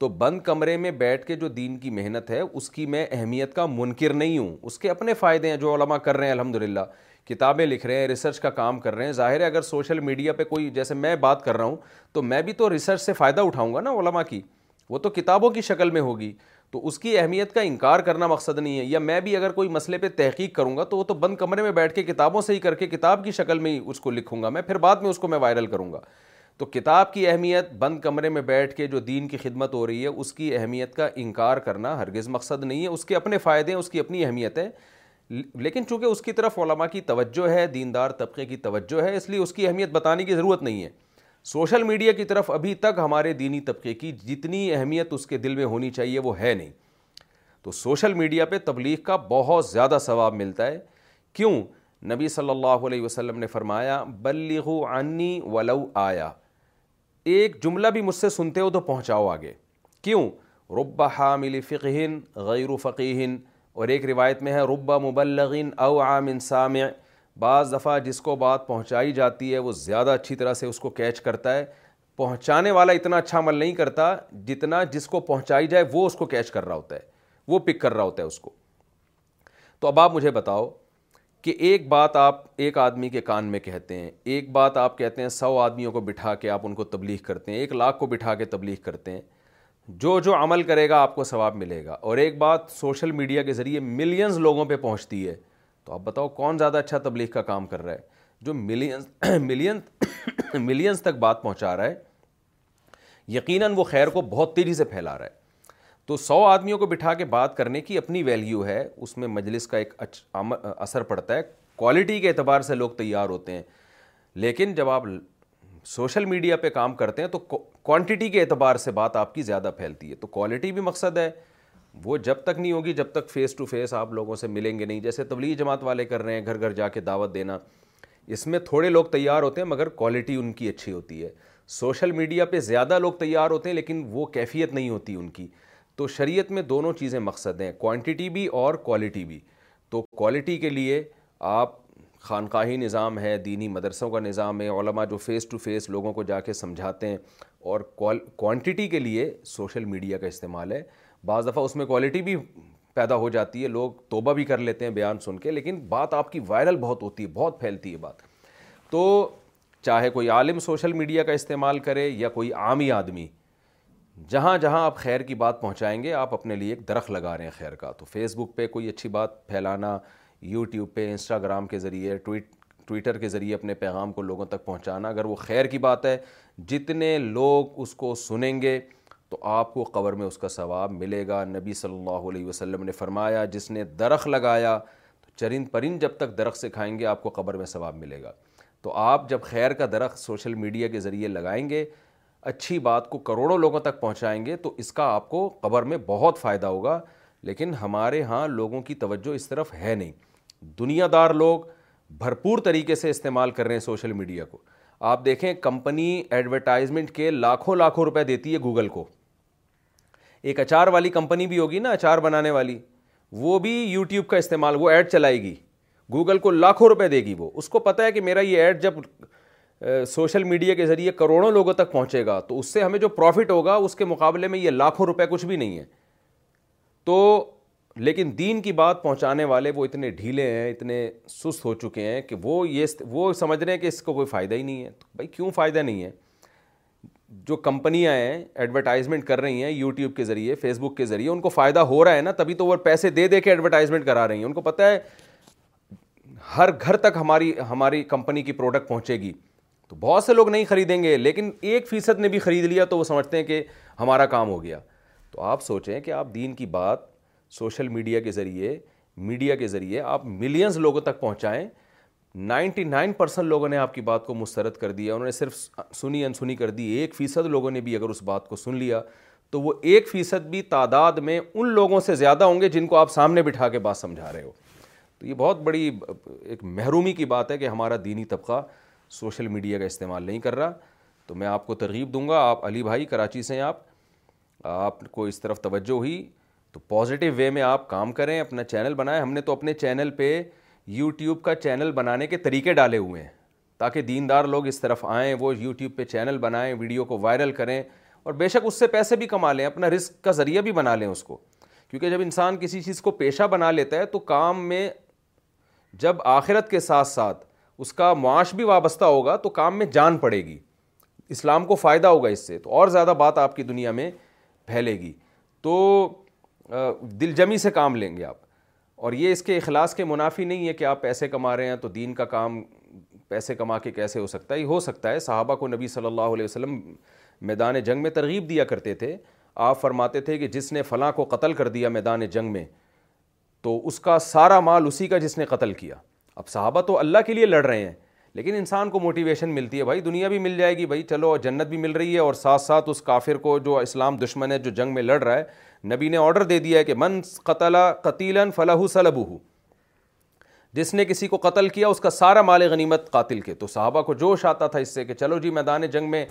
تو بند کمرے میں بیٹھ کے جو دین کی محنت ہے اس کی میں اہمیت کا منکر نہیں ہوں اس کے اپنے فائدے ہیں جو علماء کر رہے ہیں الحمد للہ کتابیں لکھ رہے ہیں ریسرچ کا کام کر رہے ہیں ظاہر ہے اگر سوشل میڈیا پہ کوئی جیسے میں بات کر رہا ہوں تو میں بھی تو ریسرچ سے فائدہ اٹھاؤں گا نا علماء کی وہ تو کتابوں کی شکل میں ہوگی تو اس کی اہمیت کا انکار کرنا مقصد نہیں ہے یا میں بھی اگر کوئی مسئلے پہ تحقیق کروں گا تو وہ تو بند کمرے میں بیٹھ کے کتابوں سے ہی کر کے کتاب کی شکل میں ہی اس کو لکھوں گا میں پھر بعد میں اس کو میں وائرل کروں گا تو کتاب کی اہمیت بند کمرے میں بیٹھ کے جو دین کی خدمت ہو رہی ہے اس کی اہمیت کا انکار کرنا ہرگز مقصد نہیں ہے اس کے اپنے فائدے ہیں اس کی اپنی اہمیت ہے لیکن چونکہ اس کی طرف علماء کی توجہ ہے دیندار طبقے کی توجہ ہے اس لیے اس کی اہمیت بتانے کی ضرورت نہیں ہے سوشل میڈیا کی طرف ابھی تک ہمارے دینی طبقے کی جتنی اہمیت اس کے دل میں ہونی چاہیے وہ ہے نہیں تو سوشل میڈیا پہ تبلیغ کا بہت زیادہ ثواب ملتا ہے کیوں نبی صلی اللہ علیہ وسلم نے فرمایا بلغو عنی ولو آیا ایک جملہ بھی مجھ سے سنتے ہو تو پہنچاؤ آگے کیوں رب حامل فقہن غیر فقیہن اور ایک روایت میں ہے رب مبلغن او عام انسام بعض دفعہ جس کو بات پہنچائی جاتی ہے وہ زیادہ اچھی طرح سے اس کو کیچ کرتا ہے پہنچانے والا اتنا اچھا عمل نہیں کرتا جتنا جس کو پہنچائی جائے وہ اس کو کیچ کر رہا ہوتا ہے وہ پک کر رہا ہوتا ہے اس کو تو اب آپ مجھے بتاؤ کہ ایک بات آپ ایک آدمی کے کان میں کہتے ہیں ایک بات آپ کہتے ہیں سو آدمیوں کو بٹھا کے آپ ان کو تبلیغ کرتے ہیں ایک لاکھ کو بٹھا کے تبلیغ کرتے ہیں جو جو عمل کرے گا آپ کو ثواب ملے گا اور ایک بات سوشل میڈیا کے ذریعے ملینز لوگوں پہ پہنچتی ہے تو آپ بتاؤ کون زیادہ اچھا تبلیغ کا کام کر رہا ہے جو ملینز ملین ملینز تک بات پہنچا رہا ہے یقیناً وہ خیر کو بہت تیزی سے پھیلا رہا ہے تو سو آدمیوں کو بٹھا کے بات کرنے کی اپنی ویلیو ہے اس میں مجلس کا ایک اثر پڑتا ہے کوالٹی کے اعتبار سے لوگ تیار ہوتے ہیں لیکن جب آپ سوشل میڈیا پہ کام کرتے ہیں تو کوانٹٹی کے اعتبار سے بات آپ کی زیادہ پھیلتی ہے تو کوالٹی بھی مقصد ہے وہ جب تک نہیں ہوگی جب تک فیس ٹو فیس آپ لوگوں سے ملیں گے نہیں جیسے تبلیغ جماعت والے کر رہے ہیں گھر گھر جا کے دعوت دینا اس میں تھوڑے لوگ تیار ہوتے ہیں مگر کوالٹی ان کی اچھی ہوتی ہے سوشل میڈیا پہ زیادہ لوگ تیار ہوتے ہیں لیکن وہ کیفیت نہیں ہوتی ان کی تو شریعت میں دونوں چیزیں مقصد ہیں کوانٹیٹی بھی اور کوالٹی بھی تو کوالٹی کے لیے آپ خانقاہی نظام ہے دینی مدرسوں کا نظام ہے علماء جو فیس ٹو فیس لوگوں کو جا کے سمجھاتے ہیں اور کوانٹیٹی کے لیے سوشل میڈیا کا استعمال ہے بعض دفعہ اس میں کوالٹی بھی پیدا ہو جاتی ہے لوگ توبہ بھی کر لیتے ہیں بیان سن کے لیکن بات آپ کی وائرل بہت ہوتی ہے بہت پھیلتی ہے بات تو چاہے کوئی عالم سوشل میڈیا کا استعمال کرے یا کوئی عامی آدمی جہاں جہاں آپ خیر کی بات پہنچائیں گے آپ اپنے لیے ایک درخت لگا رہے ہیں خیر کا تو فیس بک پہ کوئی اچھی بات پھیلانا یوٹیوب پہ انسٹاگرام کے ذریعے ٹویٹ ٹویٹر کے ذریعے اپنے پیغام کو لوگوں تک پہنچانا اگر وہ خیر کی بات ہے جتنے لوگ اس کو سنیں گے تو آپ کو قبر میں اس کا ثواب ملے گا نبی صلی اللہ علیہ وسلم نے فرمایا جس نے درخت لگایا تو چرند پرند جب تک درخت سے کھائیں گے آپ کو قبر میں ثواب ملے گا تو آپ جب خیر کا درخت سوشل میڈیا کے ذریعے لگائیں گے اچھی بات کو کروڑوں لوگوں تک پہنچائیں گے تو اس کا آپ کو قبر میں بہت فائدہ ہوگا لیکن ہمارے ہاں لوگوں کی توجہ اس طرف ہے نہیں دنیا دار لوگ بھرپور طریقے سے استعمال کر رہے ہیں سوشل میڈیا کو آپ دیکھیں کمپنی ایڈورٹائزمنٹ کے لاکھوں لاکھوں روپے دیتی ہے گوگل کو ایک اچار والی کمپنی بھی ہوگی نا اچار بنانے والی وہ بھی یوٹیوب کا استعمال وہ ایڈ چلائے گی گوگل کو لاکھوں روپے دے گی وہ اس کو پتہ ہے کہ میرا یہ ایڈ جب سوشل میڈیا کے ذریعے کروڑوں لوگوں تک پہنچے گا تو اس سے ہمیں جو پروفٹ ہوگا اس کے مقابلے میں یہ لاکھوں روپے کچھ بھی نہیں ہے تو لیکن دین کی بات پہنچانے والے وہ اتنے ڈھیلے ہیں اتنے سست ہو چکے ہیں کہ وہ یہ وہ سمجھ رہے ہیں کہ اس کو کوئی فائدہ ہی نہیں ہے تو بھائی کیوں فائدہ نہیں ہے جو کمپنیاں ہیں ایڈورٹائزمنٹ کر رہی ہیں یوٹیوب کے ذریعے فیس بک کے ذریعے ان کو فائدہ ہو رہا ہے نا تبھی تو وہ پیسے دے دے کے ایڈورٹائزمنٹ کرا رہی ہیں ان کو پتہ ہے ہر گھر تک ہماری ہماری کمپنی کی پروڈکٹ پہنچے گی تو بہت سے لوگ نہیں خریدیں گے لیکن ایک فیصد نے بھی خرید لیا تو وہ سمجھتے ہیں کہ ہمارا کام ہو گیا تو آپ سوچیں کہ آپ دین کی بات سوشل میڈیا کے ذریعے میڈیا کے ذریعے آپ ملینز لوگوں تک پہنچائیں نائنٹی نائن پرسنٹ لوگوں نے آپ کی بات کو مسترد کر دیا انہوں نے صرف سنی ان سنی کر دی ایک فیصد لوگوں نے بھی اگر اس بات کو سن لیا تو وہ ایک فیصد بھی تعداد میں ان لوگوں سے زیادہ ہوں گے جن کو آپ سامنے بٹھا کے بات سمجھا رہے ہو تو یہ بہت بڑی ایک محرومی کی بات ہے کہ ہمارا دینی طبقہ سوشل میڈیا کا استعمال نہیں کر رہا تو میں آپ کو ترغیب دوں گا آپ علی بھائی کراچی سے ہیں آپ آپ کو اس طرف توجہ ہوئی تو پازیٹیو وے میں آپ کام کریں اپنا چینل بنائیں ہم نے تو اپنے چینل پہ یوٹیوب کا چینل بنانے کے طریقے ڈالے ہوئے ہیں تاکہ دیندار لوگ اس طرف آئیں وہ یوٹیوب پہ چینل بنائیں ویڈیو کو وائرل کریں اور بے شک اس سے پیسے بھی کما لیں اپنا رسک کا ذریعہ بھی بنا لیں اس کو کیونکہ جب انسان کسی چیز کو پیشہ بنا لیتا ہے تو کام میں جب آخرت کے ساتھ ساتھ اس کا معاش بھی وابستہ ہوگا تو کام میں جان پڑے گی اسلام کو فائدہ ہوگا اس سے تو اور زیادہ بات آپ کی دنیا میں پھیلے گی تو دل جمی سے کام لیں گے آپ اور یہ اس کے اخلاص کے منافی نہیں ہے کہ آپ پیسے کما رہے ہیں تو دین کا کام پیسے کما کے کیسے ہو سکتا ہے یہ ہو سکتا ہے صحابہ کو نبی صلی اللہ علیہ وسلم میدان جنگ میں ترغیب دیا کرتے تھے آپ فرماتے تھے کہ جس نے فلاں کو قتل کر دیا میدان جنگ میں تو اس کا سارا مال اسی کا جس نے قتل کیا اب صحابہ تو اللہ کے لیے لڑ رہے ہیں لیکن انسان کو موٹیویشن ملتی ہے بھائی دنیا بھی مل جائے گی بھائی چلو جنت بھی مل رہی ہے اور ساتھ ساتھ اس کافر کو جو اسلام دشمن ہے جو جنگ میں لڑ رہا ہے نبی نے آرڈر دے دیا ہے کہ من قتل قتیلا فلاح سلب ہو جس نے کسی کو قتل کیا اس کا سارا مال غنیمت قاتل کے تو صحابہ کو جوش آتا تھا اس سے کہ چلو جی میدان جنگ میں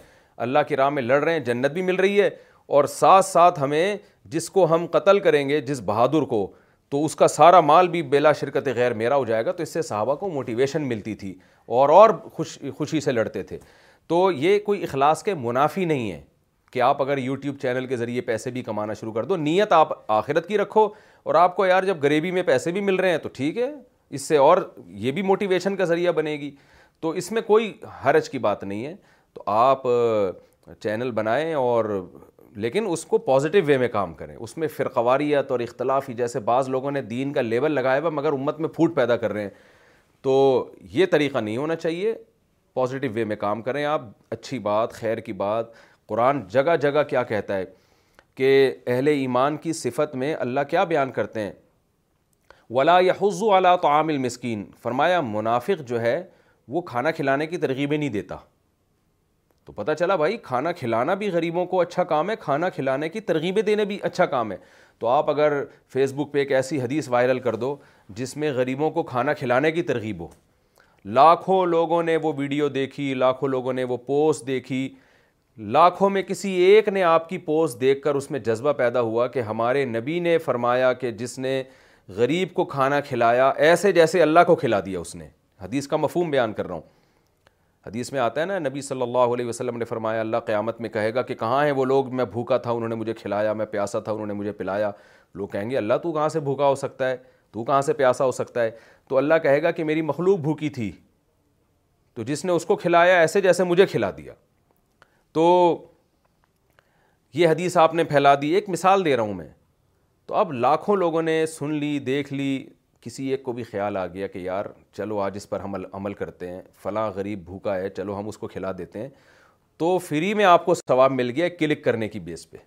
اللہ کی راہ میں لڑ رہے ہیں جنت بھی مل رہی ہے اور ساتھ ساتھ ہمیں جس کو ہم قتل کریں گے جس بہادر کو تو اس کا سارا مال بھی بلا شرکت غیر میرا ہو جائے گا تو اس سے صحابہ کو موٹیویشن ملتی تھی اور اور خوش خوشی سے لڑتے تھے تو یہ کوئی اخلاص کے منافی نہیں ہے کہ آپ اگر یوٹیوب چینل کے ذریعے پیسے بھی کمانا شروع کر دو نیت آپ آخرت کی رکھو اور آپ کو یار جب غریبی میں پیسے بھی مل رہے ہیں تو ٹھیک ہے اس سے اور یہ بھی موٹیویشن کا ذریعہ بنے گی تو اس میں کوئی حرج کی بات نہیں ہے تو آپ چینل بنائیں اور لیکن اس کو پازیٹیو وے میں کام کریں اس میں فرقواریت اور اختلافی جیسے بعض لوگوں نے دین کا لیبل لگایا ہوا مگر امت میں پھوٹ پیدا کر رہے ہیں تو یہ طریقہ نہیں ہونا چاہیے پازیٹیو وے میں کام کریں آپ اچھی بات خیر کی بات قرآن جگہ جگہ کیا کہتا ہے کہ اہل ایمان کی صفت میں اللہ کیا بیان کرتے ہیں ولا یا حضو اعلیٰ تو عامل مسکین فرمایا منافق جو ہے وہ کھانا کھلانے کی ترغیبیں نہیں دیتا تو پتہ چلا بھائی کھانا کھلانا بھی غریبوں کو اچھا کام ہے کھانا کھلانے کی ترغیبیں دینے بھی اچھا کام ہے تو آپ اگر فیس بک پہ ایک ایسی حدیث وائرل کر دو جس میں غریبوں کو کھانا کھلانے کی ترغیب ہو لاکھوں لوگوں نے وہ ویڈیو دیکھی لاکھوں لوگوں نے وہ پوسٹ دیکھی لاکھوں میں کسی ایک نے آپ کی پوسٹ دیکھ کر اس میں جذبہ پیدا ہوا کہ ہمارے نبی نے فرمایا کہ جس نے غریب کو کھانا کھلایا ایسے جیسے اللہ کو کھلا دیا اس نے حدیث کا مفہوم بیان کر رہا ہوں حدیث میں آتا ہے نا نبی صلی اللہ علیہ وسلم نے فرمایا اللہ قیامت میں کہے گا کہ کہاں ہیں وہ لوگ میں بھوکا تھا انہوں نے مجھے کھلایا میں پیاسا تھا انہوں نے مجھے پلایا لوگ کہیں گے اللہ تو کہاں سے بھوکا ہو سکتا ہے تو کہاں سے پیاسا ہو سکتا ہے تو اللہ کہے گا کہ میری مخلوق بھوکی تھی تو جس نے اس کو کھلایا ایسے جیسے مجھے کھلا دیا تو یہ حدیث آپ نے پھیلا دی ایک مثال دے رہا ہوں میں تو اب لاکھوں لوگوں نے سن لی دیکھ لی کسی ایک کو بھی خیال آ گیا کہ یار چلو آج اس پر ہم عمل کرتے ہیں فلاں غریب بھوکا ہے چلو ہم اس کو کھلا دیتے ہیں تو فری میں آپ کو ثواب مل گیا کلک کرنے کی بیس پہ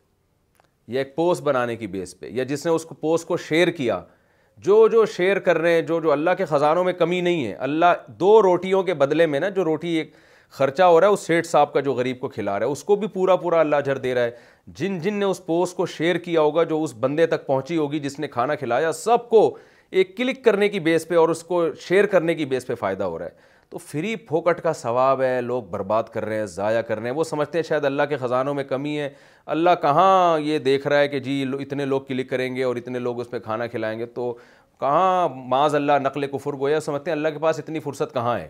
یا ایک پوسٹ بنانے کی بیس پہ یا جس نے اس کو پوسٹ کو شیئر کیا جو جو شیئر کر رہے ہیں جو جو اللہ کے خزانوں میں کمی نہیں ہے اللہ دو روٹیوں کے بدلے میں نا جو روٹی ایک خرچہ ہو رہا ہے اس سیٹ صاحب کا جو غریب کو کھلا رہا ہے اس کو بھی پورا پورا اللہ جھر دے رہا ہے جن جن نے اس پوسٹ کو شیئر کیا ہوگا جو اس بندے تک پہنچی ہوگی جس نے کھانا کھلایا سب کو ایک کلک کرنے کی بیس پہ اور اس کو شیئر کرنے کی بیس پہ فائدہ ہو رہا ہے تو فری پھوکٹ کا ثواب ہے لوگ برباد کر رہے ہیں ضائع کر رہے ہیں وہ سمجھتے ہیں شاید اللہ کے خزانوں میں کمی ہے اللہ کہاں یہ دیکھ رہا ہے کہ جی اتنے لوگ کلک کریں گے اور اتنے لوگ اس پہ کھانا کھلائیں گے تو کہاں معاذ اللہ نقل کفر گویا سمجھتے ہیں اللہ کے پاس اتنی فرصت کہاں ہے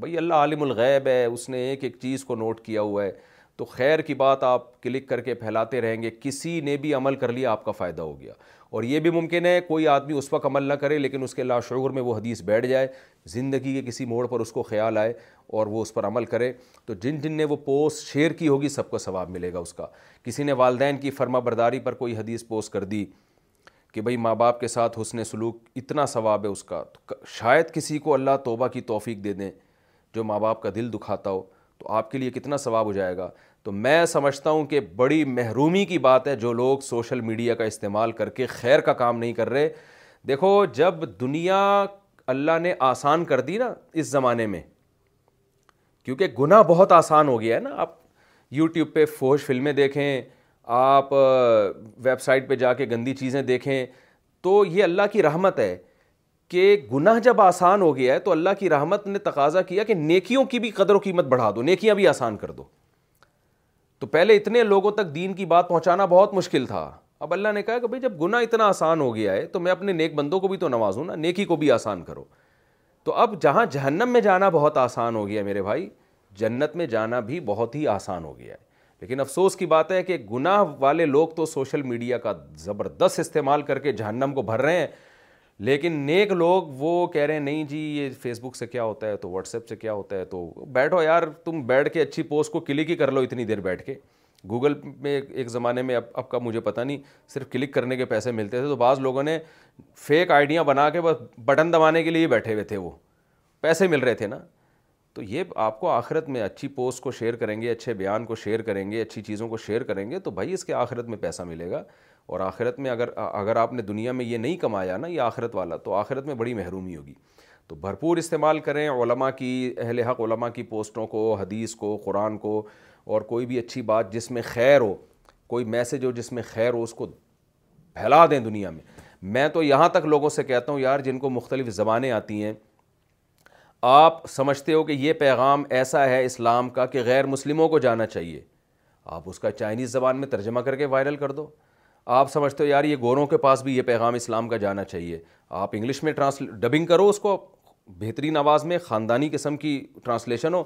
بھائی اللہ عالم الغیب ہے اس نے ایک ایک چیز کو نوٹ کیا ہوا ہے تو خیر کی بات آپ کلک کر کے پھیلاتے رہیں گے کسی نے بھی عمل کر لیا آپ کا فائدہ ہو گیا اور یہ بھی ممکن ہے کوئی آدمی اس وقت عمل نہ کرے لیکن اس کے لاشعور میں وہ حدیث بیٹھ جائے زندگی کے کسی موڑ پر اس کو خیال آئے اور وہ اس پر عمل کرے تو جن جن نے وہ پوسٹ شیئر کی ہوگی سب کو ثواب ملے گا اس کا کسی نے والدین کی فرما برداری پر کوئی حدیث پوسٹ کر دی کہ بھئی ماں باپ کے ساتھ حسن سلوک اتنا ثواب ہے اس کا تو شاید کسی کو اللہ توبہ کی توفیق دے دیں جو ماں باپ کا دل دکھاتا ہو تو آپ کے لیے کتنا ثواب ہو جائے گا تو میں سمجھتا ہوں کہ بڑی محرومی کی بات ہے جو لوگ سوشل میڈیا کا استعمال کر کے خیر کا کام نہیں کر رہے دیکھو جب دنیا اللہ نے آسان کر دی نا اس زمانے میں کیونکہ گناہ بہت آسان ہو گیا ہے نا آپ یوٹیوب پہ فوج فلمیں دیکھیں آپ ویب سائٹ پہ جا کے گندی چیزیں دیکھیں تو یہ اللہ کی رحمت ہے کہ گناہ جب آسان ہو گیا ہے تو اللہ کی رحمت نے تقاضا کیا کہ نیکیوں کی بھی قدر و قیمت بڑھا دو نیکیاں بھی آسان کر دو تو پہلے اتنے لوگوں تک دین کی بات پہنچانا بہت مشکل تھا اب اللہ نے کہا کہ بھائی جب گناہ اتنا آسان ہو گیا ہے تو میں اپنے نیک بندوں کو بھی تو نوازوں نا نیکی کو بھی آسان کرو تو اب جہاں جہنم میں جانا بہت آسان ہو گیا ہے میرے بھائی جنت میں جانا بھی بہت ہی آسان ہو گیا ہے لیکن افسوس کی بات ہے کہ گناہ والے لوگ تو سوشل میڈیا کا زبردست استعمال کر کے جہنم کو بھر رہے ہیں لیکن نیک لوگ وہ کہہ رہے ہیں نہیں جی یہ فیس بک سے کیا ہوتا ہے تو واٹس ایپ سے کیا ہوتا ہے تو بیٹھو یار تم بیٹھ کے اچھی پوسٹ کو کلک ہی کر لو اتنی دیر بیٹھ کے گوگل میں ایک زمانے میں اب اب کا مجھے پتہ نہیں صرف کلک کرنے کے پیسے ملتے تھے تو بعض لوگوں نے فیک آئیڈیاں بنا کے بس بٹن دبانے کے لیے بیٹھے ہوئے تھے وہ پیسے مل رہے تھے نا تو یہ آپ کو آخرت میں اچھی پوسٹ کو شیئر کریں گے اچھے بیان کو شیئر کریں گے اچھی چیزوں کو شیئر کریں گے تو بھائی اس کے آخرت میں پیسہ ملے گا اور آخرت میں اگر اگر آپ نے دنیا میں یہ نہیں کمایا نا یہ آخرت والا تو آخرت میں بڑی محرومی ہوگی تو بھرپور استعمال کریں علماء کی اہل حق علماء کی پوسٹوں کو حدیث کو قرآن کو اور کوئی بھی اچھی بات جس میں خیر ہو کوئی میسج ہو جس میں خیر ہو اس کو پھیلا دیں دنیا میں میں تو یہاں تک لوگوں سے کہتا ہوں یار جن کو مختلف زبانیں آتی ہیں آپ سمجھتے ہو کہ یہ پیغام ایسا ہے اسلام کا کہ غیر مسلموں کو جانا چاہیے آپ اس کا چائنیز زبان میں ترجمہ کر کے وائرل کر دو آپ سمجھتے ہو یار یہ گوروں کے پاس بھی یہ پیغام اسلام کا جانا چاہیے آپ انگلش میں ٹرانسل ڈبنگ کرو اس کو بہترین آواز میں خاندانی قسم کی ٹرانسلیشن ہو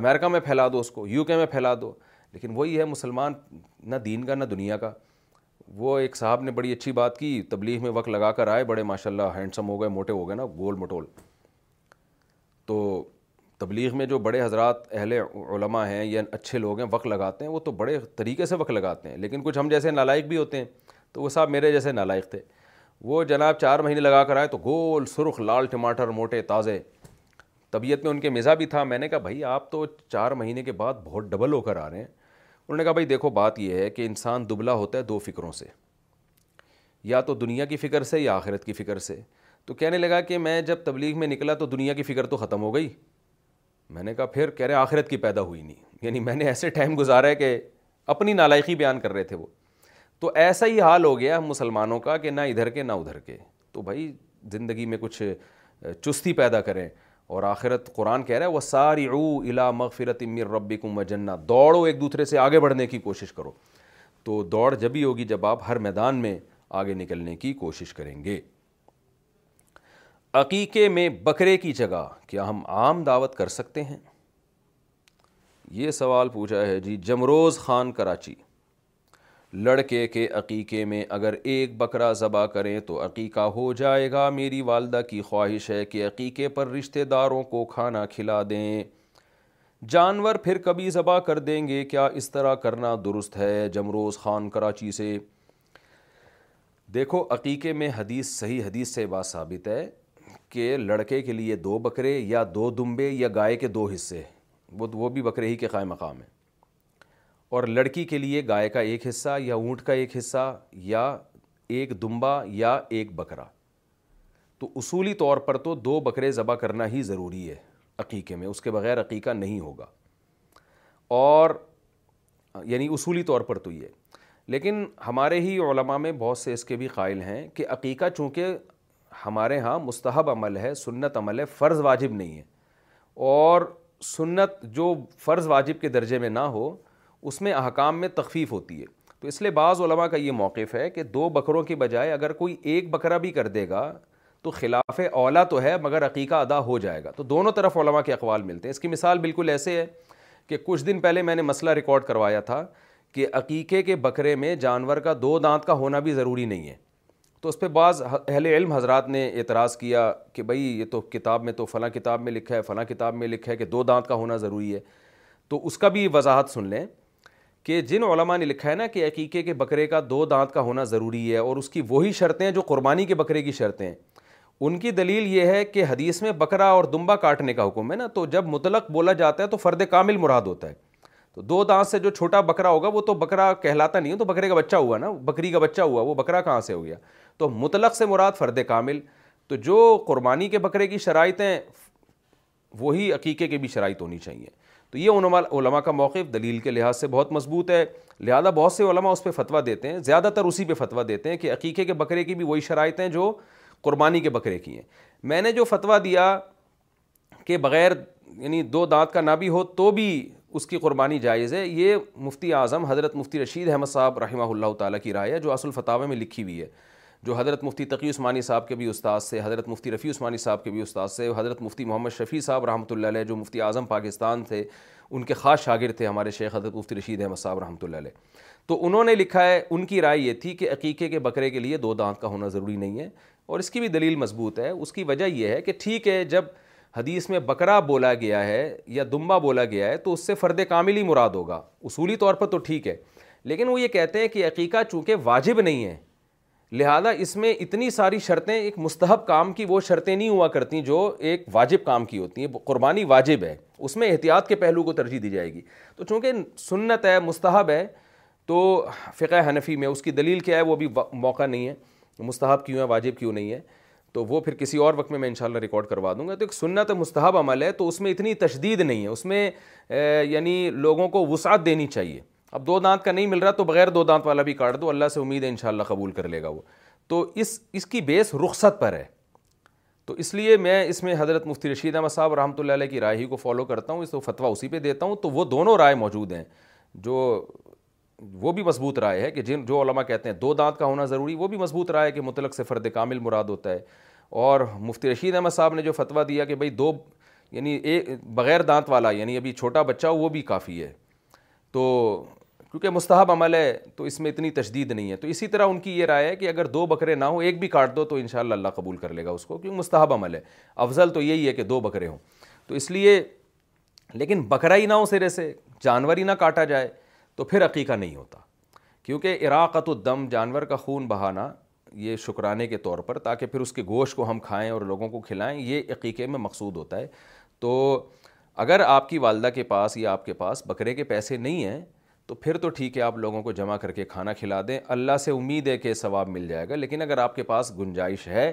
امریکہ میں پھیلا دو اس کو یو کے میں پھیلا دو لیکن وہی ہے مسلمان نہ دین کا نہ دنیا کا وہ ایک صاحب نے بڑی اچھی بات کی تبلیغ میں وقت لگا کر آئے بڑے ماشاء اللہ ہینڈسم ہو گئے موٹے ہو گئے نا گول مٹول تو تبلیغ میں جو بڑے حضرات اہل علماء ہیں یا اچھے لوگ ہیں وقت لگاتے ہیں وہ تو بڑے طریقے سے وقت لگاتے ہیں لیکن کچھ ہم جیسے نالائق بھی ہوتے ہیں تو وہ صاحب میرے جیسے نالائق تھے وہ جناب چار مہینے لگا کر آئے تو گول سرخ لال ٹماٹر موٹے تازے طبیعت میں ان کے مزہ بھی تھا میں نے کہا بھائی آپ تو چار مہینے کے بعد بہت ڈبل ہو کر آ رہے ہیں انہوں نے کہا بھائی دیکھو بات یہ ہے کہ انسان دبلا ہوتا ہے دو فکروں سے یا تو دنیا کی فکر سے یا آخرت کی فکر سے تو کہنے لگا کہ میں جب تبلیغ میں نکلا تو دنیا کی فکر تو ختم ہو گئی میں نے کہا پھر کہہ رہے آخرت کی پیدا ہوئی نہیں یعنی میں نے ایسے ٹائم گزارا ہے کہ اپنی نالائقی بیان کر رہے تھے وہ تو ایسا ہی حال ہو گیا مسلمانوں کا کہ نہ ادھر کے نہ ادھر کے تو بھائی زندگی میں کچھ چستی پیدا کریں اور آخرت قرآن کہہ رہا ہے وہ ساری او الا مغفرت امر ربی کو جنا دوڑو ایک دوسرے سے آگے بڑھنے کی کوشش کرو تو دوڑ جبھی ہوگی جب آپ ہر میدان میں آگے نکلنے کی کوشش کریں گے عقیقے میں بکرے کی جگہ کیا ہم عام دعوت کر سکتے ہیں یہ سوال پوچھا ہے جی جمروز خان کراچی لڑکے کے عقیقے میں اگر ایک بکرا ذبح کریں تو عقیقہ ہو جائے گا میری والدہ کی خواہش ہے کہ عقیقے پر رشتہ داروں کو کھانا کھلا دیں جانور پھر کبھی ذبح کر دیں گے کیا اس طرح کرنا درست ہے جمروز خان کراچی سے دیکھو عقیقے میں حدیث صحیح حدیث سے بات ثابت ہے کہ لڑکے کے لیے دو بکرے یا دو دمبے یا گائے کے دو حصے وہ بھی بکرے ہی کے قائم مقام ہیں اور لڑکی کے لیے گائے کا ایک حصہ یا اونٹ کا ایک حصہ یا ایک دمبا یا ایک بکرا تو اصولی طور پر تو دو بکرے ذبح کرنا ہی ضروری ہے عقیقے میں اس کے بغیر عقیقہ نہیں ہوگا اور یعنی اصولی طور پر تو یہ لیکن ہمارے ہی علماء میں بہت سے اس کے بھی قائل ہیں کہ عقیقہ چونکہ ہمارے یہاں مستحب عمل ہے سنت عمل ہے فرض واجب نہیں ہے اور سنت جو فرض واجب کے درجے میں نہ ہو اس میں احکام میں تخفیف ہوتی ہے تو اس لیے بعض علماء کا یہ موقف ہے کہ دو بکروں کے بجائے اگر کوئی ایک بکرا بھی کر دے گا تو خلاف اولا تو ہے مگر عقیقہ ادا ہو جائے گا تو دونوں طرف علماء کے اقوال ملتے ہیں اس کی مثال بالکل ایسے ہے کہ کچھ دن پہلے میں نے مسئلہ ریکارڈ کروایا تھا کہ عقیقے کے بکرے میں جانور کا دو دانت کا ہونا بھی ضروری نہیں ہے تو اس پہ بعض اہل علم حضرات نے اعتراض کیا کہ بھائی یہ تو کتاب میں تو فلاں کتاب میں لکھا ہے فلاں کتاب میں لکھا ہے کہ دو دانت کا ہونا ضروری ہے تو اس کا بھی وضاحت سن لیں کہ جن علماء نے لکھا ہے نا کہ عقیقے کے بکرے کا دو دانت کا ہونا ضروری ہے اور اس کی وہی شرطیں جو قربانی کے بکرے کی شرطیں ان کی دلیل یہ ہے کہ حدیث میں بکرا اور دمبا کاٹنے کا حکم ہے نا تو جب مطلق بولا جاتا ہے تو فرد کامل مراد ہوتا ہے تو دو دانت سے جو چھوٹا بکرا ہوگا وہ تو بکرا کہلاتا نہیں ہے تو بکرے کا بچہ ہوا نا بکری کا بچہ ہوا وہ بکرا کہاں سے ہو گیا تو مطلق سے مراد فرد کامل تو جو قربانی کے بکرے کی شرائطیں وہی عقیقے کے بھی شرائط ہونی چاہیے تو یہ علماء کا موقف دلیل کے لحاظ سے بہت مضبوط ہے لہذا بہت سے علماء اس پہ فتویٰ دیتے ہیں زیادہ تر اسی پہ فتویٰ دیتے ہیں کہ عقیقے کے بکرے کی بھی وہی شرائط ہیں جو قربانی کے بکرے کی ہیں میں نے جو فتویٰ دیا کہ بغیر یعنی دو دانت کا نہ بھی ہو تو بھی اس کی قربانی جائز ہے یہ مفتی اعظم حضرت مفتی رشید احمد صاحب رحمہ اللہ تعالیٰ کی رائے ہے جو اصل فتح میں لکھی ہوئی ہے جو حضرت مفتی تقی عثمانی صاحب کے بھی استاد سے حضرت مفتی رفیع عثمانی صاحب کے بھی استاد سے حضرت مفتی محمد شفیع صاحب رحمۃ اللہ علیہ جو مفتی اعظم پاکستان تھے ان کے خاص شاگرد تھے ہمارے شیخ حضرت مفتی رشید احمد صاحب رحمۃ اللہ علیہ تو انہوں نے لکھا ہے ان کی رائے یہ تھی کہ عقیقے کے بکرے کے لیے دو دانت کا ہونا ضروری نہیں ہے اور اس کی بھی دلیل مضبوط ہے اس کی وجہ یہ ہے کہ ٹھیک ہے جب حدیث میں بکرا بولا گیا ہے یا دمبا بولا گیا ہے تو اس سے فرد کامل ہی مراد ہوگا اصولی طور پر تو ٹھیک ہے لیکن وہ یہ کہتے ہیں کہ عقیقہ چونکہ واجب نہیں ہے لہٰذا اس میں اتنی ساری شرطیں ایک مستحب کام کی وہ شرطیں نہیں ہوا کرتی جو ایک واجب کام کی ہوتی ہیں قربانی واجب ہے اس میں احتیاط کے پہلو کو ترجیح دی جائے گی تو چونکہ سنت ہے مستحب ہے تو فقہ حنفی میں اس کی دلیل کیا ہے وہ بھی موقع نہیں ہے مستحب کیوں ہے واجب کیوں نہیں ہے تو وہ پھر کسی اور وقت میں میں انشاءاللہ ریکارڈ کروا دوں گا تو ایک سنت مستحب عمل ہے تو اس میں اتنی تشدید نہیں ہے اس میں یعنی لوگوں کو وسعت دینی چاہیے اب دو دانت کا نہیں مل رہا تو بغیر دو دانت والا بھی کاٹ دو اللہ سے امید ہے انشاءاللہ قبول کر لے گا وہ تو اس اس کی بیس رخصت پر ہے تو اس لیے میں اس میں حضرت مفتی رشید احمد صاحب رحمۃ اللہ علیہ کی رائے ہی کو فالو کرتا ہوں اس کو فتویٰ اسی پہ دیتا ہوں تو وہ دونوں رائے موجود ہیں جو وہ بھی مضبوط رائے ہے کہ جن جو علماء کہتے ہیں دو دانت کا ہونا ضروری وہ بھی مضبوط رائے کہ مطلق سے فرد کامل مراد ہوتا ہے اور مفتی رشید احمد صاحب نے جو فتویٰ دیا کہ بھائی دو یعنی ایک بغیر دانت والا یعنی ابھی چھوٹا بچہ وہ بھی کافی ہے تو کیونکہ مستحب عمل ہے تو اس میں اتنی تشدید نہیں ہے تو اسی طرح ان کی یہ رائے ہے کہ اگر دو بکرے نہ ہوں ایک بھی کاٹ دو تو ان شاء اللہ اللہ قبول کر لے گا اس کو کیونکہ مستحب عمل ہے افضل تو یہی ہے کہ دو بکرے ہوں تو اس لیے لیکن بکرا ہی نہ ہو سرے سے جانور ہی نہ کاٹا جائے تو پھر عقیقہ نہیں ہوتا کیونکہ عراقت الدم دم جانور کا خون بہانا یہ شکرانے کے طور پر تاکہ پھر اس کے گوشت کو ہم کھائیں اور لوگوں کو کھلائیں یہ عقیقے میں مقصود ہوتا ہے تو اگر آپ کی والدہ کے پاس یا آپ کے پاس بکرے کے پیسے نہیں ہیں تو پھر تو ٹھیک ہے آپ لوگوں کو جمع کر کے کھانا کھلا دیں اللہ سے امید ہے کہ ثواب مل جائے گا لیکن اگر آپ کے پاس گنجائش ہے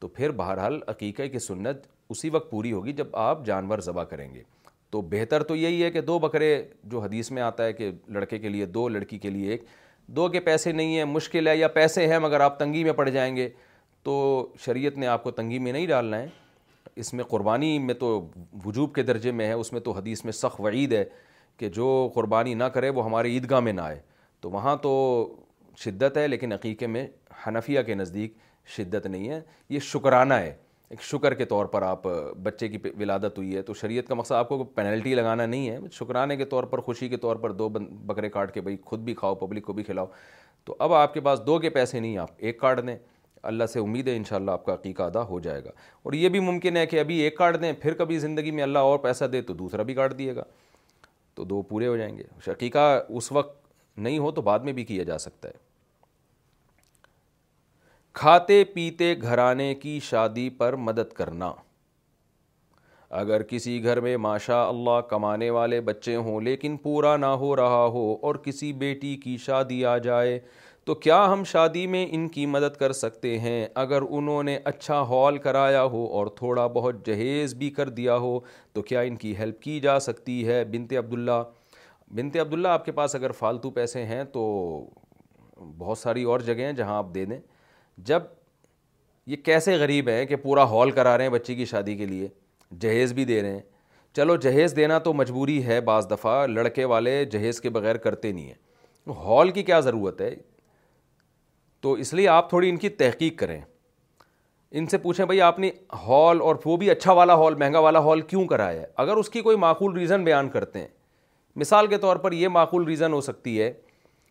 تو پھر بہرحال عقیقہ کی سنت اسی وقت پوری ہوگی جب آپ جانور ذبح کریں گے تو بہتر تو یہی ہے کہ دو بکرے جو حدیث میں آتا ہے کہ لڑکے کے لیے دو لڑکی کے لیے ایک دو کے پیسے نہیں ہیں مشکل ہے یا پیسے ہیں مگر آپ تنگی میں پڑ جائیں گے تو شریعت نے آپ کو تنگی میں نہیں ڈالنا ہے اس میں قربانی میں تو وجوب کے درجے میں ہے اس میں تو حدیث میں سخ وعید ہے کہ جو قربانی نہ کرے وہ ہمارے عیدگاہ میں نہ آئے تو وہاں تو شدت ہے لیکن عقیقے میں حنفیہ کے نزدیک شدت نہیں ہے یہ شکرانہ ہے ایک شکر کے طور پر آپ بچے کی ولادت ہوئی ہے تو شریعت کا مقصد آپ کو پینلٹی لگانا نہیں ہے شکرانے کے طور پر خوشی کے طور پر دو بکرے کاٹ کے بھائی خود بھی کھاؤ پبلک کو بھی کھلاؤ تو اب آپ کے پاس دو کے پیسے نہیں آپ ایک کاٹ دیں اللہ سے امید ہے انشاءاللہ آپ کا عقیقہ ادا ہو جائے گا اور یہ بھی ممکن ہے کہ ابھی ایک کاٹ دیں پھر کبھی زندگی میں اللہ اور پیسہ دے تو دوسرا بھی کاٹ دیے گا تو دو پورے ہو جائیں گے شقیقہ اس وقت نہیں ہو تو بعد میں بھی کیا جا سکتا ہے کھاتے پیتے گھرانے کی شادی پر مدد کرنا اگر کسی گھر میں ماشا اللہ کمانے والے بچے ہوں لیکن پورا نہ ہو رہا ہو اور کسی بیٹی کی شادی آ جائے تو کیا ہم شادی میں ان کی مدد کر سکتے ہیں اگر انہوں نے اچھا ہال کرایا ہو اور تھوڑا بہت جہیز بھی کر دیا ہو تو کیا ان کی ہیلپ کی جا سکتی ہے بنت عبداللہ بنت عبداللہ آپ کے پاس اگر فالتو پیسے ہیں تو بہت ساری اور جگہیں ہیں جہاں آپ دے دیں جب یہ کیسے غریب ہیں کہ پورا ہال کرا رہے ہیں بچی کی شادی کے لیے جہیز بھی دے رہے ہیں چلو جہیز دینا تو مجبوری ہے بعض دفعہ لڑکے والے جہیز کے بغیر کرتے نہیں ہیں ہال کی کیا ضرورت ہے تو اس لیے آپ تھوڑی ان کی تحقیق کریں ان سے پوچھیں بھائی آپ نے ہال اور وہ بھی اچھا والا ہال مہنگا والا ہال کیوں کرایا ہے اگر اس کی کوئی معقول ریزن بیان کرتے ہیں مثال کے طور پر یہ معقول ریزن ہو سکتی ہے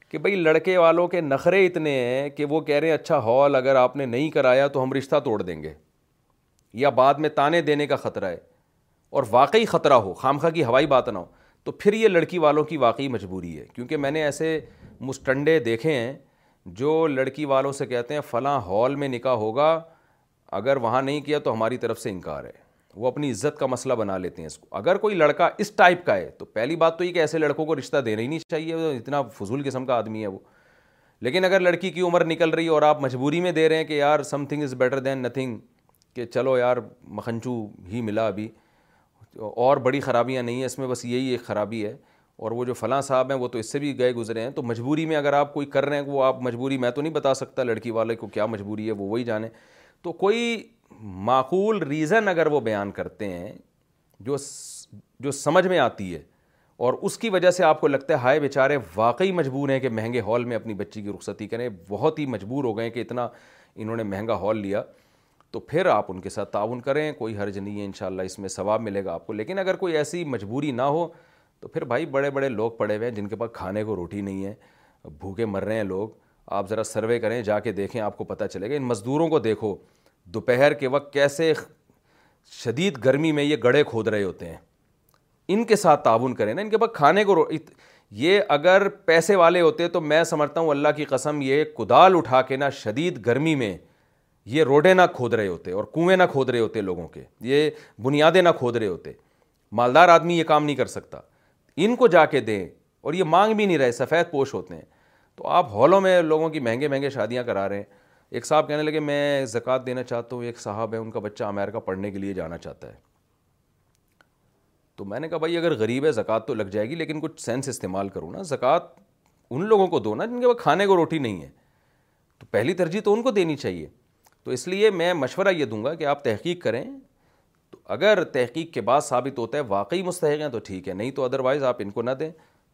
کہ بھائی لڑکے والوں کے نخرے اتنے ہیں کہ وہ کہہ رہے ہیں اچھا ہال اگر آپ نے نہیں کرایا تو ہم رشتہ توڑ دیں گے یا بعد میں تانے دینے کا خطرہ ہے اور واقعی خطرہ ہو خامخہ کی ہوائی بات نہ ہو تو پھر یہ لڑکی والوں کی واقعی مجبوری ہے کیونکہ میں نے ایسے مسٹنڈے دیکھے ہیں جو لڑکی والوں سے کہتے ہیں فلاں ہال میں نکاح ہوگا اگر وہاں نہیں کیا تو ہماری طرف سے انکار ہے وہ اپنی عزت کا مسئلہ بنا لیتے ہیں اس کو اگر کوئی لڑکا اس ٹائپ کا ہے تو پہلی بات تو یہ کہ ایسے لڑکوں کو رشتہ دینا ہی نہیں چاہیے اتنا فضول قسم کا آدمی ہے وہ لیکن اگر لڑکی کی عمر نکل رہی ہے اور آپ مجبوری میں دے رہے ہیں کہ یار something is better than nothing کہ چلو یار مکھنچو ہی ملا ابھی اور بڑی خرابیاں نہیں ہیں اس میں بس یہی ایک خرابی ہے اور وہ جو فلاں صاحب ہیں وہ تو اس سے بھی گئے گزرے ہیں تو مجبوری میں اگر آپ کوئی کر رہے ہیں وہ آپ مجبوری میں تو نہیں بتا سکتا لڑکی والے کو کیا مجبوری ہے وہ وہی جانے تو کوئی معقول ریزن اگر وہ بیان کرتے ہیں جو جو سمجھ میں آتی ہے اور اس کی وجہ سے آپ کو لگتا ہے ہائے بیچارے واقعی مجبور ہیں کہ مہنگے ہال میں اپنی بچی کی رخصتی کریں بہت ہی مجبور ہو گئے کہ اتنا انہوں نے مہنگا ہال لیا تو پھر آپ ان کے ساتھ تعاون کریں کوئی حرج نہیں ہے انشاءاللہ اس میں ثواب ملے گا آپ کو لیکن اگر کوئی ایسی مجبوری نہ ہو تو پھر بھائی بڑے بڑے لوگ پڑے ہوئے ہیں جن کے پاس کھانے کو روٹی نہیں ہے بھوکے مر رہے ہیں لوگ آپ ذرا سروے کریں جا کے دیکھیں آپ کو پتہ چلے گا ان مزدوروں کو دیکھو دوپہر کے وقت کیسے شدید گرمی میں یہ گڑھے کھود رہے ہوتے ہیں ان کے ساتھ تعاون کریں نا ان کے پاس کھانے کو یہ اگر پیسے والے ہوتے تو میں سمجھتا ہوں اللہ کی قسم یہ کدال اٹھا کے نا شدید گرمی میں یہ روڈے نہ کھود رہے ہوتے اور کنویں نہ کھود رہے ہوتے لوگوں کے یہ بنیادیں نہ کھود رہے ہوتے مالدار آدمی یہ کام نہیں کر سکتا ان کو جا کے دیں اور یہ مانگ بھی نہیں رہے سفید پوش ہوتے ہیں تو آپ ہالوں میں لوگوں کی مہنگے مہنگے شادیاں کرا رہے ہیں ایک صاحب کہنے لگے میں زکوٰۃ دینا چاہتا ہوں ایک صاحب ہے ان کا بچہ امیرکا پڑھنے کے لیے جانا چاہتا ہے تو میں نے کہا بھائی اگر غریب ہے زکوٰۃ تو لگ جائے گی لیکن کچھ سینس استعمال کروں نا زکوٰۃ ان لوگوں کو دو نا جن کے پاس کھانے کو روٹی نہیں ہے تو پہلی ترجیح تو ان کو دینی چاہیے تو اس لیے میں مشورہ یہ دوں گا کہ آپ تحقیق کریں تو اگر تحقیق کے بعد ثابت ہوتا ہے واقعی مستحق ہیں تو ٹھیک ہے نہیں تو ادروائز آپ ان کو نہ دیں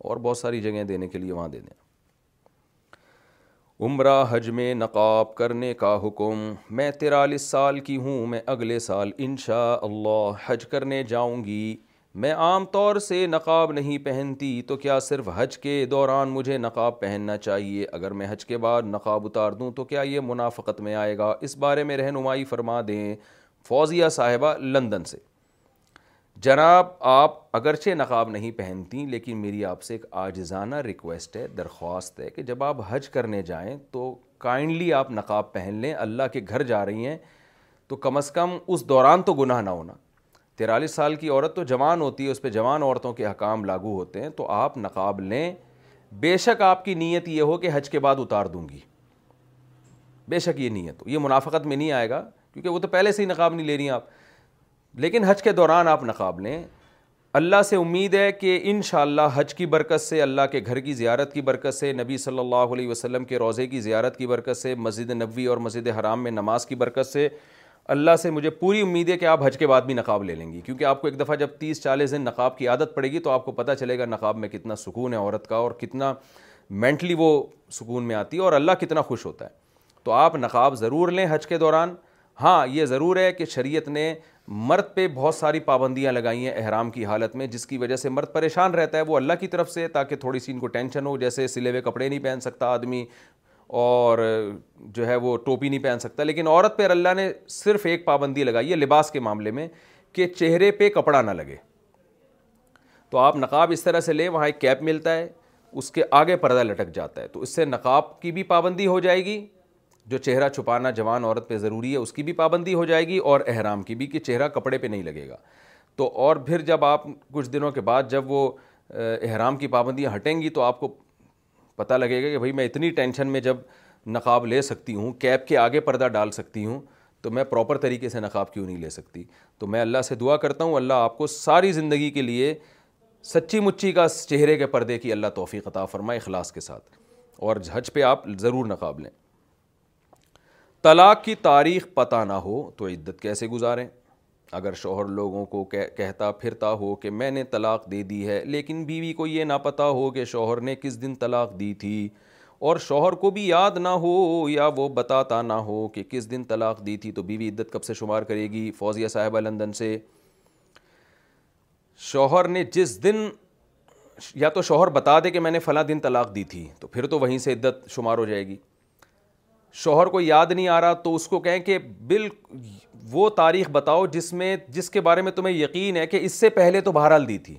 اور بہت ساری جگہیں دینے کے لیے وہاں دے دیں عمرہ حج میں نقاب کرنے کا حکم میں تیرالیس سال کی ہوں میں اگلے سال انشاء اللہ حج کرنے جاؤں گی میں عام طور سے نقاب نہیں پہنتی تو کیا صرف حج کے دوران مجھے نقاب پہننا چاہیے اگر میں حج کے بعد نقاب اتار دوں تو کیا یہ منافقت میں آئے گا اس بارے میں رہنمائی فرما دیں فوزیہ صاحبہ لندن سے جناب آپ اگرچہ نقاب نہیں پہنتی لیکن میری آپ سے ایک آجزانہ ریکویسٹ ہے درخواست ہے کہ جب آپ حج کرنے جائیں تو کائنڈلی آپ نقاب پہن لیں اللہ کے گھر جا رہی ہیں تو کم از کم اس دوران تو گناہ نہ ہونا تیرالیس سال کی عورت تو جوان ہوتی ہے اس پہ جوان عورتوں کے حکام لاگو ہوتے ہیں تو آپ نقاب لیں بے شک آپ کی نیت یہ ہو کہ حج کے بعد اتار دوں گی بے شک یہ نیت ہو یہ منافقت میں نہیں آئے گا کیونکہ وہ تو پہلے سے ہی نقاب نہیں لے رہی ہیں آپ لیکن حج کے دوران آپ نقاب لیں اللہ سے امید ہے کہ ان شاء اللہ حج کی برکت سے اللہ کے گھر کی زیارت کی برکت سے نبی صلی اللہ علیہ وسلم کے روزے کی زیارت کی برکت سے مسجد نبوی اور مسجد حرام میں نماز کی برکت سے اللہ سے مجھے پوری امید ہے کہ آپ حج کے بعد بھی نقاب لے لیں گی کیونکہ آپ کو ایک دفعہ جب تیس چالیس دن نقاب کی عادت پڑے گی تو آپ کو پتہ چلے گا نقاب میں کتنا سکون ہے عورت کا اور کتنا مینٹلی وہ سکون میں آتی ہے اور اللہ کتنا خوش ہوتا ہے تو آپ نقاب ضرور لیں حج کے دوران ہاں یہ ضرور ہے کہ شریعت نے مرد پہ بہت ساری پابندیاں لگائی ہیں احرام کی حالت میں جس کی وجہ سے مرد پریشان رہتا ہے وہ اللہ کی طرف سے تاکہ تھوڑی سی ان کو ٹینشن ہو جیسے سلے ہوئے کپڑے نہیں پہن سکتا آدمی اور جو ہے وہ ٹوپی نہیں پہن سکتا لیکن عورت پہ اللہ نے صرف ایک پابندی لگائی ہے لباس کے معاملے میں کہ چہرے پہ کپڑا نہ لگے تو آپ نقاب اس طرح سے لیں وہاں ایک کیپ ملتا ہے اس کے آگے پردہ لٹک جاتا ہے تو اس سے نقاب کی بھی پابندی ہو جائے گی جو چہرہ چھپانا جوان عورت پہ ضروری ہے اس کی بھی پابندی ہو جائے گی اور احرام کی بھی کہ چہرہ کپڑے پہ نہیں لگے گا تو اور پھر جب آپ کچھ دنوں کے بعد جب وہ احرام کی پابندیاں ہٹیں گی تو آپ کو پتہ لگے گا کہ بھائی میں اتنی ٹینشن میں جب نقاب لے سکتی ہوں کیپ کے آگے پردہ ڈال سکتی ہوں تو میں پراپر طریقے سے نقاب کیوں نہیں لے سکتی تو میں اللہ سے دعا کرتا ہوں اللہ آپ کو ساری زندگی کے لیے سچی مچی کا چہرے کے پردے کی اللہ توفیق عطا فرمائے اخلاص کے ساتھ اور حج پہ آپ ضرور نقاب لیں طلاق کی تاریخ پتہ نہ ہو تو عدت کیسے گزاریں اگر شوہر لوگوں کو کہتا پھرتا ہو کہ میں نے طلاق دے دی ہے لیکن بیوی کو یہ نہ پتہ ہو کہ شوہر نے کس دن طلاق دی تھی اور شوہر کو بھی یاد نہ ہو یا وہ بتاتا نہ ہو کہ کس دن طلاق دی تھی تو بیوی عدت کب سے شمار کرے گی فوزیہ صاحبہ لندن سے شوہر نے جس دن یا تو شوہر بتا دے کہ میں نے فلاں دن طلاق دی تھی تو پھر تو وہیں سے عدت شمار ہو جائے گی شوہر کو یاد نہیں آ رہا تو اس کو کہیں کہ بال وہ تاریخ بتاؤ جس میں جس کے بارے میں تمہیں یقین ہے کہ اس سے پہلے تو بہرحال دی تھی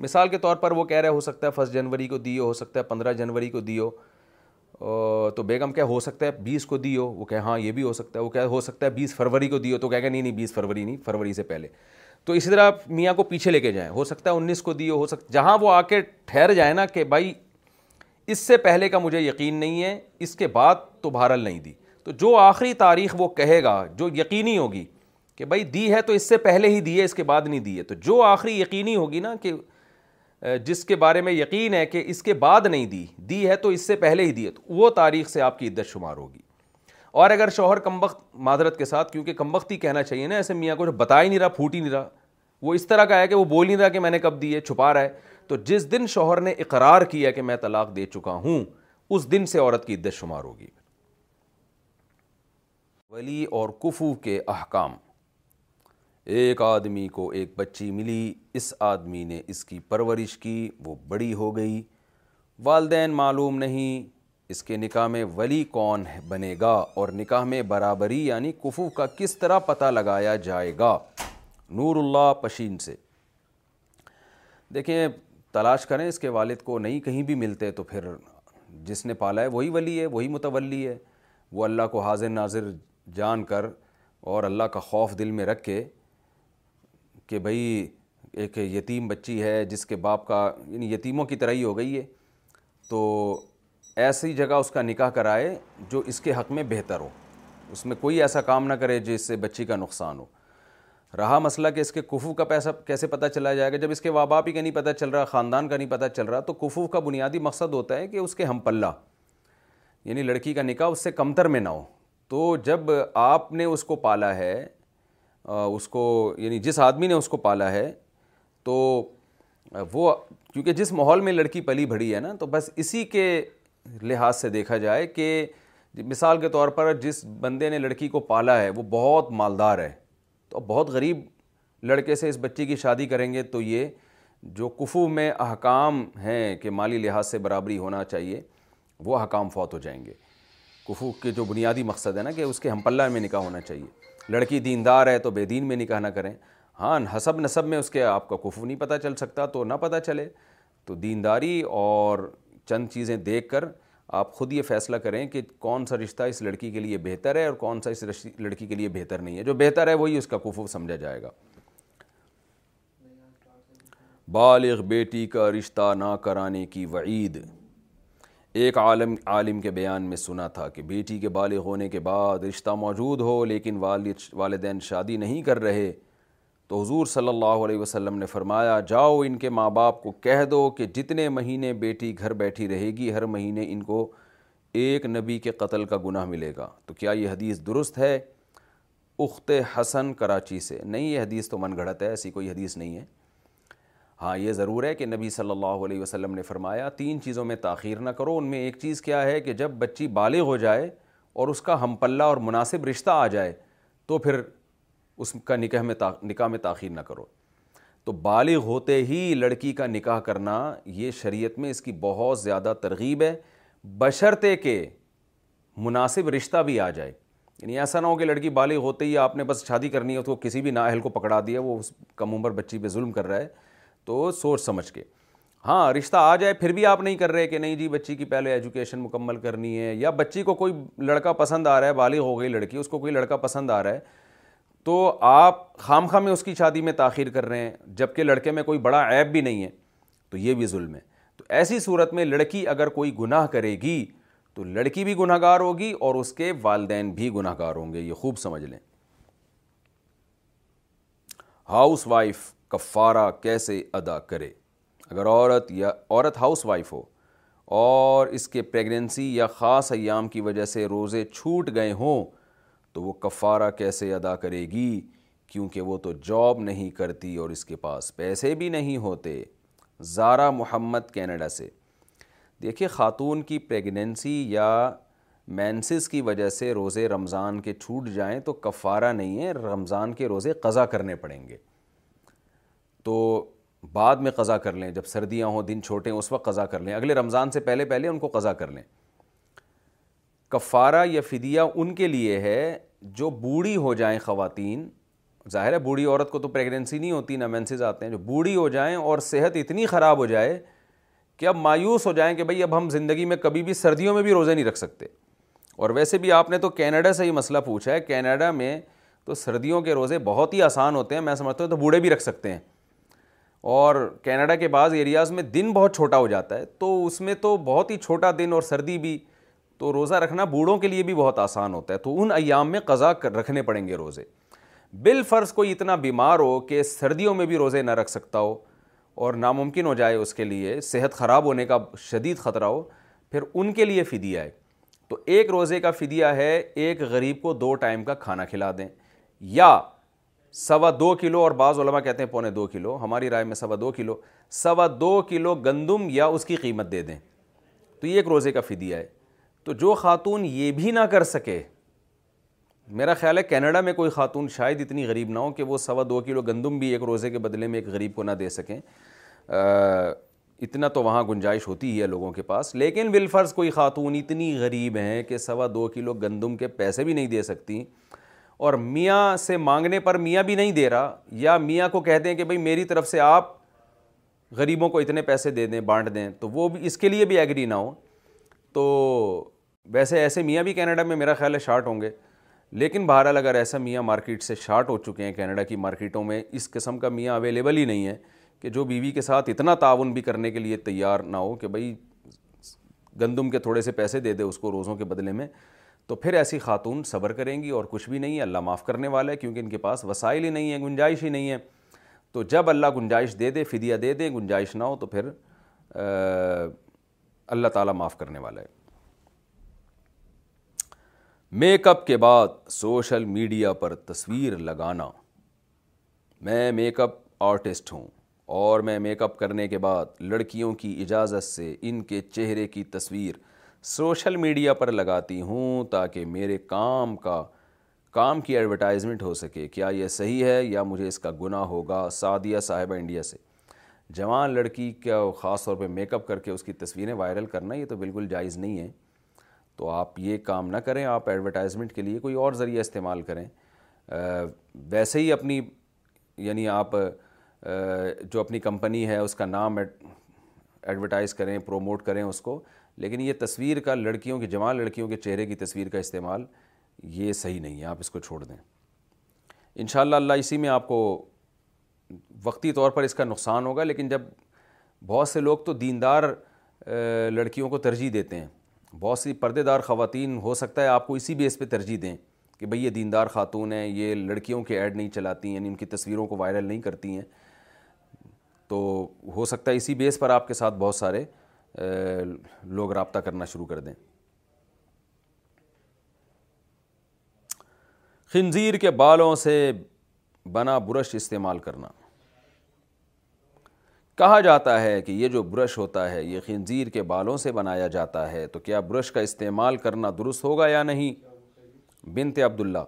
مثال کے طور پر وہ کہہ رہے ہو سکتا ہے فسٹ جنوری کو دی ہو سکتا ہے پندرہ جنوری کو دیو تو بیگم کیا ہو سکتا ہے بیس کو دیو وہ کہہ ہاں یہ بھی ہو سکتا ہے وہ کہہ ہو سکتا ہے بیس فروری کو دیو تو کہہ کہ نہیں نہیں بیس فروری نہیں فروری سے پہلے تو اسی طرح میاں کو پیچھے لے کے جائیں ہو سکتا ہے انیس کو دیو ہو سکتا جہاں وہ آ کے ٹھہر جائیں نا کہ بھائی اس سے پہلے کا مجھے یقین نہیں ہے اس کے بعد تو بھارل نہیں دی تو جو آخری تاریخ وہ کہے گا جو یقینی ہوگی کہ بھائی دی ہے تو اس سے پہلے ہی دی ہے اس کے بعد نہیں دی ہے تو جو آخری یقینی ہوگی نا کہ جس کے بارے میں یقین ہے کہ اس کے بعد نہیں دی دی ہے تو اس سے پہلے ہی دی ہے تو وہ تاریخ سے آپ کی عدت شمار ہوگی اور اگر شوہر کمبخت معذرت کے ساتھ کیونکہ ہی کہنا چاہیے نا ایسے میاں کو جو بتا ہی نہیں رہا پھوٹ ہی نہیں رہا وہ اس طرح کا ہے کہ وہ بول نہیں رہا کہ میں نے کب دی ہے چھپا رہا ہے تو جس دن شوہر نے اقرار کیا کہ میں طلاق دے چکا ہوں اس دن سے عورت کی عدت شمار ہوگی ولی اور کفو کے احکام ایک آدمی کو ایک بچی ملی اس آدمی نے اس کی پرورش کی وہ بڑی ہو گئی والدین معلوم نہیں اس کے نکاح میں ولی کون بنے گا اور نکاح میں برابری یعنی کفو کا کس طرح پتہ لگایا جائے گا نور اللہ پشین سے دیکھیں تلاش کریں اس کے والد کو نہیں کہیں بھی ملتے تو پھر جس نے پالا ہے وہی ولی ہے وہی متولی ہے وہ اللہ کو حاضر ناظر جان کر اور اللہ کا خوف دل میں رکھ کے کہ بھائی ایک یتیم بچی ہے جس کے باپ کا یعنی یتیموں کی طرح ہی ہو گئی ہے تو ایسی جگہ اس کا نکاح کرائے جو اس کے حق میں بہتر ہو اس میں کوئی ایسا کام نہ کرے جس سے بچی کا نقصان ہو رہا مسئلہ کہ اس کے کفو کا پیسہ کیسے پتہ چلا جائے گا جب اس کے ماں باپ ہی کا نہیں پتہ چل رہا خاندان کا نہیں پتہ چل رہا تو کفو کا بنیادی مقصد ہوتا ہے کہ اس کے ہم پلہ یعنی لڑکی کا نکاح اس سے کمتر میں نہ ہو تو جب آپ نے اس کو پالا ہے اس کو یعنی جس آدمی نے اس کو پالا ہے تو وہ کیونکہ جس ماحول میں لڑکی پلی بھڑی ہے نا تو بس اسی کے لحاظ سے دیکھا جائے کہ مثال کے طور پر جس بندے نے لڑکی کو پالا ہے وہ بہت مالدار ہے تو بہت غریب لڑکے سے اس بچی کی شادی کریں گے تو یہ جو کفو میں احکام ہیں کہ مالی لحاظ سے برابری ہونا چاہیے وہ احکام فوت ہو جائیں گے کفو کے جو بنیادی مقصد ہے نا کہ اس کے ہم پلہ میں نکاح ہونا چاہیے لڑکی دیندار ہے تو بے دین میں نکاح نہ کریں ہاں حسب نصب میں اس کے آپ کا کفو نہیں پتہ چل سکتا تو نہ پتہ چلے تو دینداری اور چند چیزیں دیکھ کر آپ خود یہ فیصلہ کریں کہ کون سا رشتہ اس لڑکی کے لیے بہتر ہے اور کون سا اس لڑکی کے لیے بہتر نہیں ہے جو بہتر ہے وہی اس کا کفو سمجھا جائے گا بالغ بیٹی کا رشتہ نہ کرانے کی وعید ایک عالم عالم کے بیان میں سنا تھا کہ بیٹی کے بالغ ہونے کے بعد رشتہ موجود ہو لیکن والد والدین شادی نہیں کر رہے تو حضور صلی اللہ علیہ وسلم نے فرمایا جاؤ ان کے ماں باپ کو کہہ دو کہ جتنے مہینے بیٹی گھر بیٹھی رہے گی ہر مہینے ان کو ایک نبی کے قتل کا گناہ ملے گا تو کیا یہ حدیث درست ہے اخت حسن کراچی سے نہیں یہ حدیث تو من گھڑت ہے ایسی کوئی حدیث نہیں ہے ہاں یہ ضرور ہے کہ نبی صلی اللہ علیہ وسلم نے فرمایا تین چیزوں میں تاخیر نہ کرو ان میں ایک چیز کیا ہے کہ جب بچی بالغ ہو جائے اور اس کا ہم پلہ اور مناسب رشتہ آ جائے تو پھر اس کا نکاح میں نکاح میں تاخیر نہ کرو تو بالغ ہوتے ہی لڑکی کا نکاح کرنا یہ شریعت میں اس کی بہت زیادہ ترغیب ہے کہ مناسب رشتہ بھی آ جائے یعنی ایسا نہ ہو کہ لڑکی بالغ ہوتے ہی آپ نے بس شادی کرنی ہے تو کسی بھی نااہل کو پکڑا دیا وہ اس کم عمر بچی پہ ظلم کر رہا ہے تو سوچ سمجھ کے ہاں رشتہ آ جائے پھر بھی آپ نہیں کر رہے کہ نہیں جی بچی کی پہلے ایجوکیشن مکمل کرنی ہے یا بچی کو کوئی لڑکا پسند آ رہا ہے بالغ ہو گئی لڑکی اس کو کوئی لڑکا پسند آ رہا ہے تو آپ خام خام میں اس کی شادی میں تاخیر کر رہے ہیں جب کہ لڑکے میں کوئی بڑا عیب بھی نہیں ہے تو یہ بھی ظلم ہے تو ایسی صورت میں لڑکی اگر کوئی گناہ کرے گی تو لڑکی بھی گناہ گار ہوگی اور اس کے والدین بھی گناہ گار ہوں گے یہ خوب سمجھ لیں ہاؤس وائف کفارہ کیسے ادا کرے اگر عورت یا عورت ہاؤس وائف ہو اور اس کے پریگنینسی یا خاص ایام کی وجہ سے روزے چھوٹ گئے ہوں تو وہ کفارہ کیسے ادا کرے گی کیونکہ وہ تو جاب نہیں کرتی اور اس کے پاس پیسے بھی نہیں ہوتے زارا محمد کینیڈا سے دیکھیے خاتون کی پریگننسی یا مینسز کی وجہ سے روزے رمضان کے چھوٹ جائیں تو کفارہ نہیں ہے رمضان کے روزے قضا کرنے پڑیں گے تو بعد میں قضا کر لیں جب سردیاں ہوں دن چھوٹیں اس وقت قضا کر لیں اگلے رمضان سے پہلے پہلے ان کو قضا کر لیں کفارہ یا فدیہ ان کے لیے ہے جو بوڑھی ہو جائیں خواتین ظاہر ہے بوڑھی عورت کو تو پریگنینسی نہیں ہوتی نہ مینسز آتے ہیں جو بوڑھی ہو جائیں اور صحت اتنی خراب ہو جائے کہ اب مایوس ہو جائیں کہ بھائی اب ہم زندگی میں کبھی بھی سردیوں میں بھی روزے نہیں رکھ سکتے اور ویسے بھی آپ نے تو کینیڈا سے ہی مسئلہ پوچھا ہے کینیڈا میں تو سردیوں کے روزے بہت ہی آسان ہوتے ہیں میں سمجھتا ہوں تو بوڑھے بھی رکھ سکتے ہیں اور کینیڈا کے بعض ایریاز میں دن بہت چھوٹا ہو جاتا ہے تو اس میں تو بہت ہی چھوٹا دن اور سردی بھی تو روزہ رکھنا بوڑھوں کے لیے بھی بہت آسان ہوتا ہے تو ان ایام میں قضا رکھنے پڑیں گے روزے بال فرض کوئی اتنا بیمار ہو کہ سردیوں میں بھی روزے نہ رکھ سکتا ہو اور ناممکن ہو جائے اس کے لیے صحت خراب ہونے کا شدید خطرہ ہو پھر ان کے لیے فدیا ہے تو ایک روزے کا فدیہ ہے ایک غریب کو دو ٹائم کا کھانا کھلا دیں یا سوا دو کلو اور بعض علماء کہتے ہیں پونے دو کلو ہماری رائے میں سوا دو کلو سوا دو کلو گندم یا اس کی قیمت دے دیں تو یہ ایک روزے کا فدیا ہے تو جو خاتون یہ بھی نہ کر سکے میرا خیال ہے کینیڈا میں کوئی خاتون شاید اتنی غریب نہ ہو کہ وہ سوا دو کلو گندم بھی ایک روزے کے بدلے میں ایک غریب کو نہ دے سکیں اتنا تو وہاں گنجائش ہوتی ہی ہے لوگوں کے پاس لیکن ولفرز کوئی خاتون اتنی غریب ہیں کہ سوا دو کلو گندم کے پیسے بھی نہیں دے سکتی اور میاں سے مانگنے پر میاں بھی نہیں دے رہا یا میاں کو کہہ دیں کہ بھائی میری طرف سے آپ غریبوں کو اتنے پیسے دے دیں بانٹ دیں تو وہ بھی اس کے لیے بھی ایگری نہ ہو تو ویسے ایسے میاں بھی کینیڈا میں میرا خیال ہے شارٹ ہوں گے لیکن بہرحال اگر ایسا میاں مارکیٹ سے شارٹ ہو چکے ہیں کینیڈا کی مارکیٹوں میں اس قسم کا میاں اویلیبل ہی نہیں ہے کہ جو بیوی کے ساتھ اتنا تعاون بھی کرنے کے لیے تیار نہ ہو کہ بھائی گندم کے تھوڑے سے پیسے دے دے اس کو روزوں کے بدلے میں تو پھر ایسی خاتون صبر کریں گی اور کچھ بھی نہیں ہے اللہ معاف کرنے والا ہے کیونکہ ان کے پاس وسائل ہی نہیں ہیں گنجائش ہی نہیں ہے تو جب اللہ گنجائش دے دے فدیہ دے دے گنجائش نہ ہو تو پھر اللہ تعالیٰ معاف کرنے والا ہے میک اپ کے بعد سوشل میڈیا پر تصویر لگانا میں میک اپ آرٹسٹ ہوں اور میں میک اپ کرنے کے بعد لڑکیوں کی اجازت سے ان کے چہرے کی تصویر سوشل میڈیا پر لگاتی ہوں تاکہ میرے کام کا کام کی ایڈورٹائزمنٹ ہو سکے کیا یہ صحیح ہے یا مجھے اس کا گناہ ہوگا سعدیہ صاحبہ انڈیا سے جوان لڑکی کا خاص طور پہ میک اپ کر کے اس کی تصویریں وائرل کرنا یہ تو بالکل جائز نہیں ہے تو آپ یہ کام نہ کریں آپ ایڈورٹائزمنٹ کے لیے کوئی اور ذریعہ استعمال کریں ویسے ہی اپنی یعنی آپ جو اپنی کمپنی ہے اس کا نام ایڈورٹائز کریں پروموٹ کریں اس کو لیکن یہ تصویر کا لڑکیوں کی جمال لڑکیوں کے چہرے کی تصویر کا استعمال یہ صحیح نہیں ہے آپ اس کو چھوڑ دیں انشاءاللہ اللہ اسی میں آپ کو وقتی طور پر اس کا نقصان ہوگا لیکن جب بہت سے لوگ تو دیندار لڑکیوں کو ترجیح دیتے ہیں بہت سی پردے دار خواتین ہو سکتا ہے آپ کو اسی بیس پہ ترجیح دیں کہ بھئی یہ دیندار خاتون ہیں یہ لڑکیوں کے ایڈ نہیں چلاتی ہیں یعنی ان کی تصویروں کو وائرل نہیں کرتی ہیں تو ہو سکتا ہے اسی بیس پر آپ کے ساتھ بہت سارے لوگ رابطہ کرنا شروع کر دیں خنزیر کے بالوں سے بنا برش استعمال کرنا کہا جاتا ہے کہ یہ جو برش ہوتا ہے یہ خنزیر کے بالوں سے بنایا جاتا ہے تو کیا برش کا استعمال کرنا درست ہوگا یا نہیں بنت عبداللہ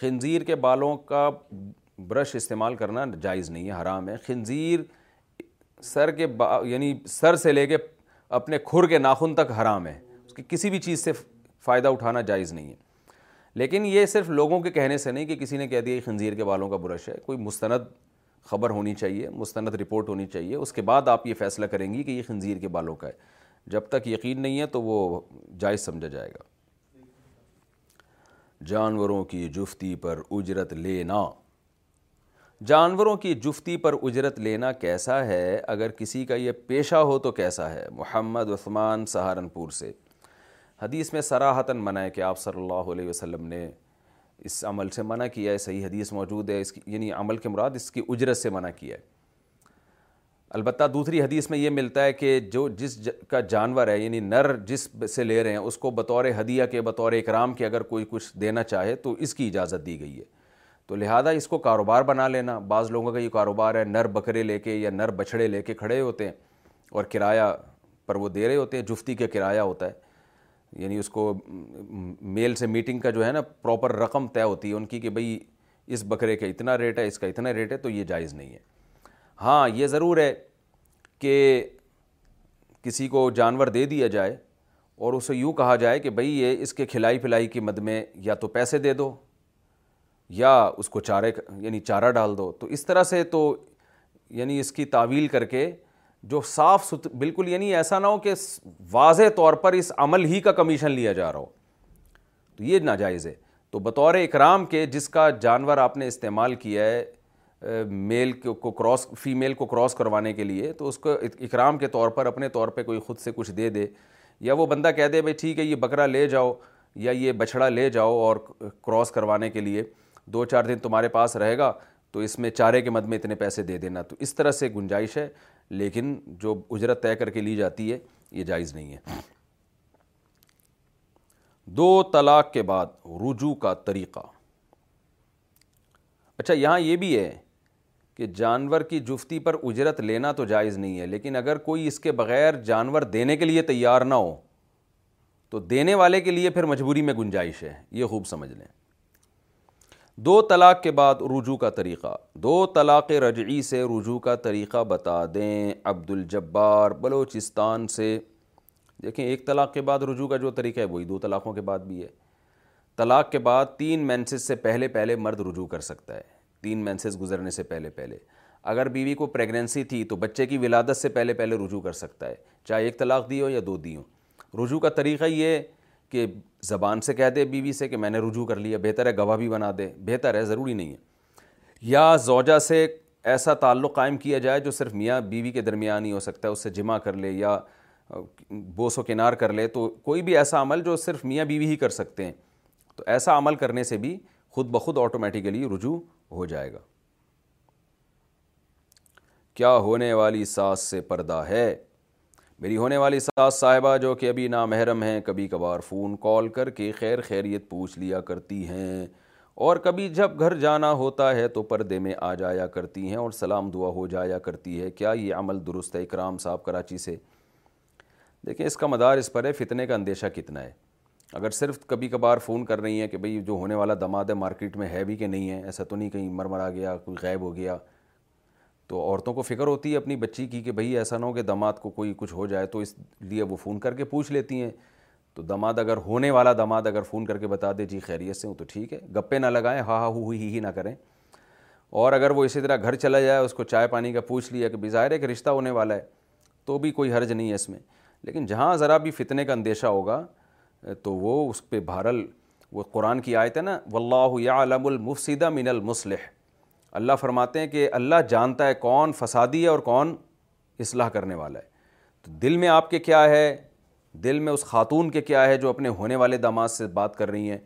خنزیر کے بالوں کا برش استعمال کرنا جائز نہیں ہے حرام ہے خنزیر سر کے با یعنی سر سے لے کے اپنے کھر کے ناخن تک حرام ہے اس کی کسی بھی چیز سے فائدہ اٹھانا جائز نہیں ہے لیکن یہ صرف لوگوں کے کہنے سے نہیں کہ کسی نے کہہ دیا یہ خنزیر کے بالوں کا برش ہے کوئی مستند خبر ہونی چاہیے مستند رپورٹ ہونی چاہیے اس کے بعد آپ یہ فیصلہ کریں گی کہ یہ خنزیر کے بالوں کا ہے جب تک یقین نہیں ہے تو وہ جائز سمجھا جائے گا جانوروں کی جفتی پر اجرت لینا جانوروں کی جفتی پر اجرت لینا کیسا ہے اگر کسی کا یہ پیشہ ہو تو کیسا ہے محمد عثمان سہارنپور سے حدیث میں سراحتاً منع ہے کہ آپ صلی اللہ علیہ وسلم نے اس عمل سے منع کیا ہے صحیح حدیث موجود ہے اس کی یعنی عمل کے مراد اس کی اجرت سے منع کیا ہے البتہ دوسری حدیث میں یہ ملتا ہے کہ جو جس ج کا جانور ہے یعنی نر جس سے لے رہے ہیں اس کو بطور ہدیہ کے بطور اکرام کے اگر کوئی کچھ دینا چاہے تو اس کی اجازت دی گئی ہے تو لہٰذا اس کو کاروبار بنا لینا بعض لوگوں کا یہ کاروبار ہے نر بکرے لے کے یا نر بچھڑے لے کے کھڑے ہوتے ہیں اور کرایہ پر وہ دے رہے ہوتے ہیں جفتی کا کرایہ ہوتا ہے یعنی اس کو میل سے میٹنگ کا جو ہے نا پراپر رقم طے ہوتی ہے ان کی کہ بھئی اس بکرے کا اتنا ریٹ ہے اس کا اتنا ریٹ ہے تو یہ جائز نہیں ہے ہاں یہ ضرور ہے کہ کسی کو جانور دے دیا جائے اور اسے یوں کہا جائے کہ بھائی یہ اس کے کھلائی پلائی کی مد میں یا تو پیسے دے دو یا اس کو چارے یعنی چارہ ڈال دو تو اس طرح سے تو یعنی اس کی تعویل کر کے جو صاف ست بالکل یعنی ایسا نہ ہو کہ واضح طور پر اس عمل ہی کا کمیشن لیا جا رہا ہو تو یہ ناجائز ہے تو بطور اکرام کے جس کا جانور آپ نے استعمال کیا ہے میل کو کراس فیمیل کو کراس کروانے کے لیے تو اس کو اکرام کے طور پر اپنے طور پہ کوئی خود سے کچھ دے دے یا وہ بندہ کہہ دے بھائی ٹھیک ہے یہ بکرا لے جاؤ یا یہ بچھڑا لے جاؤ اور کراس کروانے کے لیے دو چار دن تمہارے پاس رہے گا تو اس میں چارے کے مد میں اتنے پیسے دے دینا تو اس طرح سے گنجائش ہے لیکن جو اجرت طے کر کے لی جاتی ہے یہ جائز نہیں ہے دو طلاق کے بعد رجوع کا طریقہ اچھا یہاں یہ بھی ہے کہ جانور کی جفتی پر اجرت لینا تو جائز نہیں ہے لیکن اگر کوئی اس کے بغیر جانور دینے کے لیے تیار نہ ہو تو دینے والے کے لیے پھر مجبوری میں گنجائش ہے یہ خوب سمجھ لیں دو طلاق کے بعد رجوع کا طریقہ دو طلاق رجعی سے رجوع کا طریقہ بتا دیں عبد الجبار بلوچستان سے دیکھیں ایک طلاق کے بعد رجوع کا جو طریقہ ہے وہی دو طلاقوں کے بعد بھی ہے طلاق کے بعد تین مینسز سے پہلے پہلے مرد رجوع کر سکتا ہے تین مینسز گزرنے سے پہلے پہلے اگر بیوی کو پریگننسی تھی تو بچے کی ولادت سے پہلے پہلے رجوع کر سکتا ہے چاہے ایک طلاق دی ہو یا دو دی ہوں رجوع کا طریقہ یہ ہے کہ زبان سے کہہ دے بیوی سے کہ میں نے رجوع کر لیا بہتر ہے گواہ بھی بنا دے بہتر ہے ضروری نہیں ہے یا زوجہ سے ایسا تعلق قائم کیا جائے جو صرف میاں بیوی کے درمیان ہی ہو سکتا ہے اس سے جمع کر لے یا بوس و کنار کر لے تو کوئی بھی ایسا عمل جو صرف میاں بیوی ہی کر سکتے ہیں تو ایسا عمل کرنے سے بھی خود بخود آٹومیٹیکلی رجوع ہو جائے گا کیا ہونے والی ساس سے پردہ ہے میری ہونے والی ساس صاحبہ جو کہ ابھی نامحرم ہیں کبھی کبھار فون کال کر کے خیر خیریت پوچھ لیا کرتی ہیں اور کبھی جب گھر جانا ہوتا ہے تو پردے میں آ جایا کرتی ہیں اور سلام دعا ہو جایا کرتی ہے کیا یہ عمل درست ہے اکرام صاحب کراچی سے دیکھیں اس کا مدار اس پر ہے فتنے کا اندیشہ کتنا ہے اگر صرف کبھی کبھار فون کر رہی ہیں کہ بھئی جو ہونے والا دماد ہے مارکیٹ میں ہے بھی کہ نہیں ہے ایسا تو نہیں کہیں مرمر آ گیا کوئی غیب ہو گیا تو عورتوں کو فکر ہوتی ہے اپنی بچی کی کہ بھئی ایسا نہ ہو کہ دماد کو کوئی کچھ ہو جائے تو اس لیے وہ فون کر کے پوچھ لیتی ہیں تو دماد اگر ہونے والا دماد اگر فون کر کے بتا دے جی خیریت سے ہوں تو ٹھیک ہے گپے نہ لگائیں ہا ہا ہو ہی ہی نہ کریں اور اگر وہ اسی طرح گھر چلا جائے اس کو چائے پانی کا پوچھ لیا کہ بظاہر ایک رشتہ ہونے والا ہے تو بھی کوئی حرج نہیں ہے اس میں لیکن جہاں ذرا بھی فتنے کا اندیشہ ہوگا تو وہ اس پہ بھارل وہ قرآن کی آیت ہے نا واللہ یعلم المفسد من المصلح اللہ فرماتے ہیں کہ اللہ جانتا ہے کون فسادی ہے اور کون اصلاح کرنے والا ہے تو دل میں آپ کے کیا ہے دل میں اس خاتون کے کیا ہے جو اپنے ہونے والے داماد سے بات کر رہی ہیں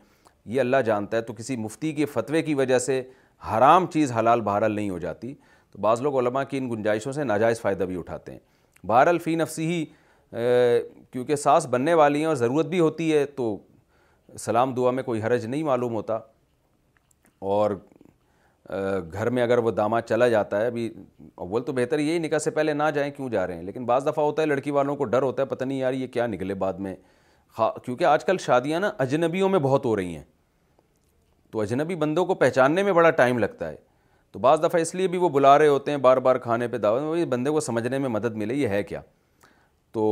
یہ اللہ جانتا ہے تو کسی مفتی کے فتوے کی وجہ سے حرام چیز حلال بہرحال نہیں ہو جاتی تو بعض لوگ علماء کی ان گنجائشوں سے ناجائز فائدہ بھی اٹھاتے ہیں بہرحال فی نفسی ہی کیونکہ سانس بننے والی ہیں اور ضرورت بھی ہوتی ہے تو سلام دعا میں کوئی حرج نہیں معلوم ہوتا اور گھر میں اگر وہ داماد چلا جاتا ہے ابھی اول تو بہتر یہی نکاح سے پہلے نہ جائیں کیوں جا رہے ہیں لیکن بعض دفعہ ہوتا ہے لڑکی والوں کو ڈر ہوتا ہے پتہ نہیں یار یہ کیا نکلے بعد میں کیونکہ آج کل شادیاں نا اجنبیوں میں بہت ہو رہی ہیں تو اجنبی بندوں کو پہچاننے میں بڑا ٹائم لگتا ہے تو بعض دفعہ اس لیے بھی وہ بلا رہے ہوتے ہیں بار بار کھانے پہ دعوت میں بندے کو سمجھنے میں مدد ملے یہ ہے کیا تو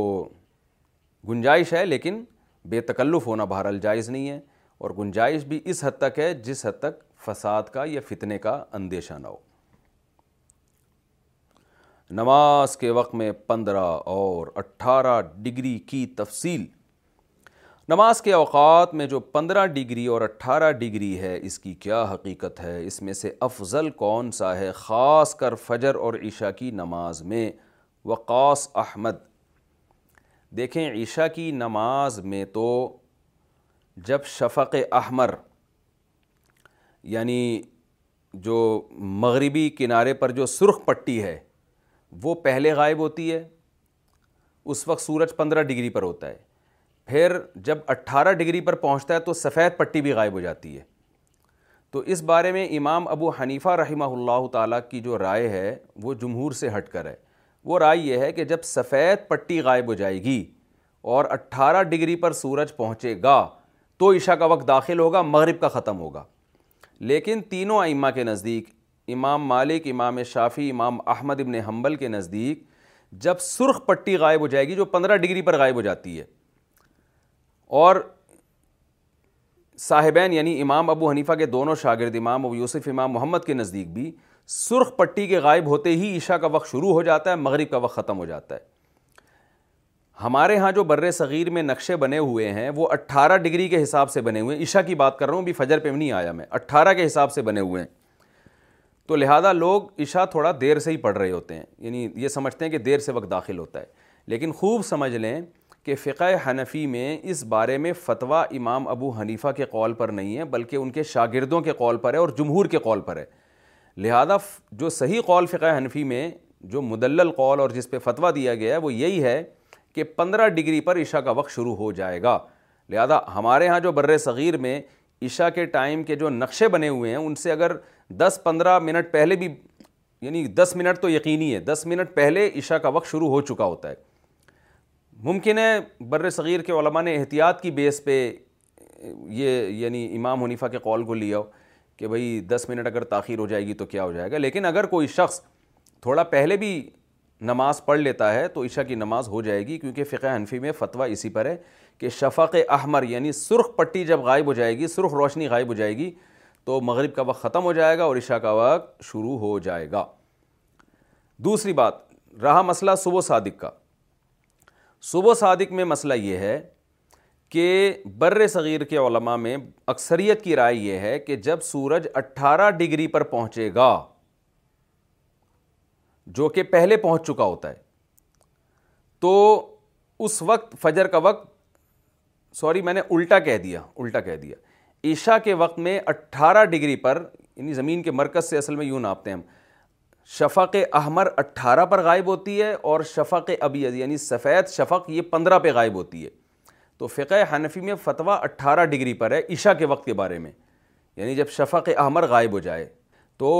گنجائش ہے لیکن بے تکلف ہونا بہرحال جائز نہیں ہے اور گنجائش بھی اس حد تک ہے جس حد تک فساد کا یا فتنے کا اندیشہ نہ ہو نماز کے وقت میں پندرہ اور اٹھارہ ڈگری کی تفصیل نماز کے اوقات میں جو پندرہ ڈگری اور اٹھارہ ڈگری ہے اس کی کیا حقیقت ہے اس میں سے افضل کون سا ہے خاص کر فجر اور عشاء کی نماز میں وقاص احمد دیکھیں عشاء کی نماز میں تو جب شفق احمر یعنی جو مغربی کنارے پر جو سرخ پٹی ہے وہ پہلے غائب ہوتی ہے اس وقت سورج پندرہ ڈگری پر ہوتا ہے پھر جب اٹھارہ ڈگری پر پہنچتا ہے تو سفید پٹی بھی غائب ہو جاتی ہے تو اس بارے میں امام ابو حنیفہ رحمہ اللہ تعالیٰ کی جو رائے ہے وہ جمہور سے ہٹ کر ہے وہ رائے یہ ہے کہ جب سفید پٹی غائب ہو جائے گی اور اٹھارہ ڈگری پر سورج پہنچے گا تو عشاء کا وقت داخل ہوگا مغرب کا ختم ہوگا لیکن تینوں ائمہ کے نزدیک امام مالک امام شافی امام احمد ابن حنبل کے نزدیک جب سرخ پٹی غائب ہو جائے گی جو پندرہ ڈگری پر غائب ہو جاتی ہے اور صاحبین یعنی امام ابو حنیفہ کے دونوں شاگرد امام ابو یوسف امام محمد کے نزدیک بھی سرخ پٹی کے غائب ہوتے ہی عشاء کا وقت شروع ہو جاتا ہے مغرب کا وقت ختم ہو جاتا ہے ہمارے ہاں جو بر صغیر میں نقشے بنے ہوئے ہیں وہ اٹھارہ ڈگری کے حساب سے بنے ہوئے ہیں عشاء کی بات کر رہا ہوں ابھی فجر پہ نہیں آیا میں اٹھارہ کے حساب سے بنے ہوئے ہیں تو لہٰذا لوگ عشاء تھوڑا دیر سے ہی پڑھ رہے ہوتے ہیں یعنی یہ سمجھتے ہیں کہ دیر سے وقت داخل ہوتا ہے لیکن خوب سمجھ لیں کہ فقہ حنفی میں اس بارے میں فتویٰ امام ابو حنیفہ کے قول پر نہیں ہے بلکہ ان کے شاگردوں کے قول پر ہے اور جمہور کے قول پر ہے لہذا جو صحیح قول فقہ حنفی میں جو مدلل قول اور جس پہ فتویٰ دیا گیا ہے وہ یہی ہے کہ پندرہ ڈگری پر عشاء کا وقت شروع ہو جائے گا لہذا ہمارے ہاں جو بر صغیر میں عشاء کے ٹائم کے جو نقشے بنے ہوئے ہیں ان سے اگر دس پندرہ منٹ پہلے بھی یعنی دس منٹ تو یقینی ہے دس منٹ پہلے عشاء کا وقت شروع ہو چکا ہوتا ہے ممکن ہے بر صغیر کے علماء نے احتیاط کی بیس پہ یہ یعنی امام حنیفہ کے قول کو لیا ہو کہ بھئی دس منٹ اگر تاخیر ہو جائے گی تو کیا ہو جائے گا لیکن اگر کوئی شخص تھوڑا پہلے بھی نماز پڑھ لیتا ہے تو عشاء کی نماز ہو جائے گی کیونکہ فقہ حنفی میں فتویٰ اسی پر ہے کہ شفاق احمر یعنی سرخ پٹی جب غائب ہو جائے گی سرخ روشنی غائب ہو جائے گی تو مغرب کا وقت ختم ہو جائے گا اور عشاء کا وقت شروع ہو جائے گا دوسری بات رہا مسئلہ صبح صادق کا صبح صادق میں مسئلہ یہ ہے کہ بر صغیر کے علماء میں اکثریت کی رائے یہ ہے کہ جب سورج اٹھارہ ڈگری پر پہنچے گا جو کہ پہلے پہنچ چکا ہوتا ہے تو اس وقت فجر کا وقت سوری میں نے الٹا کہہ دیا الٹا کہہ دیا عشاء کے وقت میں اٹھارہ ڈگری پر یعنی زمین کے مرکز سے اصل میں یوں ناپتے ہیں ہم شفق احمر اٹھارہ پر غائب ہوتی ہے اور شفق ابیض ابیز یعنی سفید شفق یہ پندرہ پہ غائب ہوتی ہے تو فقہ حنفی میں فتویٰ اٹھارہ ڈگری پر ہے عشاء کے وقت کے بارے میں یعنی جب شفق احمر غائب ہو جائے تو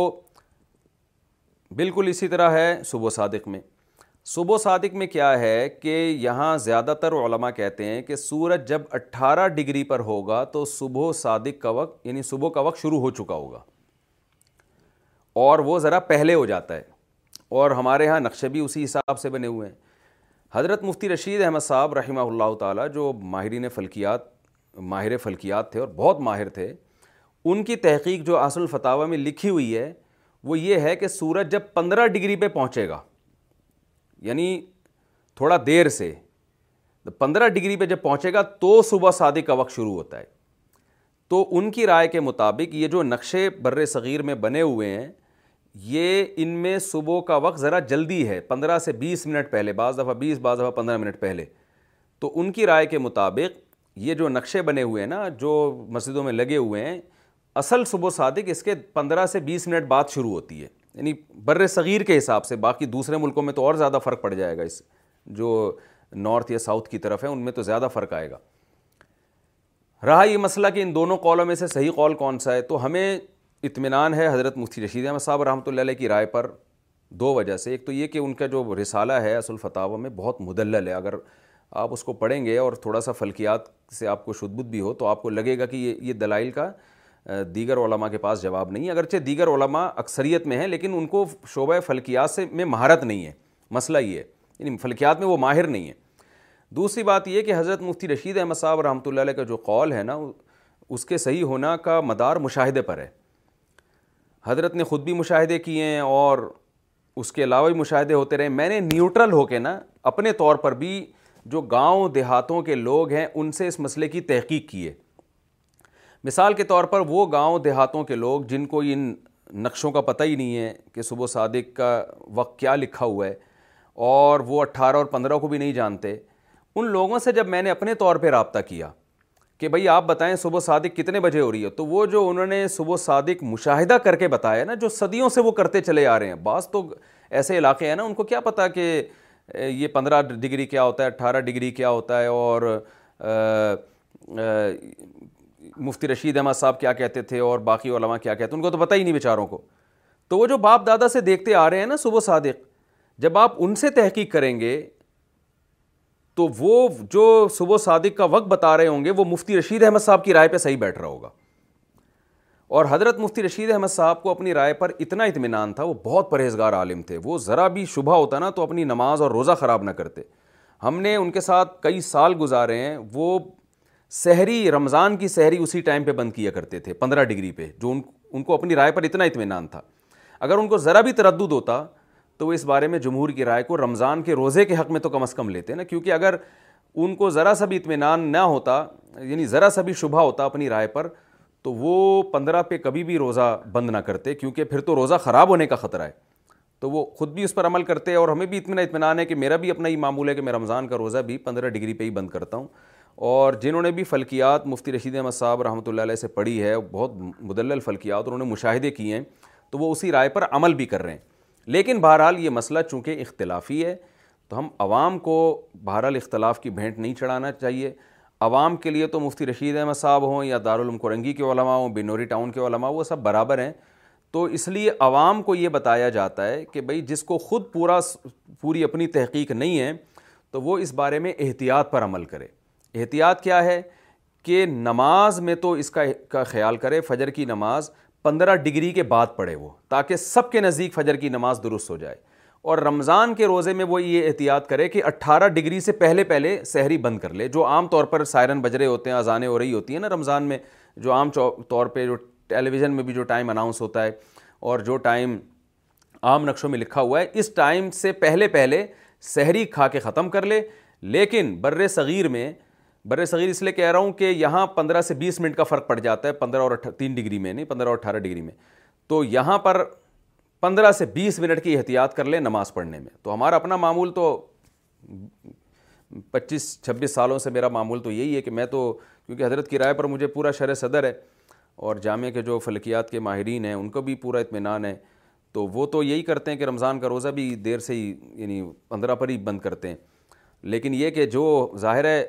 بالکل اسی طرح ہے صبح و صادق میں صبح و صادق میں کیا ہے کہ یہاں زیادہ تر علماء کہتے ہیں کہ سورج جب اٹھارہ ڈگری پر ہوگا تو صبح و صادق کا وقت یعنی صبح کا وقت شروع ہو چکا ہوگا اور وہ ذرا پہلے ہو جاتا ہے اور ہمارے ہاں نقشے بھی اسی حساب سے بنے ہوئے ہیں حضرت مفتی رشید احمد صاحب رحمہ اللہ تعالیٰ جو ماہرین فلکیات ماہر فلکیات تھے اور بہت ماہر تھے ان کی تحقیق جو اصل الفتاوہ میں لکھی ہوئی ہے وہ یہ ہے کہ سورج جب پندرہ ڈگری پہ پہنچے گا یعنی تھوڑا دیر سے پندرہ ڈگری پہ جب پہنچے گا تو صبح صادق کا وقت شروع ہوتا ہے تو ان کی رائے کے مطابق یہ جو نقشے بر صغیر میں بنے ہوئے ہیں یہ ان میں صبح کا وقت ذرا جلدی ہے پندرہ سے بیس منٹ پہلے بعض دفعہ بیس بعض دفعہ پندرہ منٹ پہلے تو ان کی رائے کے مطابق یہ جو نقشے بنے ہوئے ہیں نا جو مسجدوں میں لگے ہوئے ہیں اصل صبح صادق اس کے پندرہ سے بیس منٹ بعد شروع ہوتی ہے یعنی بر صغیر کے حساب سے باقی دوسرے ملکوں میں تو اور زیادہ فرق پڑ جائے گا اس جو نارتھ یا ساؤتھ کی طرف ہے ان میں تو زیادہ فرق آئے گا رہا یہ مسئلہ کہ ان دونوں قولوں میں سے صحیح قول کون سا ہے تو ہمیں اطمینان ہے حضرت مفتی رشید احمد صاحب رحمۃ اللہ علیہ کی رائے پر دو وجہ سے ایک تو یہ کہ ان کا جو رسالہ ہے اصل فتح میں بہت مدلل ہے اگر آپ اس کو پڑھیں گے اور تھوڑا سا فلکیات سے آپ کو شدبت بھی ہو تو آپ کو لگے گا کہ یہ یہ دلائل کا دیگر علماء کے پاس جواب نہیں ہے اگرچہ دیگر علماء اکثریت میں ہیں لیکن ان کو شعبہ فلکیات سے میں مہارت نہیں ہے مسئلہ یہ ہے یعنی فلکیات میں وہ ماہر نہیں ہیں دوسری بات یہ کہ حضرت مفتی رشید احمد صاحب رحمۃ اللہ علیہ کا جو قول ہے نا اس کے صحیح ہونا کا مدار مشاہدے پر ہے حضرت نے خود بھی مشاہدے کیے ہیں اور اس کے علاوہ بھی مشاہدے ہوتے رہے میں نے نیوٹرل ہو کے نا اپنے طور پر بھی جو گاؤں دیہاتوں کے لوگ ہیں ان سے اس مسئلے کی تحقیق کی ہے مثال کے طور پر وہ گاؤں دیہاتوں کے لوگ جن کو ان نقشوں کا پتہ ہی نہیں ہے کہ صبح صادق کا وقت کیا لکھا ہوا ہے اور وہ اٹھارہ اور پندرہ کو بھی نہیں جانتے ان لوگوں سے جب میں نے اپنے طور پہ رابطہ کیا کہ بھئی آپ بتائیں صبح صادق کتنے بجے ہو رہی ہے تو وہ جو انہوں نے صبح صادق مشاہدہ کر کے بتایا نا جو صدیوں سے وہ کرتے چلے آ رہے ہیں بعض تو ایسے علاقے ہیں نا ان کو کیا پتہ کہ یہ پندرہ ڈگری کیا ہوتا ہے اٹھارہ ڈگری کیا ہوتا ہے اور مفتی رشید احمد صاحب کیا کہتے تھے اور باقی علماء کیا کہتے ہیں ان کو تو پتہ ہی نہیں بیچاروں کو تو وہ جو باپ دادا سے دیکھتے آ رہے ہیں نا صبح صادق جب آپ ان سے تحقیق کریں گے تو وہ جو صبح صادق کا وقت بتا رہے ہوں گے وہ مفتی رشید احمد صاحب کی رائے پہ صحیح بیٹھ رہا ہوگا اور حضرت مفتی رشید احمد صاحب کو اپنی رائے پر اتنا اطمینان تھا وہ بہت پرہیزگار عالم تھے وہ ذرا بھی شبہ ہوتا نا تو اپنی نماز اور روزہ خراب نہ کرتے ہم نے ان کے ساتھ کئی سال گزارے ہیں وہ سحری رمضان کی سحری اسی ٹائم پہ بند کیا کرتے تھے پندرہ ڈگری پہ جو ان کو اپنی رائے پر اتنا اطمینان تھا اگر ان کو ذرا بھی تردد ہوتا تو وہ اس بارے میں جمہور کی رائے کو رمضان کے روزے کے حق میں تو کم از کم لیتے نا کیونکہ اگر ان کو ذرا سا بھی اطمینان نہ ہوتا یعنی ذرا سا بھی شبہ ہوتا اپنی رائے پر تو وہ پندرہ پہ کبھی بھی روزہ بند نہ کرتے کیونکہ پھر تو روزہ خراب ہونے کا خطرہ ہے تو وہ خود بھی اس پر عمل کرتے اور ہمیں بھی اتنا اطمینان ہے کہ میرا بھی اپنا ہی معمول ہے کہ میں رمضان کا روزہ بھی پندرہ ڈگری پہ ہی بند کرتا ہوں اور جنہوں نے بھی فلکیات مفتی رشید احمد صاحب رحمۃ اللہ علیہ سے پڑھی ہے بہت مدلل فلکیات انہوں نے مشاہدے کیے ہیں تو وہ اسی رائے پر عمل بھی کر رہے ہیں لیکن بہرحال یہ مسئلہ چونکہ اختلافی ہے تو ہم عوام کو بہرحال اختلاف کی بھینٹ نہیں چڑھانا چاہیے عوام کے لیے تو مفتی رشید احمد صاحب ہوں یا دارالعلوم کرنگی کے علماء ہوں بنوری ٹاؤن کے علماء وہ سب برابر ہیں تو اس لیے عوام کو یہ بتایا جاتا ہے کہ بھائی جس کو خود پورا پوری اپنی تحقیق نہیں ہے تو وہ اس بارے میں احتیاط پر عمل کرے احتیاط کیا ہے کہ نماز میں تو اس کا کا خیال کرے فجر کی نماز پندرہ ڈگری کے بعد پڑھے وہ تاکہ سب کے نزدیک فجر کی نماز درست ہو جائے اور رمضان کے روزے میں وہ یہ احتیاط کرے کہ اٹھارہ ڈگری سے پہلے پہلے سحری بند کر لے جو عام طور پر سائرن بجرے ہوتے ہیں اذانیں ہو رہی ہوتی ہیں نا رمضان میں جو عام طور پہ جو ٹیلی ویژن میں بھی جو ٹائم اناؤنس ہوتا ہے اور جو ٹائم عام نقشوں میں لکھا ہوا ہے اس ٹائم سے پہلے پہلے سحری کھا کے ختم کر لے لیکن بر صغیر میں برے صغیر اس لیے کہہ رہا ہوں کہ یہاں پندرہ سے بیس منٹ کا فرق پڑ جاتا ہے پندرہ اور تین ڈگری میں نہیں پندرہ اور اٹھارہ ڈگری میں تو یہاں پر پندرہ سے بیس منٹ کی احتیاط کر لیں نماز پڑھنے میں تو ہمارا اپنا معمول تو پچیس چھبیس سالوں سے میرا معمول تو یہی ہے کہ میں تو کیونکہ حضرت کی رائے پر مجھے پورا شر صدر ہے اور جامعہ کے جو فلکیات کے ماہرین ہیں ان کو بھی پورا اطمینان ہے تو وہ تو یہی کرتے ہیں کہ رمضان کا روزہ بھی دیر سے ہی یعنی پندرہ پر ہی بند کرتے ہیں لیکن یہ کہ جو ظاہر ہے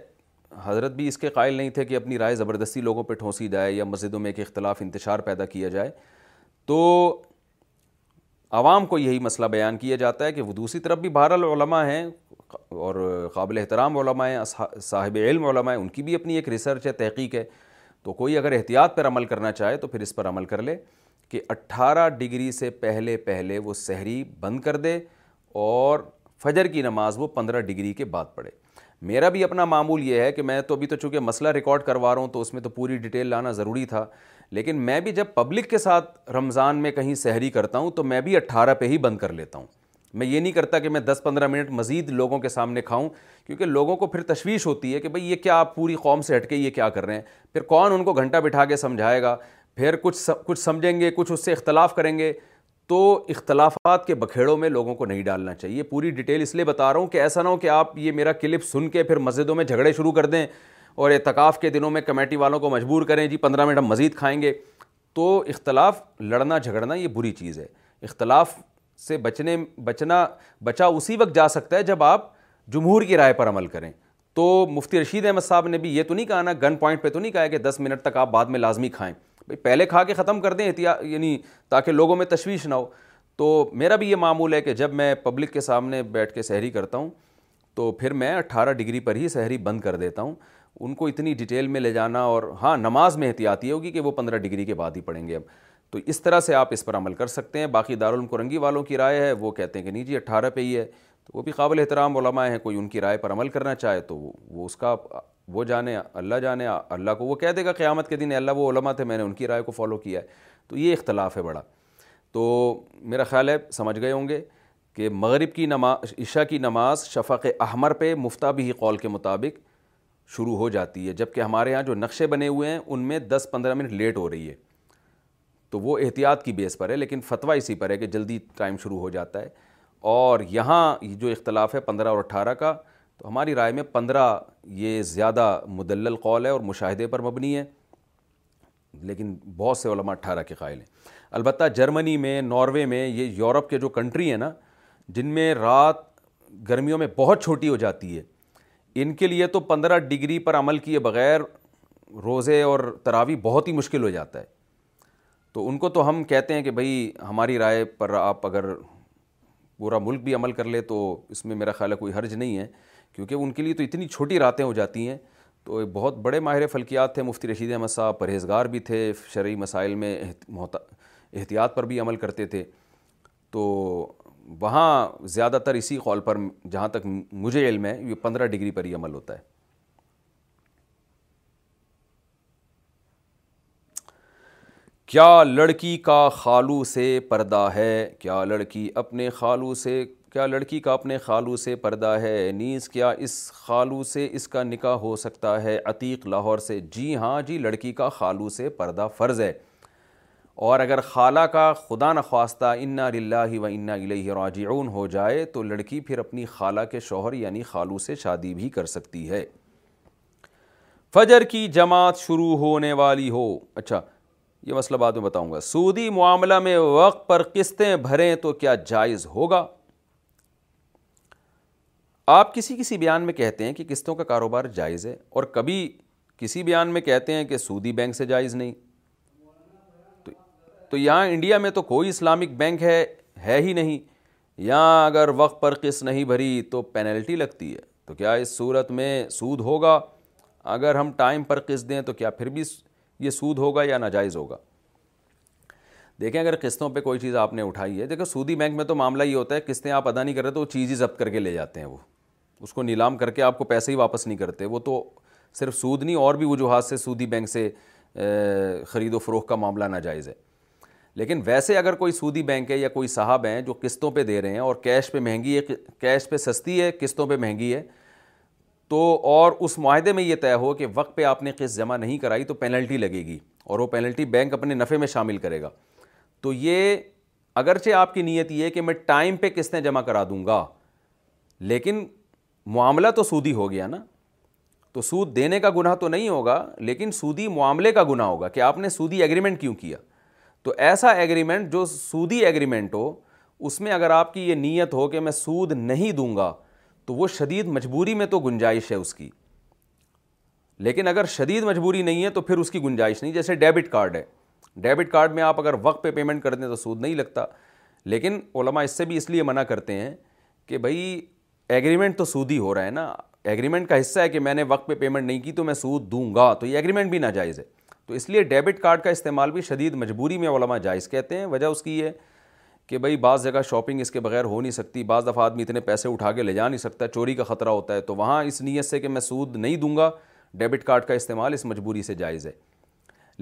حضرت بھی اس کے قائل نہیں تھے کہ اپنی رائے زبردستی لوگوں پہ ٹھونسی جائے یا مسجدوں میں ایک اختلاف انتشار پیدا کیا جائے تو عوام کو یہی مسئلہ بیان کیا جاتا ہے کہ وہ دوسری طرف بھی بہر علماء ہیں اور قابل احترام علماء ہیں صاحب علم علماء ہیں ان کی بھی اپنی ایک ریسرچ ہے تحقیق ہے تو کوئی اگر احتیاط پر عمل کرنا چاہے تو پھر اس پر عمل کر لے کہ اٹھارہ ڈگری سے پہلے پہلے وہ سحری بند کر دے اور فجر کی نماز وہ پندرہ ڈگری کے بعد پڑھے میرا بھی اپنا معمول یہ ہے کہ میں تو ابھی تو چونکہ مسئلہ ریکارڈ کروا رہا ہوں تو اس میں تو پوری ڈیٹیل لانا ضروری تھا لیکن میں بھی جب پبلک کے ساتھ رمضان میں کہیں سحری کرتا ہوں تو میں بھی اٹھارہ پہ ہی بند کر لیتا ہوں میں یہ نہیں کرتا کہ میں دس پندرہ منٹ مزید لوگوں کے سامنے کھاؤں کیونکہ لوگوں کو پھر تشویش ہوتی ہے کہ بھائی یہ کیا آپ پوری قوم سے ہٹ کے یہ کیا کر رہے ہیں پھر کون ان کو گھنٹہ بٹھا کے سمجھائے گا پھر کچھ کچھ سمجھیں گے کچھ اس سے اختلاف کریں گے تو اختلافات کے بکھیڑوں میں لوگوں کو نہیں ڈالنا چاہیے پوری ڈیٹیل اس لیے بتا رہا ہوں کہ ایسا نہ ہو کہ آپ یہ میرا کلپ سن کے پھر مسجدوں میں جھگڑے شروع کر دیں اور اعتکاف کے دنوں میں کمیٹی والوں کو مجبور کریں جی پندرہ منٹ ہم مزید کھائیں گے تو اختلاف لڑنا جھگڑنا یہ بری چیز ہے اختلاف سے بچنے بچنا بچا اسی وقت جا سکتا ہے جب آپ جمہور کی رائے پر عمل کریں تو مفتی رشید احمد صاحب نے بھی یہ تو نہیں کہا نا گن پوائنٹ پہ تو نہیں کہا کہ دس منٹ تک آپ بعد میں لازمی کھائیں بھائی پہلے کھا کے ختم کر دیں احتیاط یعنی تاکہ لوگوں میں تشویش نہ ہو تو میرا بھی یہ معمول ہے کہ جب میں پبلک کے سامنے بیٹھ کے سحری کرتا ہوں تو پھر میں اٹھارہ ڈگری پر ہی سحری بند کر دیتا ہوں ان کو اتنی ڈیٹیل میں لے جانا اور ہاں نماز میں احتیاطی ہوگی کہ وہ پندرہ ڈگری کے بعد ہی پڑھیں گے اب تو اس طرح سے آپ اس پر عمل کر سکتے ہیں باقی دارال کو والوں کی رائے ہے وہ کہتے ہیں کہ نہیں جی اٹھارہ پہ ہی ہے تو وہ بھی قابل احترام علماء ہیں کوئی ان کی رائے پر عمل کرنا چاہے تو وہ اس کا وہ جانے اللہ جانے اللہ کو وہ کہہ دے گا قیامت کے دن اللہ وہ علماء تھے میں نے ان کی رائے کو فالو کیا ہے تو یہ اختلاف ہے بڑا تو میرا خیال ہے سمجھ گئے ہوں گے کہ مغرب کی نماز عشاء کی نماز شفق احمر پہ بھی قول کے مطابق شروع ہو جاتی ہے جبکہ ہمارے یہاں جو نقشے بنے ہوئے ہیں ان میں دس پندرہ منٹ لیٹ ہو رہی ہے تو وہ احتیاط کی بیس پر ہے لیکن فتویٰ اسی پر ہے کہ جلدی ٹائم شروع ہو جاتا ہے اور یہاں جو اختلاف ہے پندرہ اور اٹھارہ کا تو ہماری رائے میں پندرہ یہ زیادہ مدلل قول ہے اور مشاہدے پر مبنی ہے لیکن بہت سے علماء اٹھارہ کے قائل ہیں البتہ جرمنی میں ناروے میں یہ یورپ کے جو کنٹری ہیں نا جن میں رات گرمیوں میں بہت چھوٹی ہو جاتی ہے ان کے لیے تو پندرہ ڈگری پر عمل کیے بغیر روزے اور تراوی بہت ہی مشکل ہو جاتا ہے تو ان کو تو ہم کہتے ہیں کہ بھائی ہماری رائے پر آپ اگر پورا ملک بھی عمل کر لے تو اس میں میرا خیال ہے کوئی حرج نہیں ہے کیونکہ ان کے لیے تو اتنی چھوٹی راتیں ہو جاتی ہیں تو بہت بڑے ماہر فلکیات تھے مفتی رشید احمد صاحب پرہیزگار بھی تھے شرعی مسائل میں احتیاط پر بھی عمل کرتے تھے تو وہاں زیادہ تر اسی قول پر جہاں تک مجھے علم ہے یہ پندرہ ڈگری پر ہی عمل ہوتا ہے کیا لڑکی کا خالو سے پردہ ہے کیا لڑکی اپنے خالو سے کیا لڑکی کا اپنے خالو سے پردہ ہے نیز کیا اس خالو سے اس کا نکاح ہو سکتا ہے عتیق لاہور سے جی ہاں جی لڑکی کا خالو سے پردہ فرض ہے اور اگر خالہ کا خدا نخواستہ انا للہ و انا الیہ راجعون ہو جائے تو لڑکی پھر اپنی خالہ کے شوہر یعنی خالو سے شادی بھی کر سکتی ہے فجر کی جماعت شروع ہونے والی ہو اچھا یہ مسئلہ بعد میں بتاؤں گا سودی معاملہ میں وقت پر قسطیں بھریں تو کیا جائز ہوگا آپ کسی کسی بیان میں کہتے ہیں کہ قسطوں کا کاروبار جائز ہے اور کبھی کسی بیان میں کہتے ہیں کہ سودی بینک سے جائز نہیں تو یہاں انڈیا میں تو کوئی اسلامک بینک ہے ہے ہی نہیں یہاں اگر وقت پر قسط نہیں بھری تو پینلٹی لگتی ہے تو کیا اس صورت میں سود ہوگا اگر ہم ٹائم پر قسط دیں تو کیا پھر بھی یہ سود ہوگا یا ناجائز ہوگا دیکھیں اگر قسطوں پہ کوئی چیز آپ نے اٹھائی ہے دیکھو سودی بینک میں تو معاملہ ہی ہوتا ہے قسطیں آپ ادا نہیں کر رہے تو وہ چیز ہی ضبط کر کے لے جاتے ہیں وہ اس کو نیلام کر کے آپ کو پیسے ہی واپس نہیں کرتے وہ تو صرف سود نہیں اور بھی وجوہات سے سودی بینک سے خرید و فروغ کا معاملہ ناجائز ہے لیکن ویسے اگر کوئی سودی بینک ہے یا کوئی صاحب ہیں جو قسطوں پہ دے رہے ہیں اور کیش پہ مہنگی ہے کیش پہ سستی ہے قسطوں پہ مہنگی ہے تو اور اس معاہدے میں یہ طے ہو کہ وقت پہ آپ نے قسط جمع نہیں کرائی تو پینلٹی لگے گی اور وہ پینلٹی بینک اپنے نفع میں شامل کرے گا تو یہ اگرچہ آپ کی نیت یہ ہے کہ میں ٹائم پہ قسطیں جمع کرا دوں گا لیکن معاملہ تو سودی ہو گیا نا تو سود دینے کا گناہ تو نہیں ہوگا لیکن سودی معاملے کا گناہ ہوگا کہ آپ نے سودی ایگریمنٹ کیوں کیا تو ایسا ایگریمنٹ جو سودی ایگریمنٹ ہو اس میں اگر آپ کی یہ نیت ہو کہ میں سود نہیں دوں گا تو وہ شدید مجبوری میں تو گنجائش ہے اس کی لیکن اگر شدید مجبوری نہیں ہے تو پھر اس کی گنجائش نہیں جیسے ڈیبٹ کارڈ ہے ڈیبٹ کارڈ میں آپ اگر وقت پہ پیمنٹ کر دیں تو سود نہیں لگتا لیکن علماء اس سے بھی اس لیے منع کرتے ہیں کہ بھائی ایگریمنٹ تو سود ہی ہو رہا ہے نا ایگریمنٹ کا حصہ ہے کہ میں نے وقت پہ پیمنٹ نہیں کی تو میں سود دوں گا تو یہ ایگریمنٹ بھی ناجائز ہے تو اس لیے ڈیبٹ کارڈ کا استعمال بھی شدید مجبوری میں علماء جائز کہتے ہیں وجہ اس کی یہ کہ بھائی بعض جگہ شاپنگ اس کے بغیر ہو نہیں سکتی بعض دفعہ آدمی اتنے پیسے اٹھا کے لے جا نہیں سکتا چوری کا خطرہ ہوتا ہے تو وہاں اس نیت سے کہ میں سود نہیں دوں گا ڈیبٹ کارڈ کا استعمال اس مجبوری سے جائز ہے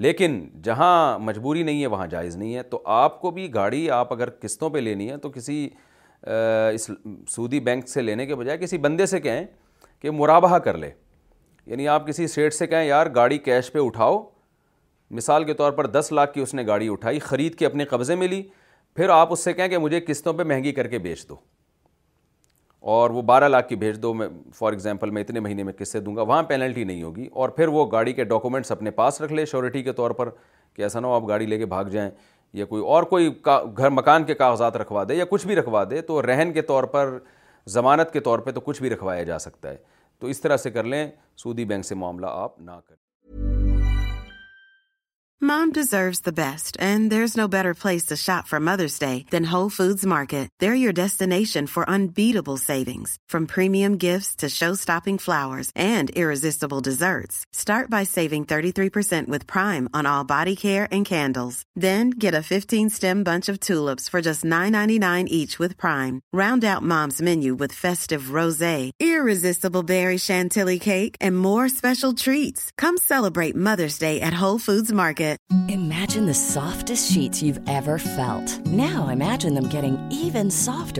لیکن جہاں مجبوری نہیں ہے وہاں جائز نہیں ہے تو آپ کو بھی گاڑی آپ اگر قسطوں پہ لینی ہے تو کسی اس سعودی بینک سے لینے کے بجائے کسی بندے سے کہیں کہ مرابہ کر لے یعنی آپ کسی سیٹ سے کہیں یار گاڑی کیش پہ اٹھاؤ مثال کے طور پر دس لاکھ کی اس نے گاڑی اٹھائی خرید کے اپنے قبضے میں لی پھر آپ اس سے کہیں کہ مجھے قسطوں پہ مہنگی کر کے بیچ دو اور وہ بارہ لاکھ کی بھیج دو میں فار ایگزامپل میں اتنے مہینے میں قصے دوں گا وہاں پینلٹی نہیں ہوگی اور پھر وہ گاڑی کے ڈاکومنٹس اپنے پاس رکھ لے شیورٹی کے طور پر کہ ایسا نہ ہو آپ گاڑی لے کے بھاگ جائیں یا کوئی اور کوئی گھر مکان کے کاغذات رکھوا دے یا کچھ بھی رکھوا دے تو رہن کے طور پر ضمانت کے طور پہ تو کچھ بھی رکھوایا جا سکتا ہے تو اس طرح سے کر لیں سعودی بینک سے معاملہ آپ نہ کریں mom deserves the best and there no better place to shop for Mother's Day than your destination for انبل from prime are candles then tulips for just nine each more special treats come celebrate Mother's Day at whole market جن soft sheet you ever felt now imagining even soft